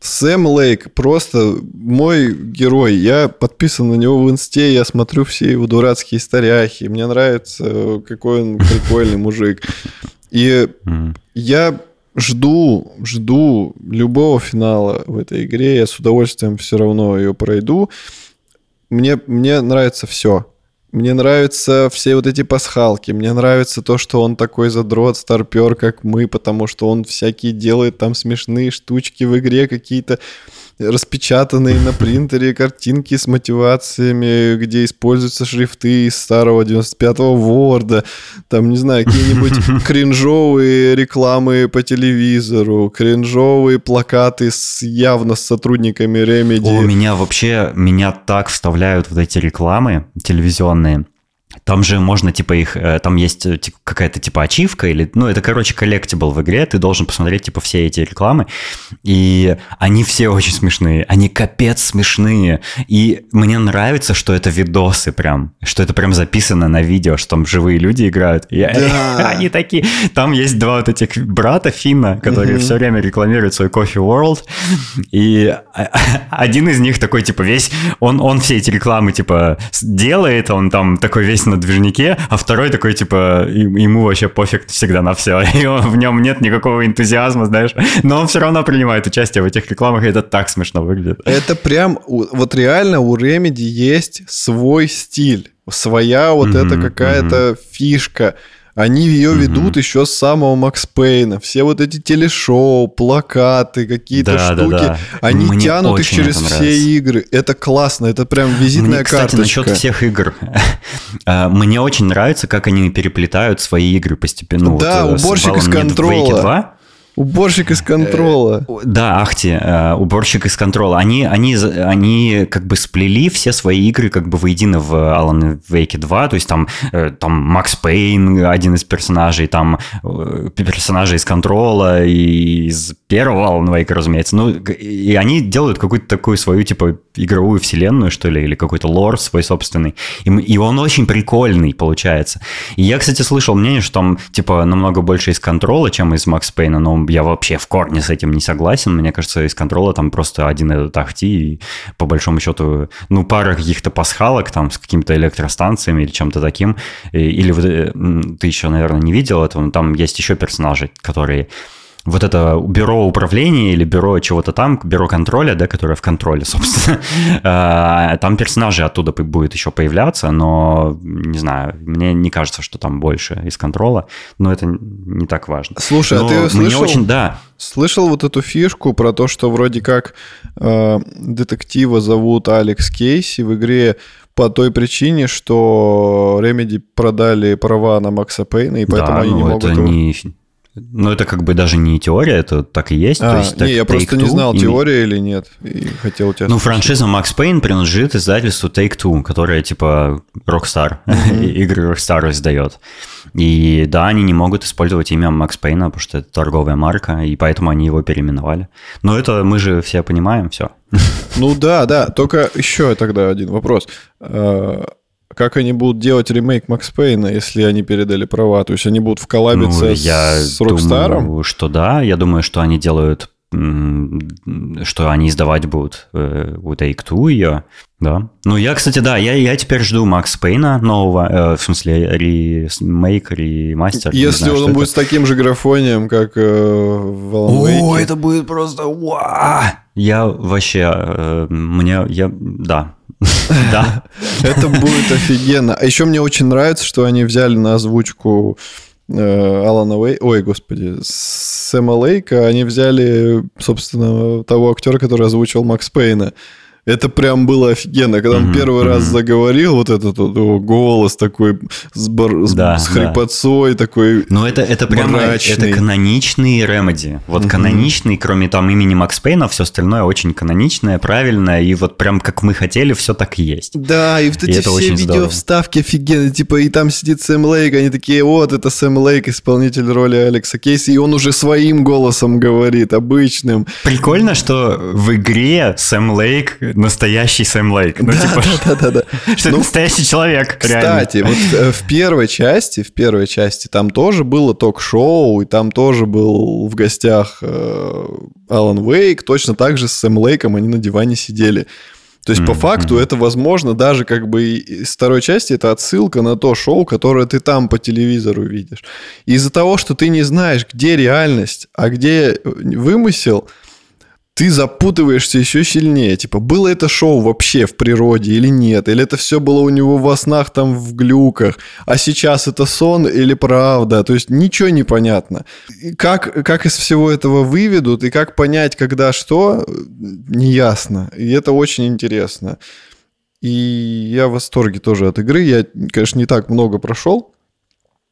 Сэм Лейк просто мой герой. Я подписан на него в инсте, я смотрю все его дурацкие старяхи. Мне нравится, какой он прикольный мужик. И mm. я жду, жду любого финала в этой игре. Я с удовольствием все равно ее пройду. Мне, мне нравится все. Мне нравятся все вот эти пасхалки. Мне нравится то, что он такой задрот, старпер, как мы, потому что он всякие делает там смешные штучки в игре какие-то распечатанные на принтере картинки с мотивациями, где используются шрифты из старого 95-го Word, там, не знаю, какие-нибудь кринжовые рекламы по телевизору, кринжовые плакаты с явно с сотрудниками Remedy. О, меня вообще, меня так вставляют вот эти рекламы телевизионные. Там же можно, типа, их... Э, там есть э, какая-то, типа, ачивка или... Ну, это, короче, коллектибл в игре. Ты должен посмотреть, типа, все эти рекламы. И они все очень смешные. Они капец смешные. И мне нравится, что это видосы прям. Что это прям записано на видео, что там живые люди играют. И да. они такие... Там есть два вот этих брата Финна, которые угу. все время рекламируют свой Coffee World. И один из них такой, типа, весь... Он, он все эти рекламы, типа, делает. Он там такой весь весь на движнике, а второй такой, типа, ему вообще пофиг всегда на все. И он, в нем нет никакого энтузиазма, знаешь. Но он все равно принимает участие в этих рекламах, и это так смешно выглядит. Это прям, вот реально у Remedy есть свой стиль, своя вот mm-hmm, эта какая-то mm-hmm. фишка. Они ее mm-hmm. ведут еще с самого Макс Пейна. Все вот эти телешоу, плакаты, какие-то да, штуки, да, да. они Мне тянут их через все игры. Это классно, это прям визитная Мне, кстати, карточка. насчет всех игр. А, мне очень нравится, как они переплетают свои игры постепенно. Да, вот, уборщик из контрола. Уборщик из контрола. Э, да, Ахти, э, уборщик из контрола. Они, они, они как бы сплели все свои игры как бы воедино в Alan Wake 2. То есть там, э, там Макс Пейн, один из персонажей, там персонажи из контрола и из первого Alan Wake, разумеется. Ну, и они делают какую-то такую свою, типа, игровую вселенную, что ли, или какой-то лор свой собственный. И, и он очень прикольный, получается. И я, кстати, слышал мнение, что там, типа, намного больше из контрола, чем из Макс Пейна, но я вообще в корне с этим не согласен. Мне кажется, из контрола там просто один этот ахти, и по большому счету, ну, пара каких-то пасхалок там с какими-то электростанциями или чем-то таким. Или ты еще, наверное, не видел этого, но там есть еще персонажи, которые вот это бюро управления или бюро чего-то там, бюро контроля, да, которое в контроле, собственно, а, там персонажи оттуда будет еще появляться, но, не знаю, мне не кажется, что там больше из контроля, но это не так важно. Слушай, а но а ты слышал? очень, да. Слышал вот эту фишку про то, что вроде как э, детектива зовут Алекс Кейси в игре по той причине, что Remedy продали права на Макса Пейна, и поэтому да, они не ну, могут... Это его... не ну, это как бы даже не теория, это так и есть. А, то есть не, я просто не знал, и... теория или нет, и хотел тебя Ну, франшиза Max Payne принадлежит издательству Take-Two, которое типа Rockstar, игры Rockstar издает. И да, они не могут использовать имя Макс Пейна, потому что это торговая марка, и поэтому они его переименовали. Но это мы же все понимаем, все. Ну да, да, только еще тогда один вопрос. Как они будут делать ремейк Макс Пейна, если они передали права? То есть они будут коллабиться ну, я с Рокстаром? Думаю, что да. Я думаю, что они делают что они издавать будут э, у Take-Two ее, да. Ну, я, кстати, да, я, я теперь жду Макс Пейна нового, э, в смысле, ремейк, ремастер. Если знаю, он будет это. с таким же графонием, как э, в Alan Wake. О, это будет просто вау! Я вообще, э, мне, я, да, да. Это будет офигенно. А еще мне очень нравится, что они взяли на озвучку э, Алана Уэй, ой, господи, Сэма Лейка, они взяли, собственно, того актера, который озвучивал Макс Пейна. Это прям было офигенно. Когда он mm-hmm, первый mm-hmm. раз заговорил, вот этот вот, о, голос такой с, бар, да, с хрипотцой, да. такой Но это, это прям это каноничный ремеди. Вот mm-hmm. каноничный, кроме там имени Макс Пейна, все остальное очень каноничное, правильное, и вот прям как мы хотели, все так и есть. Да, и вот эти и все видео вставки офигенные, типа и там сидит Сэм Лейк, они такие, вот это Сэм Лейк, исполнитель роли Алекса Кейси, и он уже своим голосом говорит, обычным. Прикольно, что в игре Сэм Лейк настоящий Сэм Лейк. Ну, да, типа, да, да, да, да. Что ну, настоящий человек, Кстати, реально. вот э, в первой части, в первой части там тоже было ток-шоу, и там тоже был в гостях э, Алан Вейк, точно так же с Сэм Лейком они на диване сидели. То есть, mm-hmm. по факту, это возможно даже как бы из второй части это отсылка на то шоу, которое ты там по телевизору видишь. Из-за того, что ты не знаешь, где реальность, а где э, вымысел, ты запутываешься еще сильнее. Типа, было это шоу вообще в природе или нет? Или это все было у него во снах там в глюках? А сейчас это сон или правда? То есть ничего не понятно. как, как из всего этого выведут и как понять, когда что, неясно. И это очень интересно. И я в восторге тоже от игры. Я, конечно, не так много прошел,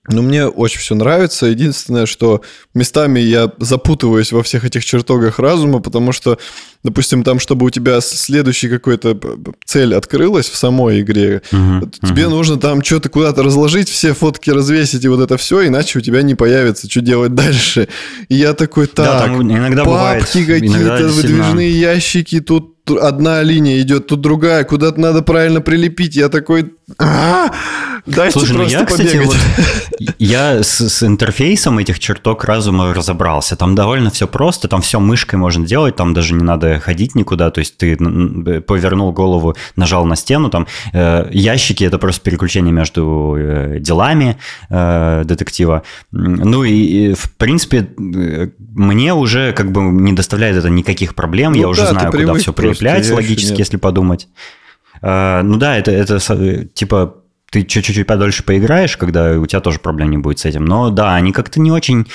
но мне очень все нравится. Единственное, что местами я запутываюсь во всех этих чертогах разума, потому что, допустим, там, чтобы у тебя следующий какой-то цель открылась в самой игре, uh-huh, тебе uh-huh. нужно там что-то куда-то разложить, все фотки развесить и вот это все, иначе у тебя не появится, что делать дальше. И я такой, так, да, иногда папки какие-то, выдвижные ящики, тут одна линия идет, тут другая, куда-то надо правильно прилепить. Я такой, «А, дайте Слушай, ну просто я, кстати, побегать. вот, я с, с интерфейсом этих черток разума разобрался. Там довольно все просто, там все мышкой можно делать, там даже не надо ходить никуда. То есть ты повернул голову, нажал на стену, там э, ящики это просто переключение между э, делами э, детектива. Ну и, и, в принципе э, мне уже как бы не доставляет это никаких проблем. Ну я уже да, ты знаю, куда все просто, ещё логически, нет. если подумать. Э, Ну да, это, это со- типа ты чуть-чуть подольше поиграешь, когда у тебя тоже проблем не будет с этим. Но да, они как-то не очень,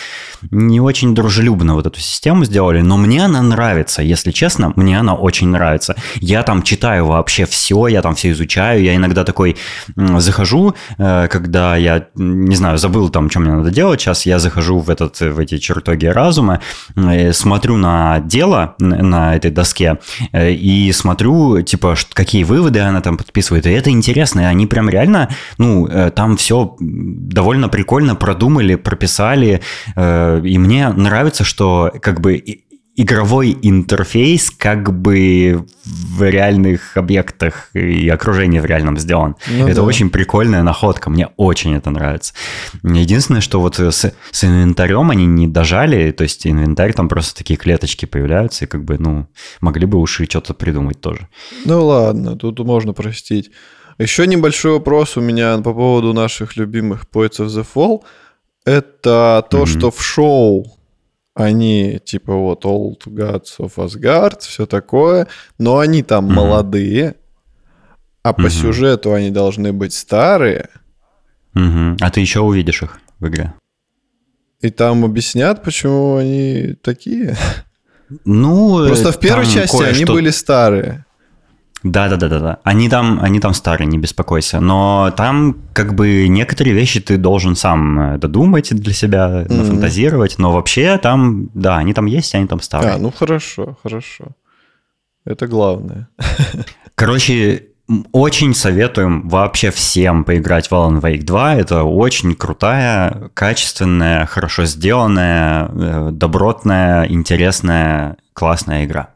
не очень дружелюбно вот эту систему сделали, но мне она нравится, если честно, мне она очень нравится. Я там читаю вообще все, я там все изучаю, я иногда такой захожу, э, когда я, не знаю, забыл там, что мне надо делать, сейчас я захожу в, этот, в эти чертоги разума, смотрю на дело на этой доске э, и смотрю, типа, какие выводы она там подписывает, и это интересно, и они прям реально, ну, э, там все довольно прикольно продумали, прописали, э, и мне нравится, что как бы игровой интерфейс как бы в реальных объектах и окружении в реальном сделан. Ну это да. очень прикольная находка, мне очень это нравится. Единственное, что вот с, с инвентарем они не дожали, то есть инвентарь там просто такие клеточки появляются, и как бы, ну, могли бы уж и что-то придумать тоже. Ну ладно, тут можно простить. Еще небольшой вопрос у меня по поводу наших любимых Poets of the Fall. Это то, Мгм. что в шоу они типа вот Old Gods of Asgard, все такое, но они там Мгм. молодые, а по Мгм. сюжету они должны быть старые, Мгм. А ты еще увидишь их в игре. и там объяснят, почему они такие. Ну, Просто э, в первой части они были старые. Да, да, да, да, да. Они там, они там старые, не беспокойся. Но там как бы некоторые вещи ты должен сам э, додумать для себя, Мгм. нафантазировать. Но вообще там, да, они там есть, они там старые. А, ну хорошо, хорошо. Это главное. Короче, очень советуем вообще всем поиграть в Alan Wake 2. Это очень крутая, качественная, хорошо сделанная, э, добротная, интересная, классная игра.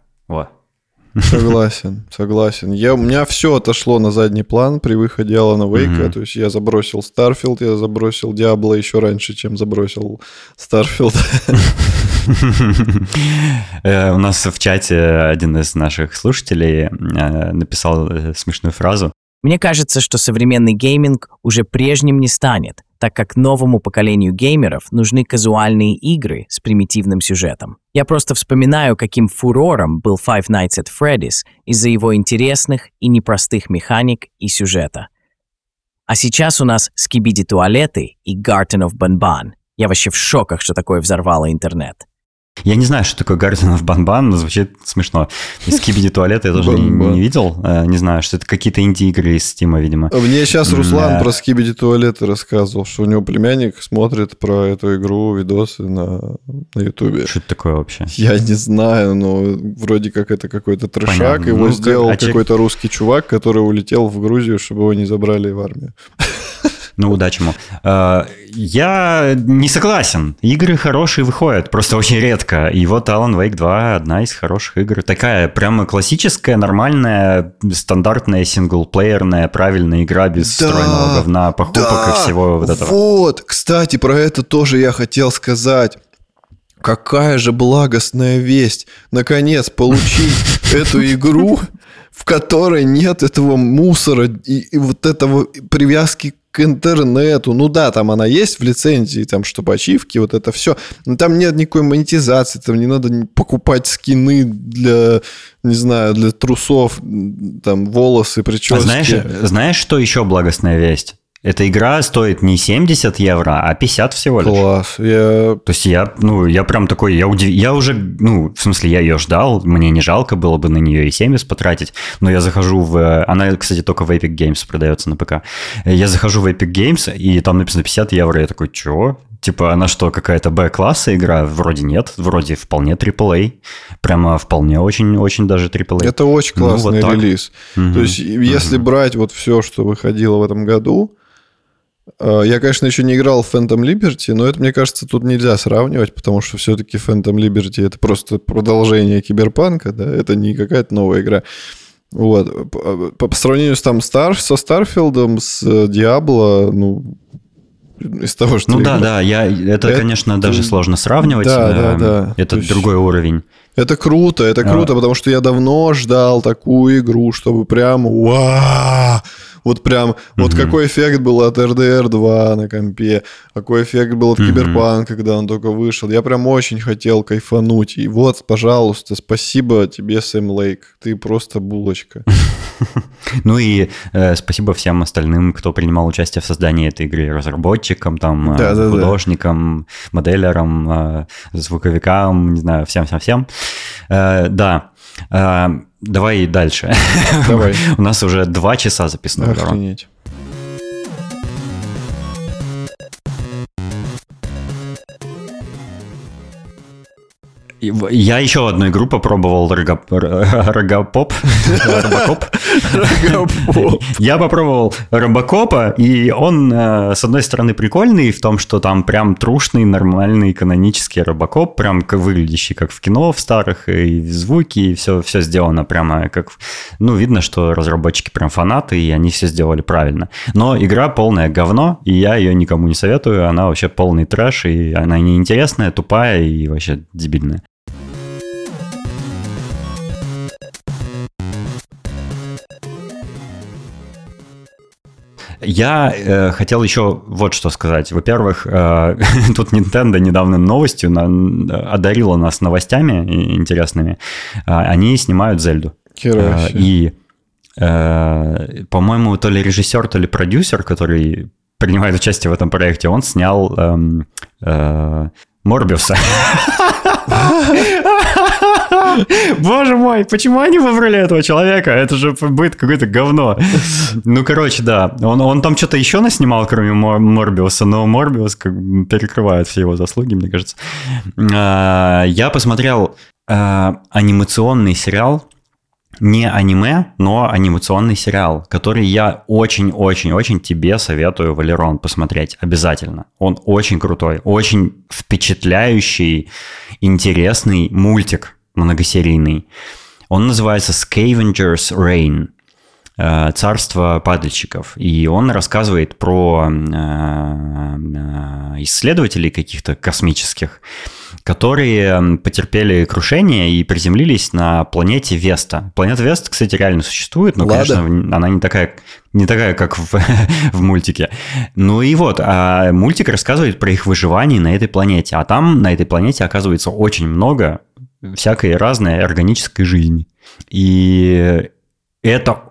Согласен, согласен. Я, у меня все отошло на задний план при выходе Алана Вейка. Мгм. То есть я забросил Старфилд, я забросил Диабло еще раньше, чем забросил Старфилд. Э, У нас в чате один из наших слушателей э, написал э, смешную фразу. Мне кажется, что современный гейминг уже прежним не станет, так как новому поколению геймеров нужны казуальные игры с примитивным сюжетом. Я просто вспоминаю, каким фурором был Five Nights at Freddy's из-за его интересных и непростых механик и сюжета. А сейчас у нас Скибиди туалеты и Garden of Banban. Я вообще в шоках, что такое взорвало интернет. Я не знаю, что такое of Banban, но звучит смешно. Из Кибиди туалета я тоже не, Банбан. не видел. Э, Не знаю, что это какие-то инди-игры из Стима, видимо. Мне сейчас Руслан Да. про Скибиди туалеты рассказывал, что у него племянник смотрит про эту игру видосы на, на Ютубе. Что это такое вообще? Я не знаю, но вроде как это какой-то трешак. Понятно. Его Ну, сделал а какой-то русский чувак, который улетел в Грузию, чтобы его не забрали в армию. Ну, удачи ему. Э, Я не согласен. Игры хорошие выходят, просто очень редко. И вот Alan Wake 2 одна из хороших игр. Такая прямо классическая, нормальная, стандартная, синглплеерная, правильная игра без Да, встроенного говна, покупок Да, и всего вот этого. Вот, кстати, про это тоже я хотел сказать. Какая же благостная весть. Наконец, получить эту игру, в которой нет этого мусора и, и вот этого привязки к интернету. Ну да, там она есть в лицензии, там, чтобы ачивки, вот это все. Но там нет никакой монетизации, там не надо покупать скины для, не знаю, для трусов, там, волосы, прически. А знаешь, знаешь, что еще благостная весть? Эта игра стоит не 70 евро, а 50 всего лишь. Класс. Я То есть я, ну, я прям такой, я, удив... я уже, ну, в смысле, я ее ждал, мне не жалко было бы на нее и 70 потратить, но я захожу в... Она, кстати, только в Epic Games продается на ПК. Я захожу в Epic Games, и там написано 50 евро, я такой, чего? Типа, она что, какая-то Б-класса игра? Вроде нет, вроде вполне AAA. Прямо вполне очень-очень даже AAA. Это очень Ну, классный вот так. релиз. Мгм. То есть, если Мгм. брать вот все, что выходило в этом году, Я, конечно, еще не играл в Phantom Liberty, но это, мне кажется, тут нельзя сравнивать, потому что все-таки Phantom Liberty это просто продолжение киберпанка, да, это не какая-то новая игра. Вот. По, по- по сравнению с там Star, со Старфилдом, с э, Диабло, ну, из того, что... Ну да, играл. да, я, это, Это- конечно, даже сложно сравнивать. Да, да, э, да. Это То есть- другой уровень. Это круто, это А. круто, потому что я давно ждал такую игру, чтобы прям вау! Вот прям, вот Мгм. какой эффект был от RDR 2 на компе, какой эффект был от Мгм. Киберпанк, когда он только вышел. Я прям очень хотел кайфануть. И вот, пожалуйста, спасибо тебе, Сэм Лейк. Ты просто булочка. Ну и э, спасибо всем остальным, кто принимал участие в создании этой игры, разработчикам, там, э, Да-да-да. художникам, моделерам, э, звуковикам, не знаю, всем-всем-всем. Э, Да, давай дальше. Давай. У нас уже два часа записано. Охренеть. Я еще одну игру попробовал, Рога- Р- Рогопоп. Робокоп. Я попробовал Робокопа, и он, э, с одной стороны, прикольный в том, что там прям трушный, нормальный, канонический Робокоп, прям выглядящий как в кино в старых, и звуки, и все, все сделано прямо как... в- Ну, видно, что разработчики прям фанаты, и они все сделали правильно. Но игра полное говно, и я ее никому не советую, она вообще полный трэш, и она неинтересная, тупая и вообще дебильная. Я э, хотел еще вот что сказать. Во-первых, э, тут Nintendo недавно новостью на- одарила нас новостями интересными. А, Они снимают Зельду. Э. И, э, по-моему, то ли режиссер, то ли продюсер, который принимает участие в этом проекте, он снял эм, э, Морбиуса. Боже мой, почему они выбрали этого человека? Это же будет какое-то говно. Ну, короче, да. Он, он там что-то еще наснимал, кроме Мор- Морбиуса, но Морбиус как перекрывает все его заслуги, мне кажется. А, Я посмотрел а, анимационный сериал, не аниме, но анимационный сериал, который я очень-очень-очень тебе советую, Валерон, посмотреть обязательно. Он очень крутой, очень впечатляющий, интересный мультик многосерийный. Он называется Scavengers Reign э, царство падальщиков. И он рассказывает про э, э, исследователей каких-то космических, которые потерпели крушение и приземлились на планете Веста. Планета Веста, кстати, реально существует, но, Лада? конечно, она не такая, не такая, как в, в мультике. Ну и вот, а мультик рассказывает про их выживание на этой планете. А там, на этой планете, оказывается, очень много всякой разной органической жизни. И это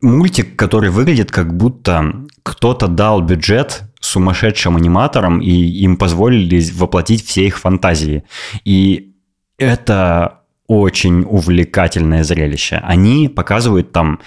мультик, который выглядит как будто кто-то дал бюджет сумасшедшим аниматорам, и им позволили воплотить все их фантазии. И это очень увлекательное зрелище. Они показывают там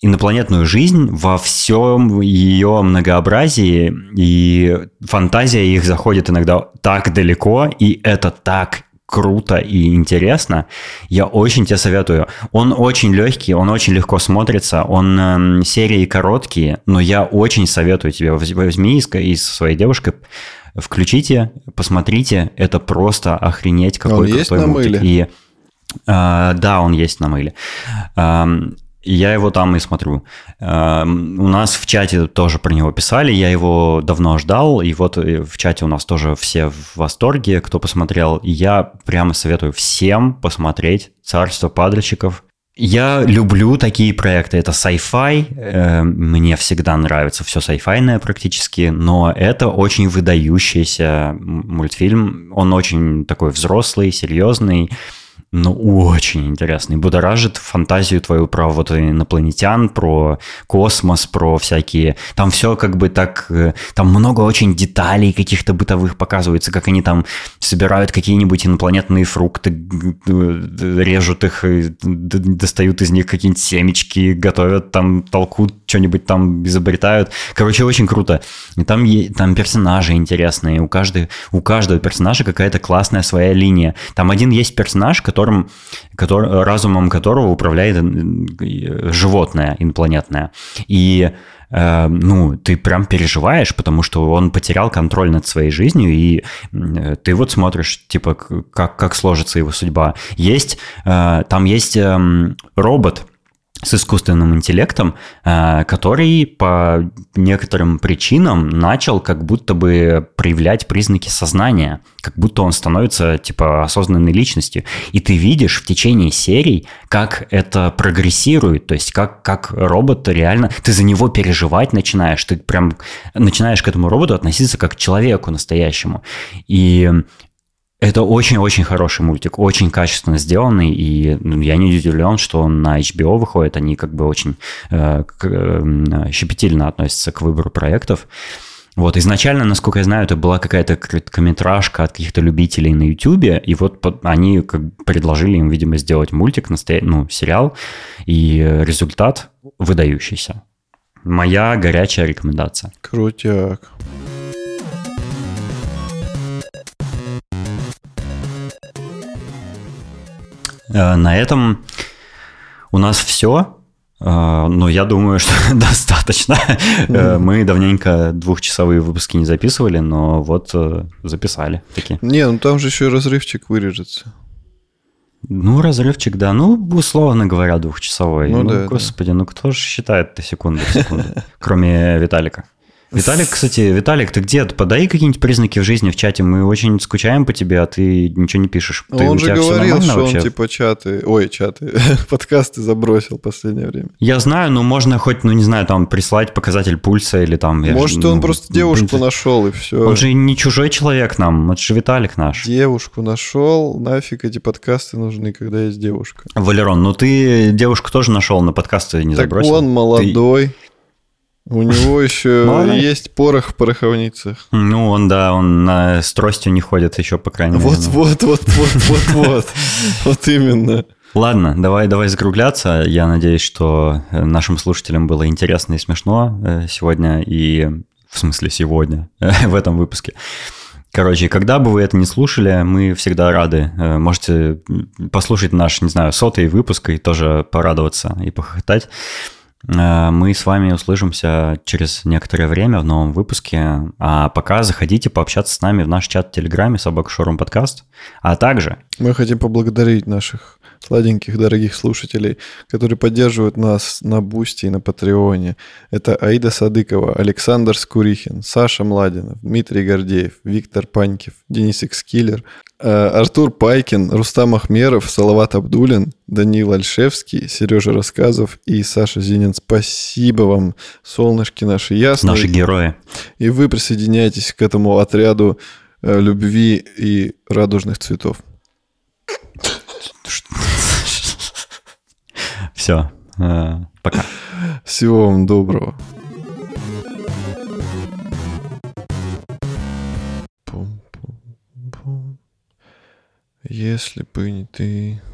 инопланетную жизнь во всем ее многообразии, и фантазия их заходит иногда так далеко, и это так круто и интересно. Я очень тебе советую. Он очень легкий, он очень легко смотрится, он эм, серии короткие, но я очень советую тебе воз- возьми и и со своей девушкой включите, посмотрите, это просто охренеть какой Он крутой есть на мультик. мыле? И а, да, он есть на мыле. Ам, я его там и смотрю. Ам, У нас в чате тоже про него писали, я его давно ждал, и вот э, в чате у нас тоже все в восторге, кто посмотрел. И я прямо советую всем посмотреть «Царство падальщиков». Я люблю такие проекты. Это sci-fi. э, Мне всегда нравится все sci-fi практически, но это очень выдающийся мультфильм. Он очень такой взрослый, серьезный, но очень интересный. Будоражит фантазию твою про вот инопланетян, про космос, про всякие... Там все как бы так... э, Там много очень деталей каких-то бытовых показывается, как они там собирают какие-нибудь инопланетные фрукты, режут их, достают из них какие-нибудь семечки, готовят там, толкут, что-нибудь там изобретают. Короче, очень круто. И там, там персонажи интересные. У, каждой, у каждого персонажа какая-то классная своя линия. Там один есть персонаж, которым, который, разумом которого управляет э, животное инопланетное. И э, ну, ты прям переживаешь, потому что он потерял контроль над своей жизнью, и э, ты вот смотришь, типа, как, как сложится его судьба. Есть, там есть э, робот, с искусственным интеллектом, э, который по некоторым причинам начал как будто бы проявлять признаки сознания, как будто он становится типа осознанной личностью. И ты видишь в течение серий, как это прогрессирует, то есть как, как робот реально, ты за него переживать начинаешь, ты прям начинаешь к этому роботу относиться как к человеку настоящему. И это очень-очень хороший мультик, очень качественно сделанный, и ну, я не удивлен, что он на HBO выходит, они как бы очень э, к, э, щепетильно относятся к выбору проектов. Вот, изначально, насколько я знаю, это была какая-то короткометражка от каких-то любителей на YouTube, и вот они как предложили им, видимо, сделать мультик, настоя... ну, сериал, и результат выдающийся. Моя горячая рекомендация. Крутяк. На этом у нас все. Э, но я думаю, что достаточно. Mm-hmm. Мы давненько двухчасовые выпуски не записывали, но вот записали такие. Не, ну там же еще разрывчик вырежется. Ну, разрывчик, да. Ну, условно говоря, двухчасовой. Ну, ну да, господи, да. ну кто же считает до секунды в секунду? Кроме Виталика. Виталик, кстати, Виталик, ты где? Подай какие-нибудь признаки в жизни в чате. Мы очень скучаем по тебе, а ты ничего не пишешь. Ты, он же говорил, что вообще? он типа чаты, ой, чаты, подкасты забросил в последнее время. Я знаю, но можно хоть, ну не знаю, там прислать показатель пульса или там... Может, же, он ну, просто девушку принципе, нашел и все. Он же не чужой человек нам, это же Виталик наш. Девушку нашел, нафиг эти подкасты нужны, когда есть девушка. Валерон, ну ты девушку тоже нашел, на подкасты не так забросил. он молодой. Ты... У него еще есть порох в пороховницах. Ну, он, да, он на, с тростью не ходит еще, по крайней мере. Вот, вот, вот, вот, вот, вот. Вот именно. Ладно, давай, давай закругляться. Я надеюсь, что э, нашим слушателям было интересно и смешно э, сегодня, и в смысле сегодня, в этом выпуске. Короче, когда бы вы это не слушали, мы всегда рады. Э, можете послушать наш, не знаю, сотый выпуск и тоже порадоваться и похохотать. Э, мы с вами услышимся через некоторое время в новом выпуске. А пока заходите пообщаться с нами в наш чат в Телеграме «Собака Showroom Podcast». А также... Мы хотим поблагодарить наших сладеньких, дорогих слушателей, которые поддерживают нас на Бусти и на Патреоне. Это Аида Садыкова, Александр Скурихин, Саша Младинов, Дмитрий Гордеев, Виктор Панькив, Денис Экскиллер, Артур Пайкин, Рустам Ахмеров, Салават Абдулин, Данил Альшевский, Сережа Рассказов и Саша Зинин. Спасибо вам, солнышки наши ясные. Наши герои. И вы присоединяйтесь к этому отряду э, любви и радужных цветов. Все. Э, пока. Всего вам доброго. Если бы не ты...